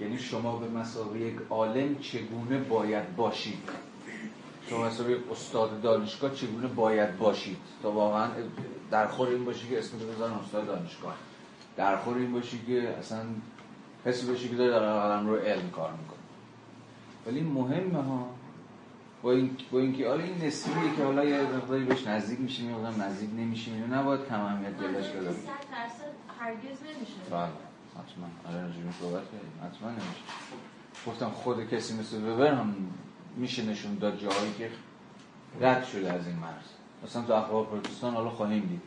یعنی شما به مسابقه یک عالم چگونه باید باشید؟ شما یک استاد دانشگاه چگونه باید باشید؟ تا واقعا در خور این باشی که اسم بزن استاد دانشگاه. در خور این باشی که اصلا حسی باشی که داره در قلم رو علم کار می‌کنه ولی مهمه ها. با, این با اینکه حالا این نسبیه که حالا یه مقداری بهش نزدیک میشیم یا نزدیک نمیشیم اینو نباید کم اهمیت دلش بده هرگز نمیشه. بله. حتما. آره رجوع صحبت کردیم. حتما نمیشه. گفتم خود کسی مثل وبر هم میشه نشون داد جایی که رد شده از این مرز. مثلا تو اخبار پروتستان حالا خواهیم دید.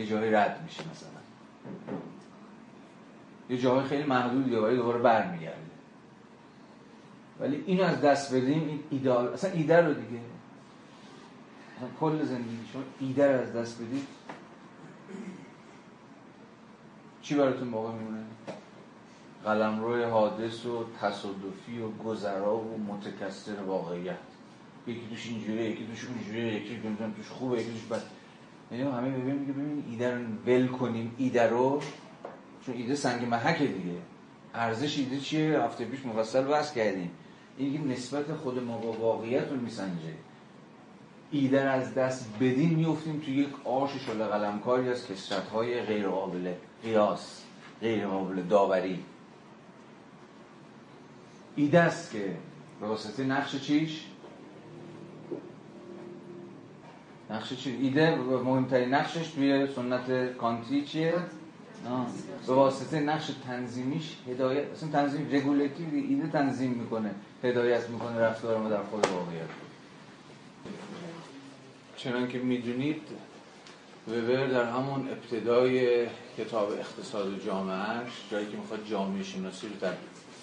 یه جایی رد میشه مثلا. یه جاهای خیلی محدودی ولی دوباره برمیگرده. ولی اینو از دست بدیم این ایدال اصلا ایده رو دیگه اصلا کل زندگی شما ایده از دست بدید. چی براتون باقی میمونه؟ قلم روی حادث و تصادفی و گذرا و متکثر واقعیت. یکی توش اینجوره یکی توش اونجوره یکی توش خوبه یکی توش بد. یعنی همه ببینیم میگه ببین ایده رو ول کنیم. ایده رو چون ایده سنگ محک دیگه. ارزش ایده چیه؟ هفته پیش مفصل بحث کردیم. این نسبت خود ما با واقعیت رو میسنجه. ایده از دست بدین میفتیم توی یک آش شل قلمکاری از کسرت های غیر قابل قیاس غیر قابل داوری. ایده است که به واسطه نقش چیش؟ نقش چی؟ ایده مهمترین نقشش توی سنت کانتی چیه؟ به واسطه نقش تنظیمیش هدایت اصلا تنظیم رگولتیو ایده تنظیم می‌کنه هدایت می‌کنه رفتار ما در خود واقعیت. چنان که می‌دونید وبر در همون ابتدای کتاب اقتصاد جامعهش جایی که می‌خواد جامعه شناسی رو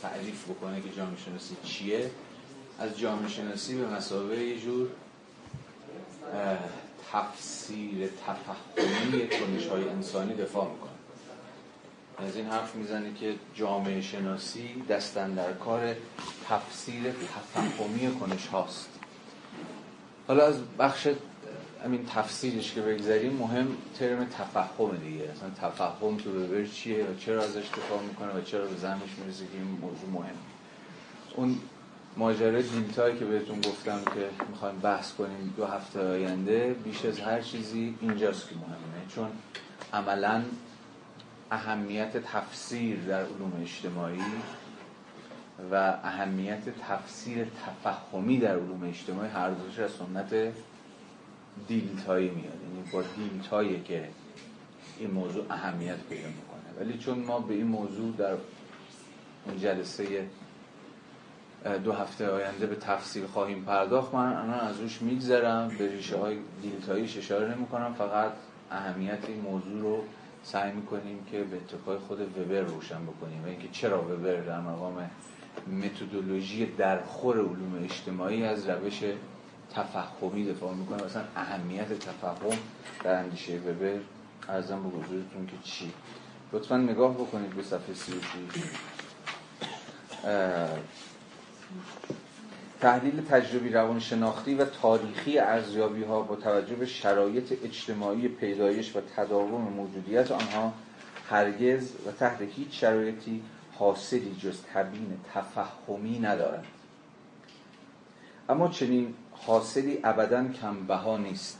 تعریف بکنه که جامعه شناسی چیه. از جامعه شناسی به مسابقه یه جور تفسیر تفهمی کنش های انسانی دفاع می‌کنه. از این حرف می‌زنه که جامعه شناسی دستن در کار تفسیر تفهمی کنش هاست حالا از بخش همین تفسیرش که بگذاریم مهم ترم تفهم دیگه. اصلا تفهم تو ببر چیه و چرا ازش دفاع می‌کنه و چرا به زنش می‌رسه که این موضوع مهم. اون ماجرای دیلتایی که بهتون گفتم که می‌خوایم بحث کنیم دو هفته آینده بیش از هر چیزی اینجاست که مهمه. چون عملا اهمیت تفسیر در علوم اجتماعی و اهمیت تفسیر تفهمی در علوم اجتماعی هر دوش از سنت دیلتایی میاد. یعنی با دیلتایی که این موضوع اهمیت پیدا می‌کنه. ولی چون ما به این موضوع در اون جلسه دو هفته آینده به تفصیل خواهیم پرداخت من الان از روش میگذرم. به ریشه های دیلتاییش اشاره نمی کنم فقط اهمیت این موضوع رو سعی می‌کنیم که به اتفاق خود وبر روشن بکنیم و اینکه چرا وبر در مقام متدولوژی درخور علوم اجتماعی از روش تفهمی دفاع می‌کنه. مثلا اهمیت تفهم در اندیشه وبر ارزم به حضورتون که چی؟ لطفا نگاه بکنید به صفحه 36 تحلیل تجربی روانشناختی و تاریخی ارزیابی ها با توجه به شرایط اجتماعی پیدایش و تداوم موجودیت آنها هرگز و تحت هیچ شرایطی حاصلی جز تبیین تفهمی ندارد اما چنین حاصلی ابدا کمبها نیست.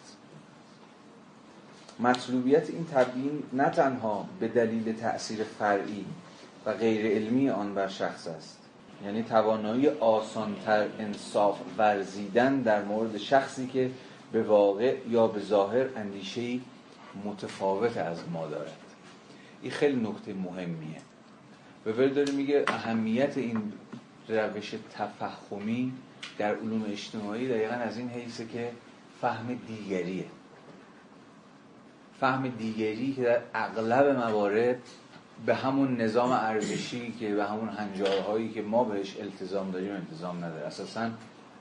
مطلوبیت این تبیین نه تنها به دلیل تأثیر فرعی و غیر علمی آن بر شخص است یعنی توانایی آسانتر انصاف ورزیدن در مورد شخصی که به واقع یا به ظاهر اندیشه متفاوت از ما دارد. این خیلی نکته مهمیه. وبر داره میگه اهمیت این روش تفهمی در علوم اجتماعی دقیقا از این حیثه که فهم دیگریه. فهم دیگری که در اغلب موارد به همون نظام ارزشی که به همون هنجارهایی که ما بهش التزام داریم التزام نداره. اساسا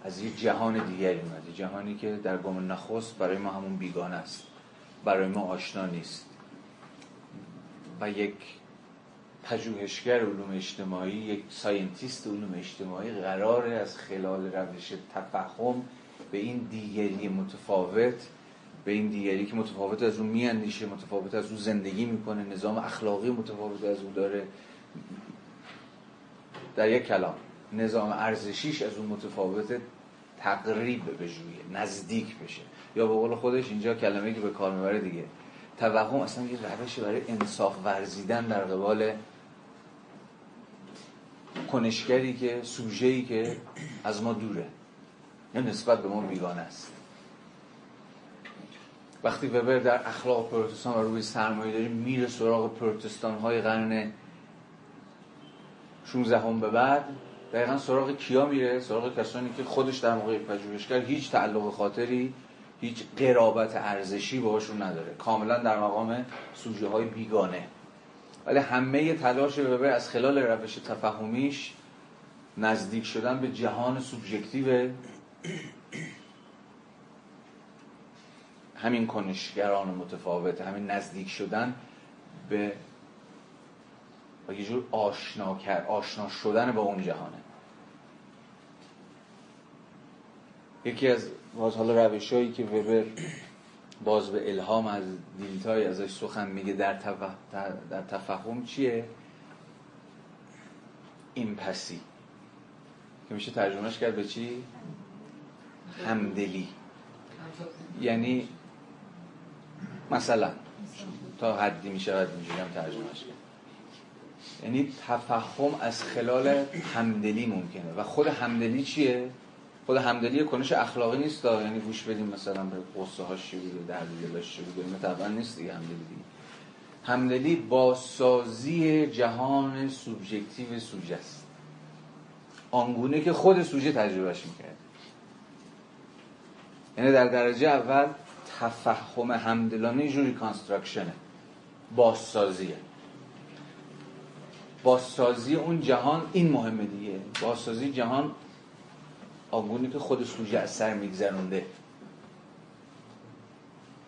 از یه جهان دیگری اومده. جهانی که در گام نخست برای ما همون بیگانه است. برای ما آشنا نیست. و یک پژوهشگر علوم اجتماعی یک scientist علوم اجتماعی قراره از خلال روش تفهم به این دیگری متفاوت به این دیگری که متفاوت از اون میاندیشه متفاوت از اون زندگی می‌کنه نظام اخلاقی متفاوت از اون داره. در یک کلام نظام ارزشیش از اون متفاوت تقریب بجویه نزدیک بشه. یا به قول خودش اینجا کلمه که به کار می‌بره دیگه توهم اصلا یه روشی برای انصاف ورزیدن در قبال کنشگری که سوژه‌ای که از ما دوره. یا نسبت به ما بیگانه است. وقتی وبر در اخلاق پروتستان و روی سرمایه داری میره سراغ پروتستان های قرن 16 هم به بعد دقیقا سراغ کیا میره؟ سراغ کسانی که خودش در موقع پژوهشگر هیچ تعلق خاطری هیچ قرابت ارزشی باشون نداره. کاملا در مقام سوژه های بیگانه. ولی همه تلاش وبر از خلال روش تفهمیش نزدیک شدن به جهان سوبژکتیو همین کنشگران متفاوت همین نزدیک شدن به یه جور آشنا کرد آشنا شدن با اون جهانه. یکی از باز حالا روش هایی که وبر باز به الهام از دیلتای ازش سخن میگه در, در تفهم چیه؟ empathy که میشه ترجمهش کرد به چی؟ همدلی. یعنی مثلا تا حدی میشه اینجوری هم ترجمهش کرد. یعنی تفهم از خلال همدلی ممکنه. و خود همدلی چیه؟ خود همدلی کنش اخلاقی نیست یعنی گوش بدیم مثلا به قصه ها چی بوده درد دلش چی بوده طبعا نیست دیگه همدلی دیگه. همدلی بازسازی جهان سوبژکتیو سوژه است. آنگونه که خود سوژه تجربهش می‌کرد. یعنی در درجه اول تفهم همدلانه جور reconstruction ه بازسازیه. بازسازی اون جهان این مهمه دیگه. بازسازی جهان آنگونی که خود سوژه از سر میگذرونده.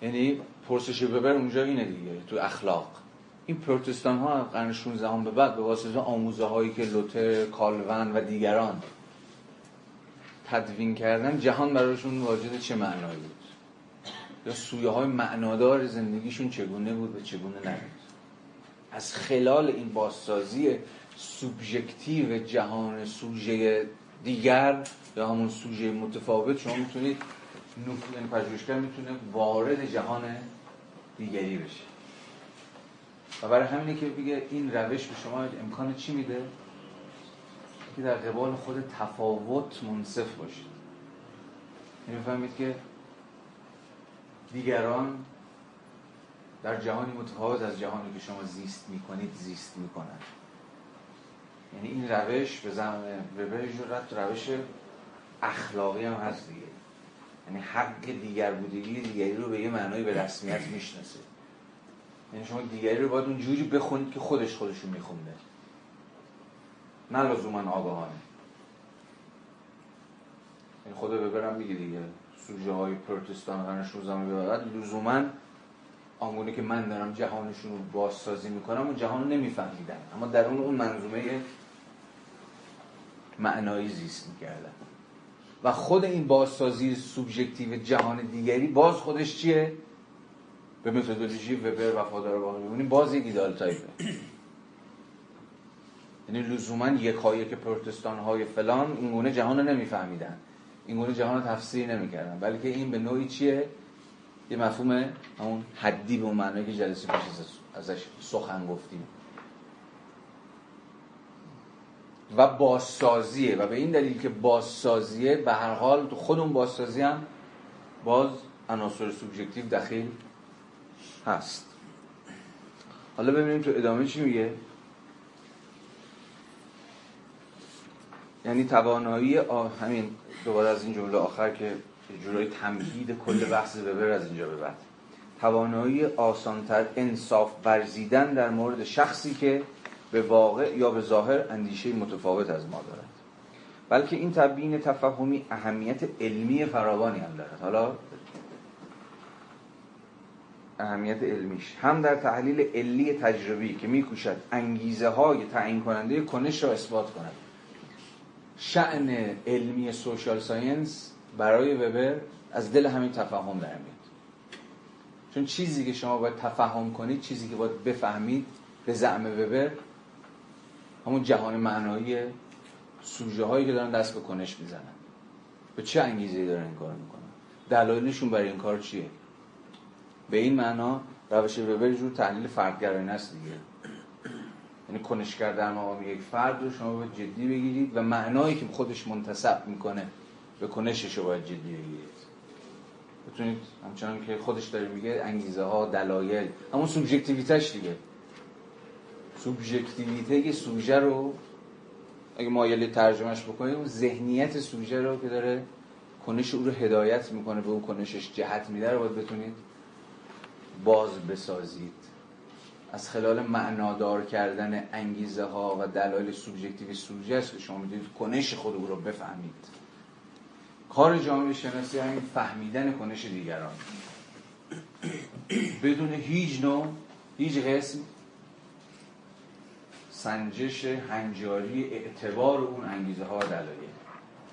یعنی پرسش ببر اونجا اینه دیگه تو اخلاق. این پروتستان ها قرن 16 هم به بعد به واسطه آموزه هایی که لوتر، کالون و دیگران تدوین کردن جهان براشون واجد چه معنایی بود؟ یا سویه های معنادار زندگیشون چگونه بود و چگونه نبود؟ از خلال این بازسازی سوبژکتیو جهان سوژه دیگر یا همون سوژه متفاوت شما می‌تونید یعنی پژوهشگر می‌تونه وارد جهان دیگری بشه. و برای همینه که بگه این روش به شما امکان چی میده؟ که در قبال خود تفاوت منصف باشید یعنی فهمید که دیگران در جهانی متفاوت از جهانی که شما زیست می‌کنید زیست می‌کنند. یعنی این روش به زمان جورت روش اخلاقی هم هست دیگه. یعنی حق دیگر بودگی دیگری رو به یه معنای به رسمیت می‌شناسه. یعنی شما دیگری رو باید اونجوری بخونید که خودش خودشون میخونده. نه لزوما آگاهانه. این خدا ببرم میگه دیگه. سوژه های پروتستان قرن 16 به لزوما آنگونه که من دارم جهانشون رو بازسازی می‌کنم اون جهان رو نمیفهمیدن. اما در اون اون منظومه معنایی زیست می‌کردن. و خود این بازسازی سوبژکتیو جهان دیگری باز خودش چیه؟ به متدولوژی وبر وفادار باقی ببینیم باز یک ایدال تایپه. یعنی لزوما یکایی که پروتستان های فلان این گونه جهان رو نمیفهمیدن. این گونه جهان رو تفسیر نمی‌کردن. بلکه این به نوعی چیه؟ یه مفهوم همون حدی به اون معنی که جلسه پیش ازش سخن گفتیم. و بازسازیه. و به این دلیل که بازسازیه به هر حال تو خود اون بازسازی هم باز عناصر سوبژکتیو دخیل هست. حالا ببینیم تو ادامه چی میگه. یعنی توانایی همین دوباره از این جمله آخر که جورای تمهید کل بحث وبر از اینجا به بعد. توانایی آسانتر انصاف ورزیدن در مورد شخصی که به واقع یا به ظاهر اندیشه متفاوت از ما دارد. بلکه این تبیین تفهمی اهمیت علمی فراوانی هم دارد. حالا اهمیت علمیش. هم در تحلیل علی تجربی که میکوشد انگیزه های تعیین کننده کنش را اثبات کند. شعن علمی سوشال ساینس برای وبر از دل همین تفهم در میاد. چون چیزی که شما باید تفهم کنید چیزی که باید بفهمید به زعم وبر همون جهان معنایی سوژه هایی که دارن دست به کنش می‌زنن. به چه انگیزه دارن این کار می‌کنن؟ دلایلشون برای این کار چیه؟ به این معنا روش وبر جور تحلیل فردگرایانه است دیگه. یعنی کنشگر در مقام یک فرد رو شما باید جدی بگیرید و معنایی که خودش منتصب می‌کنه به کنشش رو باید جدی بگیرید. بتونید همچنان که خودش داره میگه انگیزه ها دلایل همون سوبژکتیویتش دیگه. سوبژکتیویته سوژه رو اگه مایلی ترجمهش بکنید اون ذهنیت سوژه رو که داره کنش او رو هدایت می‌کنه به اون کنشش جهت میده رو باید بتونید باز بسازید. از خلال معنادار کردن انگیزه ها و دلایل سوبژکتیو سوژه است که شما می‌تونید کنش خود او رو بفهمید. کار جامعه شناسی همین فهمیدن کنش دیگران. بدون هیچ نوع هیچ قسم سنجش هنجاری اعتبار اون انگیزه ها دلایل.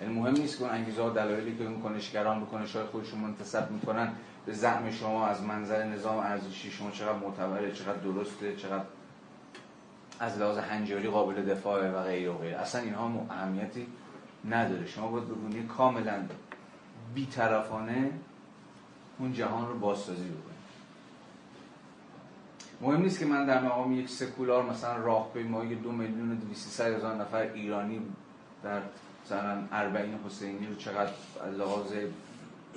یعنی مهم نیست که اون انگیزه ها دلایلی که اون کنشگران به کنش های خودشون منتسب می‌کنن به زعم شما از منظر نظام ارزشی شما چقدر معتبره چقدر درسته چقدر از لحاظ هنجاری قابل دفاعه و غیر و غیر. اصلا اینها اهمیتی نداره. شما باید به کاملا بیطرفانه اون جهان رو بازسازی بکنید. مهم نیست که من در مقام یک سکولار مثلا راهپیمایی دو میلیون و دویستی هزار نفر ایرانی در مثلا اربعین حسینی رو چقدر لحاظ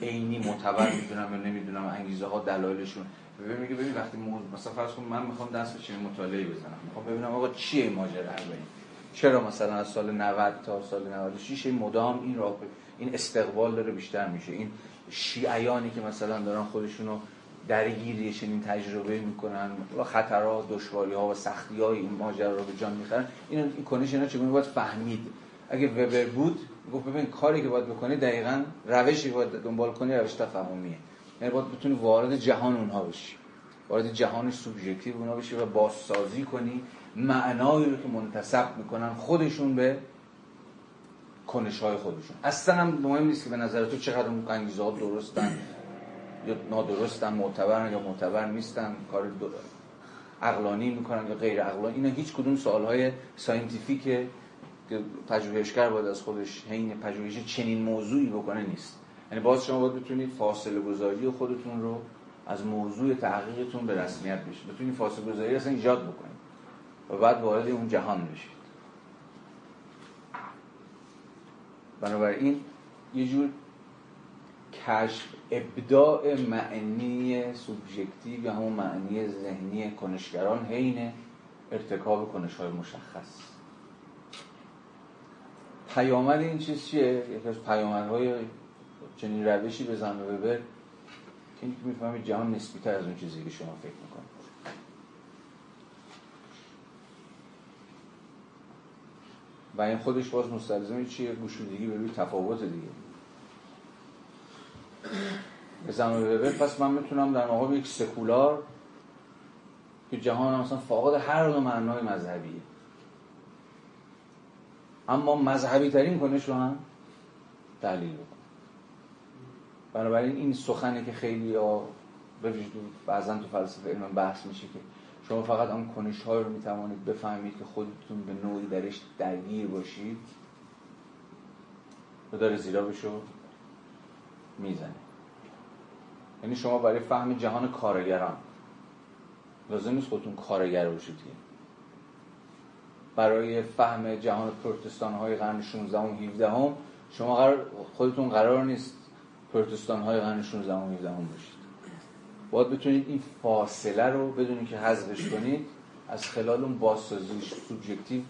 عینی معتبر می‌دونم یا نمی‌دونم انگیزه ها دلایلشون. ببین میگه ببین وقتی مثلا فرض کن من می‌خوام دست به چنین مطالعه بزنم. می‌خوام ببینم آقا چیه ماجرا اربعین؟ چرا مثلا از سال 90 تا سال 96 مدام این راه این استقبال داره بیشتر میشه؟ این شیعیانی که مثلا دارن خودشونو درگیری چنین تجربه می‌کنن خطرات دشواری ها و سختی های این ماجرا رو به جان می‌خرن. این کنش اینا چگونه باید فهمید؟ اگه وبر بود گفت ببین کاری که باید بکنی دقیقا روشی باید دنبال کنی روش تفاهمیه. یعنی باید بتونی وارد جهان اونها بشی. وارد جهان سوبژکتیو اونها بشی و بازسازی کنی. معنایی رو که منتسب می‌کنن خودشون به کنش های خودشون. اصلا هم مهم نیست که به نظر تو چقدر اون انگیزه درستن. یا نادرستن معتبرن یا معتبر نیستن کار عقلانی می‌کنن یا غیر عقلانی. اینا هیچ کدوم سوال های ساینتیفیکه که پژوهشگر باید از خودش حین پژوهش چنین موضوعی بکنه نیست. یعنی باز شما باید بتونید فاصله گذاری خودتون رو از موضوع تحقیقتون به رسمیت بشید. بتونید فاصله گذاری اصلا ایجاد بکنید و بعد وارد اون جهان بشید. بنابراین یه جور کشف ابداع معنی سوبژکتیو یا همون معنی ذهنی کنشگران حین ارتکاب کنش های مشخص. پیامد این چیز چیه؟ یکی از پیامدهای چنین روشی به زن ببر که اینکه می‌فهمید جهان نسبی از اون چیزی که شما فکر می‌کنید. و این خودش باز مستلزم چیه؟ گوشودگی به روی تفاوت دیگه. به زمان وبر پس من می‌تونم در مقام یک سکولار که جهان مثلا فاقد هر دو معنای مذهبیه. اما مذهبی ترین کنش رو هم دلیل بکن. بنابراین این سخنه که خیلی ها بعضا تو فلسفه علم بحث میشه که شما فقط آن کنش های رو می‌توانید بفهمید که خودتون به نوعی درش درگیر باشید. و داره زیرا بشو می‌زنه. یعنی شما برای فهم جهان کارگران. لازم نیست خودتون کارگر باشید برای فهم جهان پروتستان های قرن 16 و 17 هم شما قرار خودتون قرار نیست پروتستان های قرن 16 و 17 هم باشید. باید بتونید این فاصله رو بدونید که حذفش کنید از خلال اون بازسازی سوبژکتیو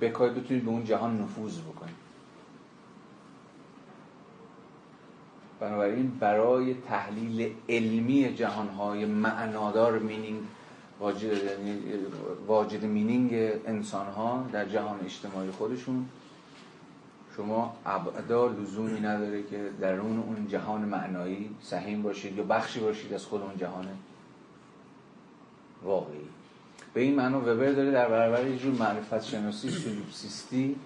بکاید بتونید به اون جهان نفوذ بکنید. بنابراین برای تحلیل علمی جهانهای معنادار مینینگ واجد, یعنی واجد مینینگ انسان ها در جهان اجتماعی خودشون شما ابدا لزومی نداره که درون اون جهان معنایی سهیم باشید یا بخشی باشید از خود اون جهان واقعی. به این معنا وبر داره در برابر یه جور معرفت شناسی سولیپسیستی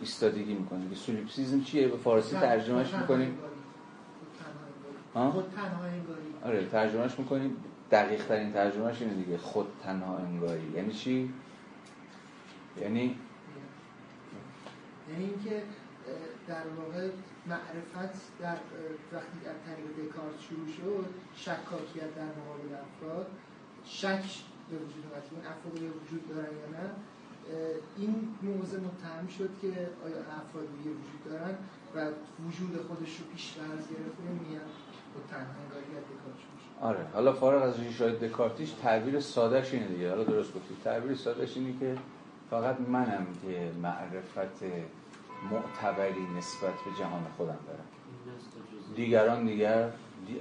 ایستادگی می‌کنه که سولیپسیزم چیه؟ به فارسی ترجمهش می‌کنیم خود تنها انگاری آره ترجمهش می‌کنیم دقیق ترین ترجمهش اینه دیگه. خود تنها انگاری یعنی چی؟ یعنی یعنی اینکه در واقع معرفت در وقتی در طریق دکارت شروع شد شکاکیت در مقابل افراد شک به وجود اومد این افراد وجود دارن یا نه. این موضوع متهم شد که آیا افراد دیگه وجود دارن و وجود خودش رو پیش فرض گرفته شروع آره حالا فارغ از ریشای دکارتیش تعبیر سادهش اینه دیگه. حالا درست گفتید تعبیر سادهش اینه که فقط منم که معرفت معتبری نسبت به جهان خودم دارم. دیگران دیگر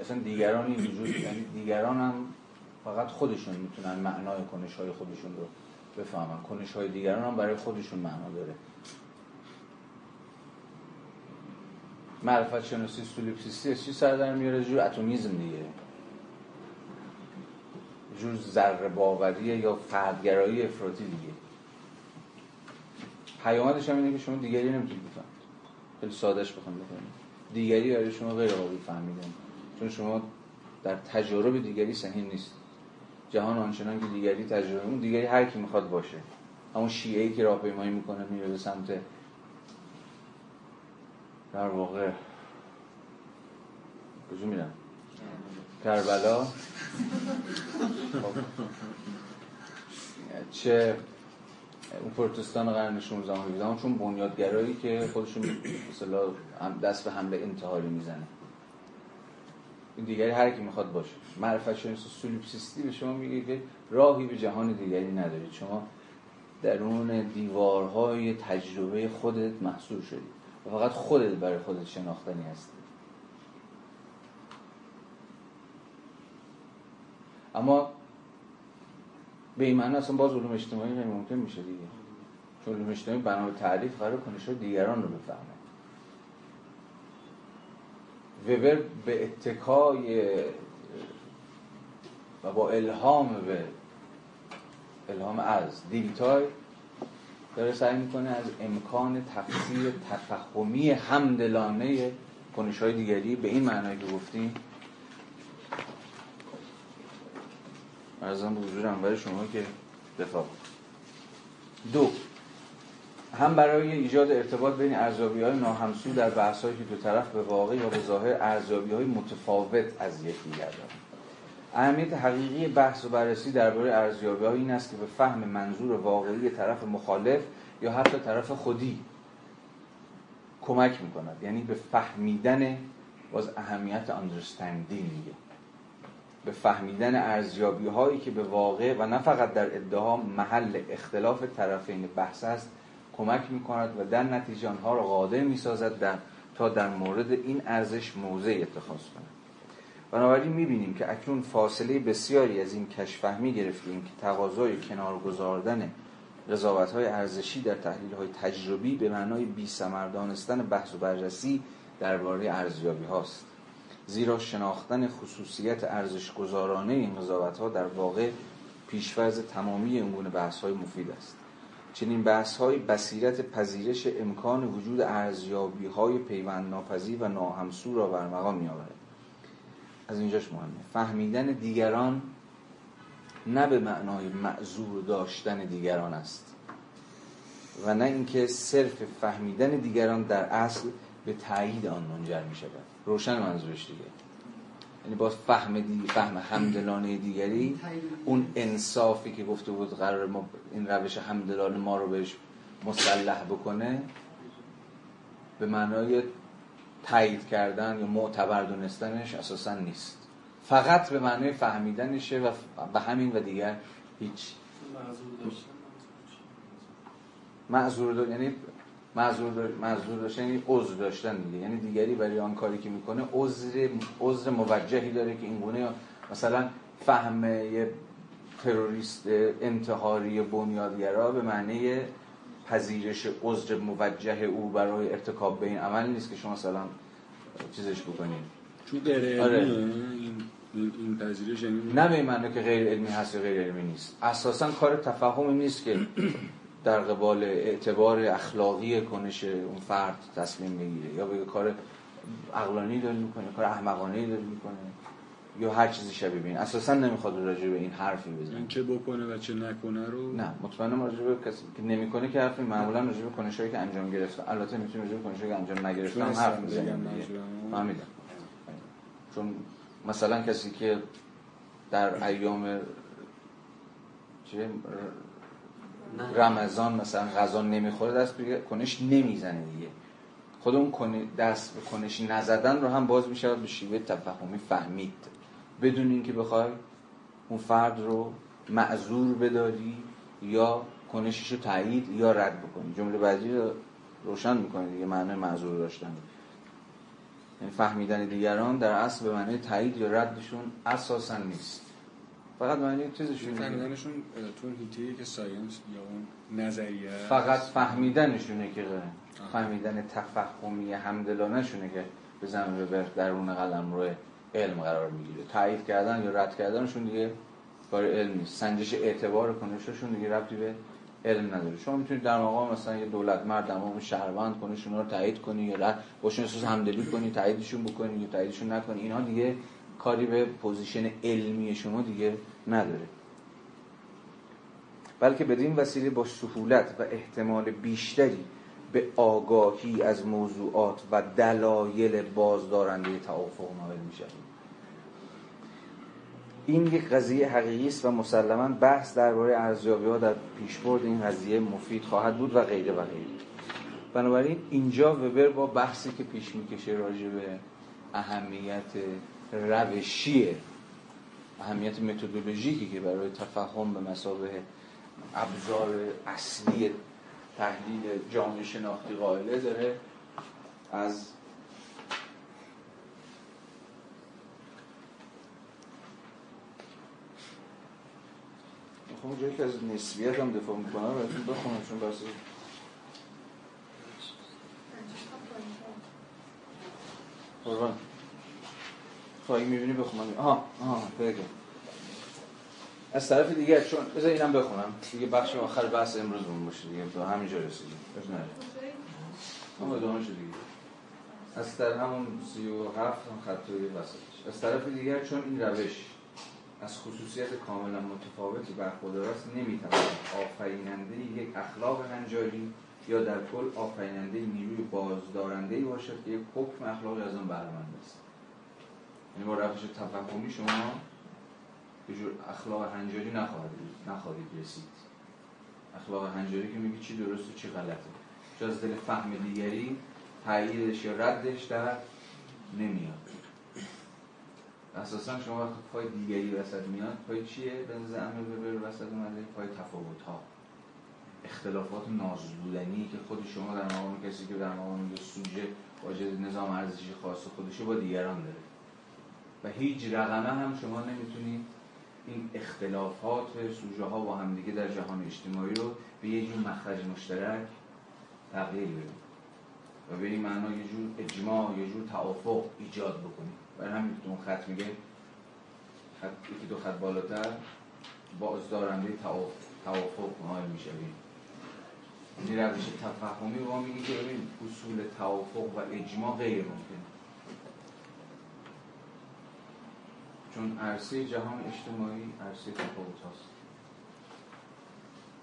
اصلا دیگرانی وجود یعنی دیگران هم فقط خودشون می‌تونن معنای کنش های خودشون رو بفهمن. کنش های دیگران هم برای خودشون معنا داره. معرفت شناسی سولیپسیستی چی سر در میاره؟ جور اتمیزم دیگه. جور ذره باوریه یا فردگرایی افراطی دیگه. پیامدش هم اینه که شما دیگری نمی‌تونید بفهمید. خیلی سادهش بخوام بکنید دیگری برای شما غیر قابل فهمیدن. چون شما در تجارب دیگری سهیم نیست جهان آنچنان که دیگری تجربه اون دیگری هر کی می‌خواد باشه. همون شیعه ای که راهپیمایی می‌کنه میره به سمت در واقع کجا میرم؟ کربلا. خب. چه اون پروتستان قرن 16 هم چون بنیادگرایی که خودشون مثلا دست به حمله انتحاری می‌زنه. این دیگری هر کی می‌خواد باشه. معرفت شناسی سولیپسیستی به شما میگه که راهی به جهان دیگری ندارید شما درون دیوارهای تجربه خودت محصول شدید و فقط خودت برای خودت شناختنی هستی. اما به این معنی اصلا باز علوم اجتماعی غیر ممکن میشه دیگه. چون علوم اجتماعی بنا به تعریف قرار کنش دیگران رو بفهمه. وبر به اتکای و با الهام به الهام از دیلتای داره سعی می‌کنه از امکان تفسیر تفهمی همدلانه کنش های دیگری به این معنی که گفتیم. ارزم هم برای شما که دفاع دو. هم برای ایجاد ارتباط بین ارزیابی های ناهمسو در بحث که دو طرف به واقع یا به ظاهر ارزیابی های متفاوت از یکدیگر دارند اهمیت حقیقی بحث و بررسی درباره ارزیابی این است که به فهم منظور واقعی طرف مخالف یا حتی طرف خودی کمک می‌کند. یعنی به فهمیدن باز اهمیت understanding به فهمیدن ارزیابی هایی که به واقع و نه فقط در ادعا محل اختلاف طرفین بحث است کمک می کند و در نتیجه آنها را قادر می سازد در تا در مورد این ارزش موضع اتخاذ کند. بنابراین می بینیم که اکنون فاصله بسیاری از این کشفهمی گرفتیم که تقاضای کنار گذاردن قضاوت های ارزشی در تحلیل های تجربی به معنای بی دانستن بحث و بررسی درباره ارزیابی هاست. زیرا شناختن خصوصیت ارزش گذارانه این قضاوت ها در واقع پیشفرز تمامی این گونه بحث های مفید است. چنین بحث های بصیرت پذیرش امکان وجود ارزیابی های پیوند ناپذیر و ناهمسو را بر مقام می آورد از اینجاش مهمه. فهمیدن دیگران نه به معنای معذور داشتن دیگران است و نه اینکه صرف فهمیدن دیگران در اصل به تایید آن منجر می شود روشن منظورش دیگه. یعنی باز فهم دیگه فهم همدلانه دیگری اون انصافی که گفته بود قرار ما این روش همدلانه ما رو بهش مسلح بکنه به معنای تایید کردن یا معتبر دونستنش اساسا نیست. فقط به معنای فهمیدنشه و به همین و دیگر هیچ. معذور داشتن. یعنی معذور داشتن یعنی عذر داشتن دیگه. یعنی دیگری برای آن کاری که می‌کنه عذر عذر موجهی داره که این گونه مثلا فهم یه تروریست انتحاری بنیادگرا به معنی پذیرش عذر موجه او برای ارتکاب به این عمل نیست که شما مثلا چیزش بکنید چون غیر آره. این این پذیرش یعنی نه به معنی که غیر علمی هست یا غیر علمی نیست. اساسا کار تفهمی نیست که در قبال اعتبار اخلاقی کنش اون فرد تصمیم می‌گیره. یا به کار عقلانی داره می‌کنه کار احمقانه داره می‌کنه یا هر چیزی شبیه بین اساسا نمی‌خواد راجع به این حرفی بزنه. این چه بکنه و چه نکنه رو؟ نه مطمئنم راجع به کسی که نمی‌کنه که حرفی معمولا راجع به کنشایی که انجام گرفته. البته می‌تونیم راجع به کنشایی که انجام نگرفته هم حرف بزنیم فهمیدم. چون مثلا کسی که در ایام چه رمضان مثلا غذا نمی‌خوره دست به کنش نمی‌زنه دیگه. خود اون دست به کنش نزدن رو هم باز میشه به شیوه تفهمی فهمید. بدون اینکه بخوای اون فرد رو معذور بداری یا کنشش رو تایید یا رد بکنی. جمله بعدی رو روشن می‌کنه دیگه معنی معذور داشتن. یعنی فهمیدن دیگران در اصل به معنی تایید یا ردشون اساسا نیست. فقط معنی چیزشون فهمیدنشون تو هیته که ساینس یا اون نظریه فقط فهمیدنشونه که فهمیدن تفهمی همدلانه شونه که به زمین به درون قلم روی علم قرار می‌گیره. تایید کردن یا رد کردنشون دیگه کار علم نیست. سنجش اعتبار کنششون دیگه ربطی به علم نداره. شما می‌تونید در مقام مثلا یه دولت مرد تمام شهروند کنی شما رو تایید کنی یا رد باشون احساس همدلی کنی تاییدشون بکنی یا تاییدشون نکنی اینها دیگه کاری به position علمی شما دیگه نداره. بلکه بدین وسیله با سهولت و احتمال بیشتری به آگاهی از موضوعات و دلایل بازدارنده توافق نائل میشه این یک قضیه حقیقی است و مسلما بحث درباره ارزیابی ها در پیشبرد این قضیه مفید خواهد بود و غیره و غیره. بنابراین اینجا وبر با بحثی که پیش می‌کشه راجع به اهمیت روشی اهمیت متدولوژیکی که برای تفهم به مسابه ابزار اصلی تحلیل جامعه شناختی قائله داره از خب جایی که از نسبیت هم دفاع می‌کنم براتون بخونم چون بحث قربان. خواهی می‌بینی بخونم آها آها پیدا از طرف دیگر چون بذار اینم بخونم. دیگه بخش آخر بحث امروز بون باشه دیگه. به همینجا رسیدیم. اما ادامه شد دیگه. از طرف همون سی و هفت هم خط روی وسطش. از طرف دیگر چون این روش از خصوصیت کاملا متفاوتی برخوردار است نمی‌تواند آفریننده یک اخلاق هنجاری یا در کل آفریننده نیروی بازدارنده باشد که یک حکم اخلاقی از آن برمند است. یعنی با روش تفهمی شما به جور اخلاق هنجاری نخواهید نخواهید رسید. اخلاق هنجاری که میگه چی درسته چی غلطه. چون از دل فهم دیگری تاییدش یا ردش در نمیاد. اساسا شما وقتی پای دیگری وسط میاد پای چیه؟ به نظر به وسط اومده پای تفاوت ها اختلافات نازدودنی که خود شما در مقام کسی که در مقام سوژه واجد نظام ارزشی خاص خودشه با دیگران داره. و هیچ رقمه هم شما نمی‌تونید. این اختلافات سوژه ها با همدیگه در جهان اجتماعی رو به یه جور مخرج مشترک تغییر بدید و به این معنا یه جور اجماع یه جور توافق ایجاد بکنید برای همین اون خط میگه خط یکی دو خط بالاتر بازدارنده توافق نایل می‌شویم این روش تفهمی با میگه که ببین اصول توافق و اجماع غیر چون عرصه جهان اجتماعی عرصه تفاوت هست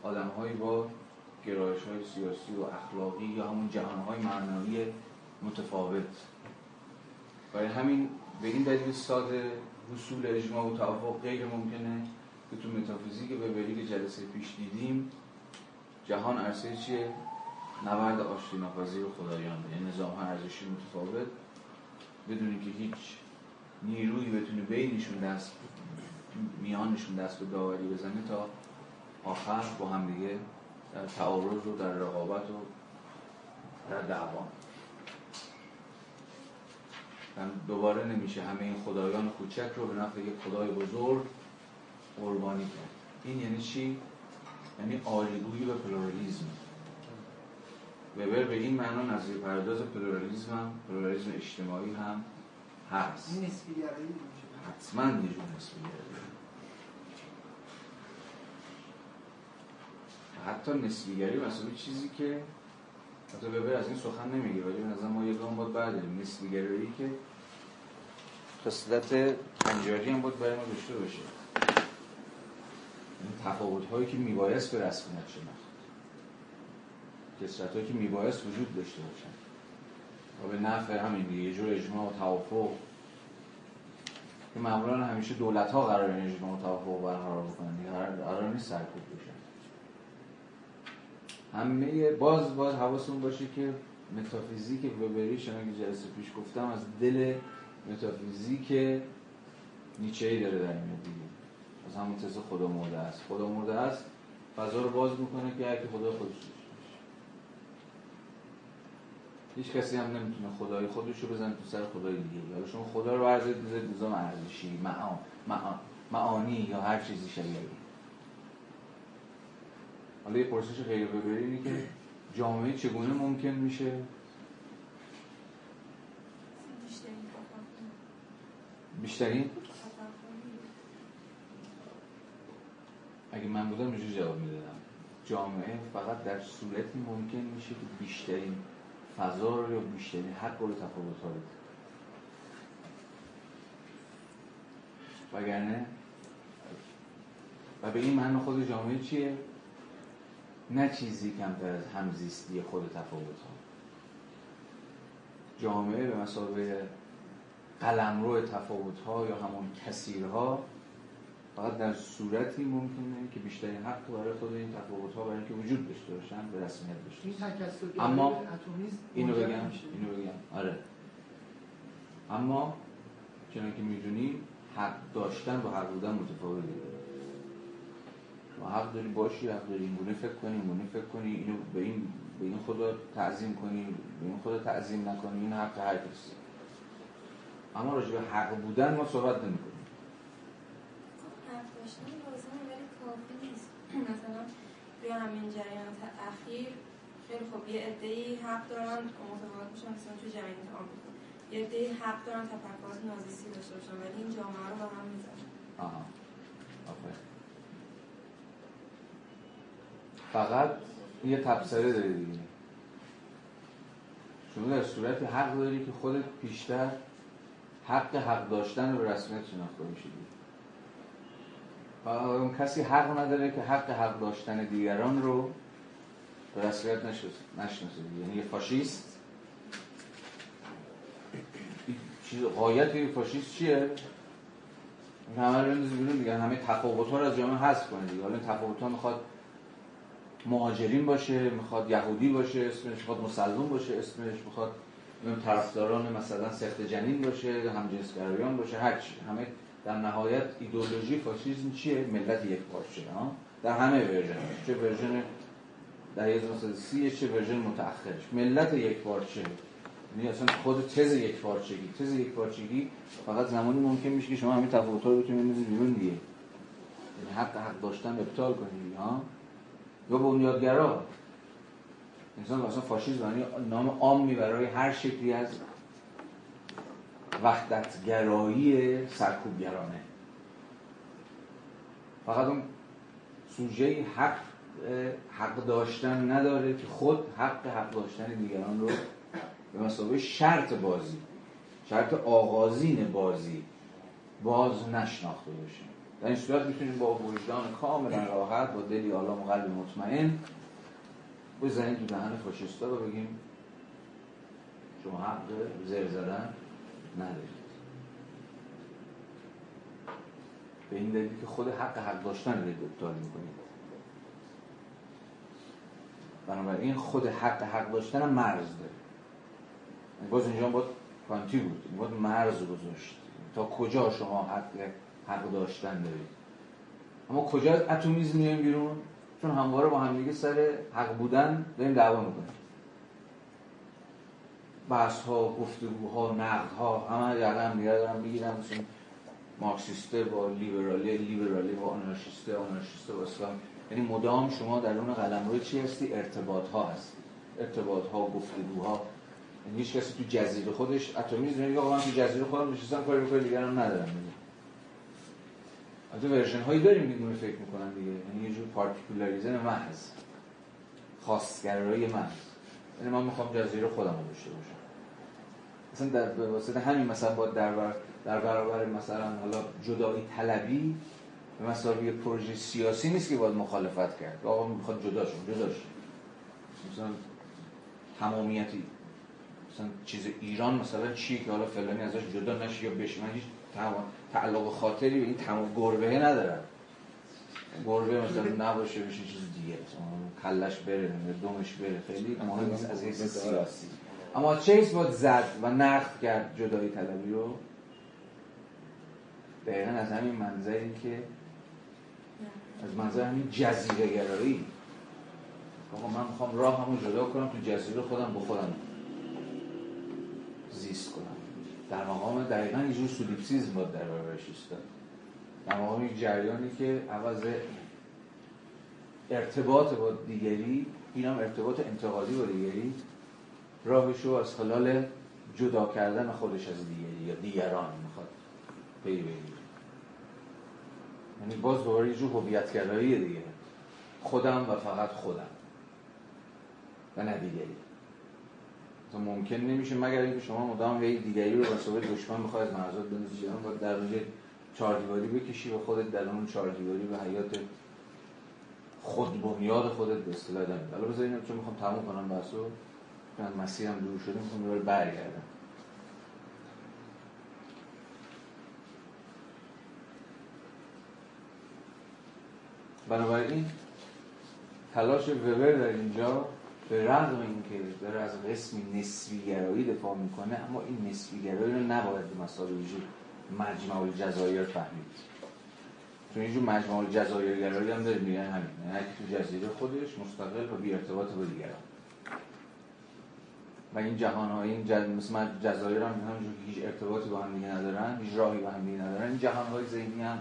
آدم با گرایش های سیاسی و اخلاقی یا همون جهان های معنوی متفاوت. برای همین به این دلیل ساده وصول اجماع و توافق غیر ممکنه که تو متافیزیک به که جلسه پیش دیدیم. جهان عرصه چیه؟ نبرد آشتی ناپذیر خدایان. یعنی نظام ارزشی متفاوت. بدونی که هیچ نیرویی بتونه بینشون دست میانشون دست به داوری بزنه تا آخر با هم دیگه در تعارض و در رقابت و در دعوان دوباره نمیشه همه این خدایان کوچک رو به نفع یک خدای بزرگ قربانی کرد. این یعنی چی؟ یعنی آری‌گویی به پلورالیزم. وبر به این معنا نظریه‌پرداز پلورالیزم هم پلورالیزم اجتماعی هم هست. این نسبیگرایی حتما یه جور نسبیگرایی حتی نسبیگری مثلا چیزی که حتی وبر از این سخن نمیگه ولی به ما یه گام باید برداریم نسبیگرایی که خصلت انجاری هم باید برای ما داشته باشه. این تفاوت هایی که میبایست به رسمیت شناخت کسرت هایی که میبایست وجود داشته باشن. و به نفع همین دیگه یه جور اجماع و توافق. که معمولا همیشه دولت ها قرار این اجماع و توافق برقرار بکنن. دیگه قرار نیست سرکوب بشن. همه باز باز حواسون باشه که متافیزیک وبری شما که جلسه پیش گفتم از دل متافیزیک نیچه ای داره در این دیگه. از همون تز خدا مرده است. خدا مرده است فضا رو باز می‌کنه که هرکی خدا خودش هیچ کسی هم نمی‌تونه خدای خودش رو بزنه تو سر خدای دیگه. حالا شما خدا رو ورزید بزنید نظام ارزشی معانی یا هر چیزی شبیه. حالا یه پرسش خیلی ببرینی که جامعه چگونه ممکن میشه؟ بیشترین اگه من بودم اینجوری جواب می‌دادم. جامعه فقط در صورتی ممکن میشه که بیشترین فضا رو یا بیشترین حق رو تفاوت ها وگرنه و به این معنی خود جامعه چیه؟ نه چیزی کمتر از همزیستی خود تفاوت ها جامعه به مسابقه قلمرو تفاوت ها یا همون کثیرها فقط در صورتی ممکنه که بیشترین حق برای خود این تفاوت ها برای اینکه وجود داشته باشن به رسمیت داشته اما اینو بگم اینو بگم. آره. اما چنانکه که می‌دونیم حق داشتن با حق بودن متفاوته. شما حق داری باشی حق داری اینگونه فکر کنی اینگونه فکر کنی اینو به این به این خدا تعظیم کنی به این خدا تعظیم نکنی این حق هر کسی اما راجع به حق بودن ما صحبت نمی داشتن لازمه ولی کافی نیست. مثلا روی همین جریانات اخیر خیلی خب یه عده‌ای حق دارن متفاوت میشن مثلا تو جریانات آمریکا. یه عده‌ای حق دارن تفکرات نازیستی داشته باشن ولی این جامعه رو با هم می‌زنن آها. فقط یه تبصره داری دیگه. شما در صورت حق داری که خودت پیشتر حق حق داشتن رو به رسمیت شناخته میشید اون کسی حق نداره که حق حق داشتن دیگران رو به رسمیت نشناسه یعنی یه فاشیست. چیز قایت یه فاشیست چیه؟ همه رو بیرون دیگه. همه تفاوت ها رو از جامعه حذف کنه دیگه. حالا این تفاوت ها می‌خواد مهاجرین باشه می‌خواد یهودی باشه اسمش می‌خواد مسلمان باشه اسمش می‌خواد طرفداران مثلا سقط جنین باشه همجنسگرایان باشه هر چی. همه در نهایت ایدئولوژی فاشیسم چیه؟ ملت یک پارچه ها؟ در همه version. چه version در 1930 چه version متأخرش. ملت یک پارچه. یعنی اصلا خود تز یک پارچگی. تز یک پارچگی فقط زمانی ممکن میشه که شما همین تفاوت‌ها رو بتونید بیرون دیگه. یعنی حق حق داشتن ابطال کنید ها؟ یا بنیادگرا. انسان اصلا فاشیسم یعنی نام عامی برای هر شکلی از وحدتگرایی سرکوبگرانه. فقط اون سوژه حق حق داشتن نداره که خود حق حق داشتن دیگران رو به مسابقه شرط بازی شرط آغازین بازی باز نشناخته باشه در این صورت می‌تونیم با وجدان کاملا راحت با دلی آلام و قلب مطمئن بزنیم تو دهن فاشیستا و بگیم شما حق زر زدن. ندارید. به این دلیل که خود حق حق داشتن رو ابطال می‌کنید. بنابراین خود حق حق داشتن هم مرز داره. باز اینجا باید کانتی بود. باید مرز گذاشت. تا کجا شما حق حق داشتن دارید؟ اما کجا از اتمیزم میایم بیرون؟ چون همواره با همدیگه سر حق بودن داریم دعوا می‌کنیم. بحث ها گفتگوها نقد ها همه یقه هم دیگه دارم بگیرم مثل مارکسیسته با لیبرالی لیبرالی با آنارشیسته آنارشیسته با اسلام. یعنی مدام شما در اون قلم روی چی هستی؟ ارتباط ها هستی. ارتباط ها گفتگوها یعنی هیچ کسی تو جزیره خودش اتمیزم میگه آقا من تو جزیره خودم نشستم کاری بکنم دیگران ندارم البته ورژن هایی داریم که فکر می‌کنن دیگه. یعنی یه جور پارتیکولاریزم محض. خاصگرایی محض. یعنی من می‌خوام جزیره خودم رو داشته باشم. مثلا در واسطه همین مثلا با در, بر... در برابر مثلا حالا جدایی طلبی به یه پروژه سیاسی نیست که باید مخالفت کرد. آقا می‌خواد جدا شد جدا شد مثلا تمامیتی مثلا چیز ایران مثلا چی که حالا فلانی ازش جدا نشه یا بشه؟ من هیچ تعلق خاطری به این تمام گربه ندارن گربه مثلا نباشه بشه چیز دیگه کلش بره دومش بره خیلی مهم نیست از حیث سیاسی. اما چیز باید زد و نقد کرد جدایی طلبی رو دقیقا از همین منظری که از منظر همین جزیره گرایی. آقا من می‌خوام راه همون جدا کنم تو جزیره خودم با خودم زیست کنم. در مقام دقیقا یه جور سولیپسیزم باید در برابرش ایستاد. مقام یک جریانی که عوض ارتباط با دیگری این هم ارتباط انتقادی با دیگری راهشو از خلال جدا کردن خودش از دیگری یا دیگران می‌خواد پی بگیره. یعنی باز دوباره یه جور هویتگرایی دیگه. خودم و فقط خودم. و نه دیگری. ممکن نمیشه مگر اینکه شما مدام هی دیگری رو به دشمن بخواید از مرزات بندازی و در روی چهار دیواری بکشی و خودت در اون چهار دیواری و حیات خود بنیاد خودت به اصطلاح دارید حالا بذارین چون می‌خوام تموم کنم بحثو. من مسیرم دور شده می‌خوام دوباره برگردم. بنابراین تلاش وبر در اینجا به رغم اینکه داره از قسم نسبی گرایی دفاع می‌کنه اما این نسبی گرایی رو نباید به مسائل مجمع الجزایر فهمید. چون اینجور مجمع الجزایر گرایی هم داره میگن همین. یعنی تو جزیره خودش مستقل و بی ارتباط با دیگران. و این جهان های این جز... مثل جزایر هم همینجور که هیچ ارتباطی با هم ندارن هیچ راهی با هم دیگه ندارن. این جهان های ذهنی هم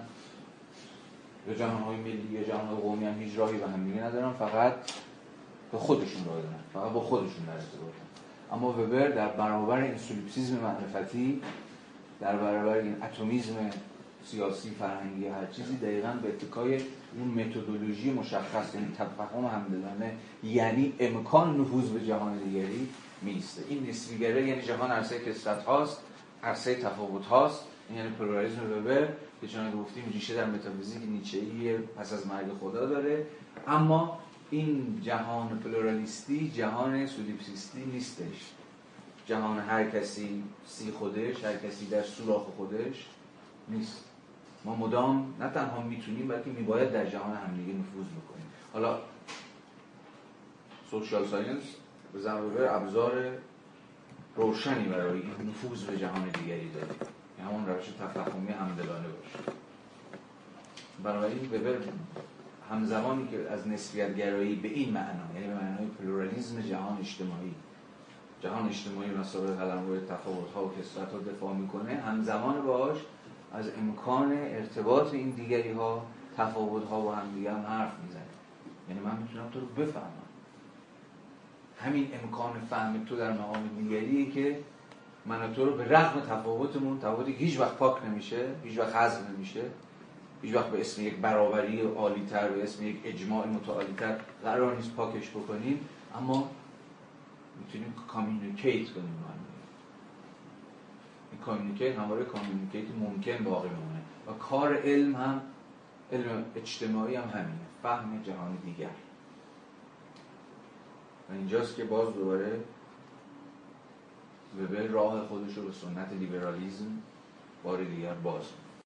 یا جهان های ملی یا جهان های قومی هم هیچ راهی با هم دیگه ندارن. فقط به خودشون راه دارن. فقط با خودشون در ارتباطن. اما وبر در برابر این سولیپسیزم معرفتی در برابر این اتمیزم سیاسی فرهنگی هر چیزی دقیقا به اتکای اون متدولوژی مشخص یعنی تفهم همدلانه یعنی امکان نفوذ به جهان دیگری میسته این نسبیگره یعنی جهان عرصه کسرت هاست عرصه تفاوت هاست. یعنی پلورالیسم وبر که چون گفتیم ریشه در متافیزیک نیچه‌ای پس از مرگ خدا داره. اما این جهان پلورالیستی جهان سولیپسیستی نیستش. جهان هر کسی سی خودش هر کسی در سوراخ خودش نیست. ما مدام نه تنها می‌تونیم بلکه میباید در جهان همدیگه نفوذ بکنیم. حالا social science به منزله ابزار روشنی برای نفوذ به جهان دیگری داره. که همون روش تفهمی همدلانه باشه. بنابراین وبر همزمانی که از نسبیت گرایی به این معنا یعنی به معنای پلورالیزم جهان اجتماعی جهان اجتماعی مسابقه قلم روی تفاوت ها و کسرت ها دفاع می‌کنه همزمان باش از امکان ارتباط این دیگری ها تفاوت ها با هم هم حرف می‌زنه. یعنی من می‌تونم تو رو بفهمم. همین امکان فهم تو در مقام دیگریه که من تو رو به رغم تفاوتمون تفاوتی هیچ وقت پاک نمیشه هیچ وقت حذف نمیشه هیچ وقت به اسم یک برابری عالیتر به اسم یک اجماع متعالیتر قرار نیست پاکش بکنیم. اما می‌تونیم communicate کنیم این communicate همواره communicate ممکن باقی میمونه و کار علم هم علم اجتماعی هم همینه فهم جهان دیگر و اینجاست که باز دوباره به راه خودش رو به سنت لیبرالیزم بار دیگر باز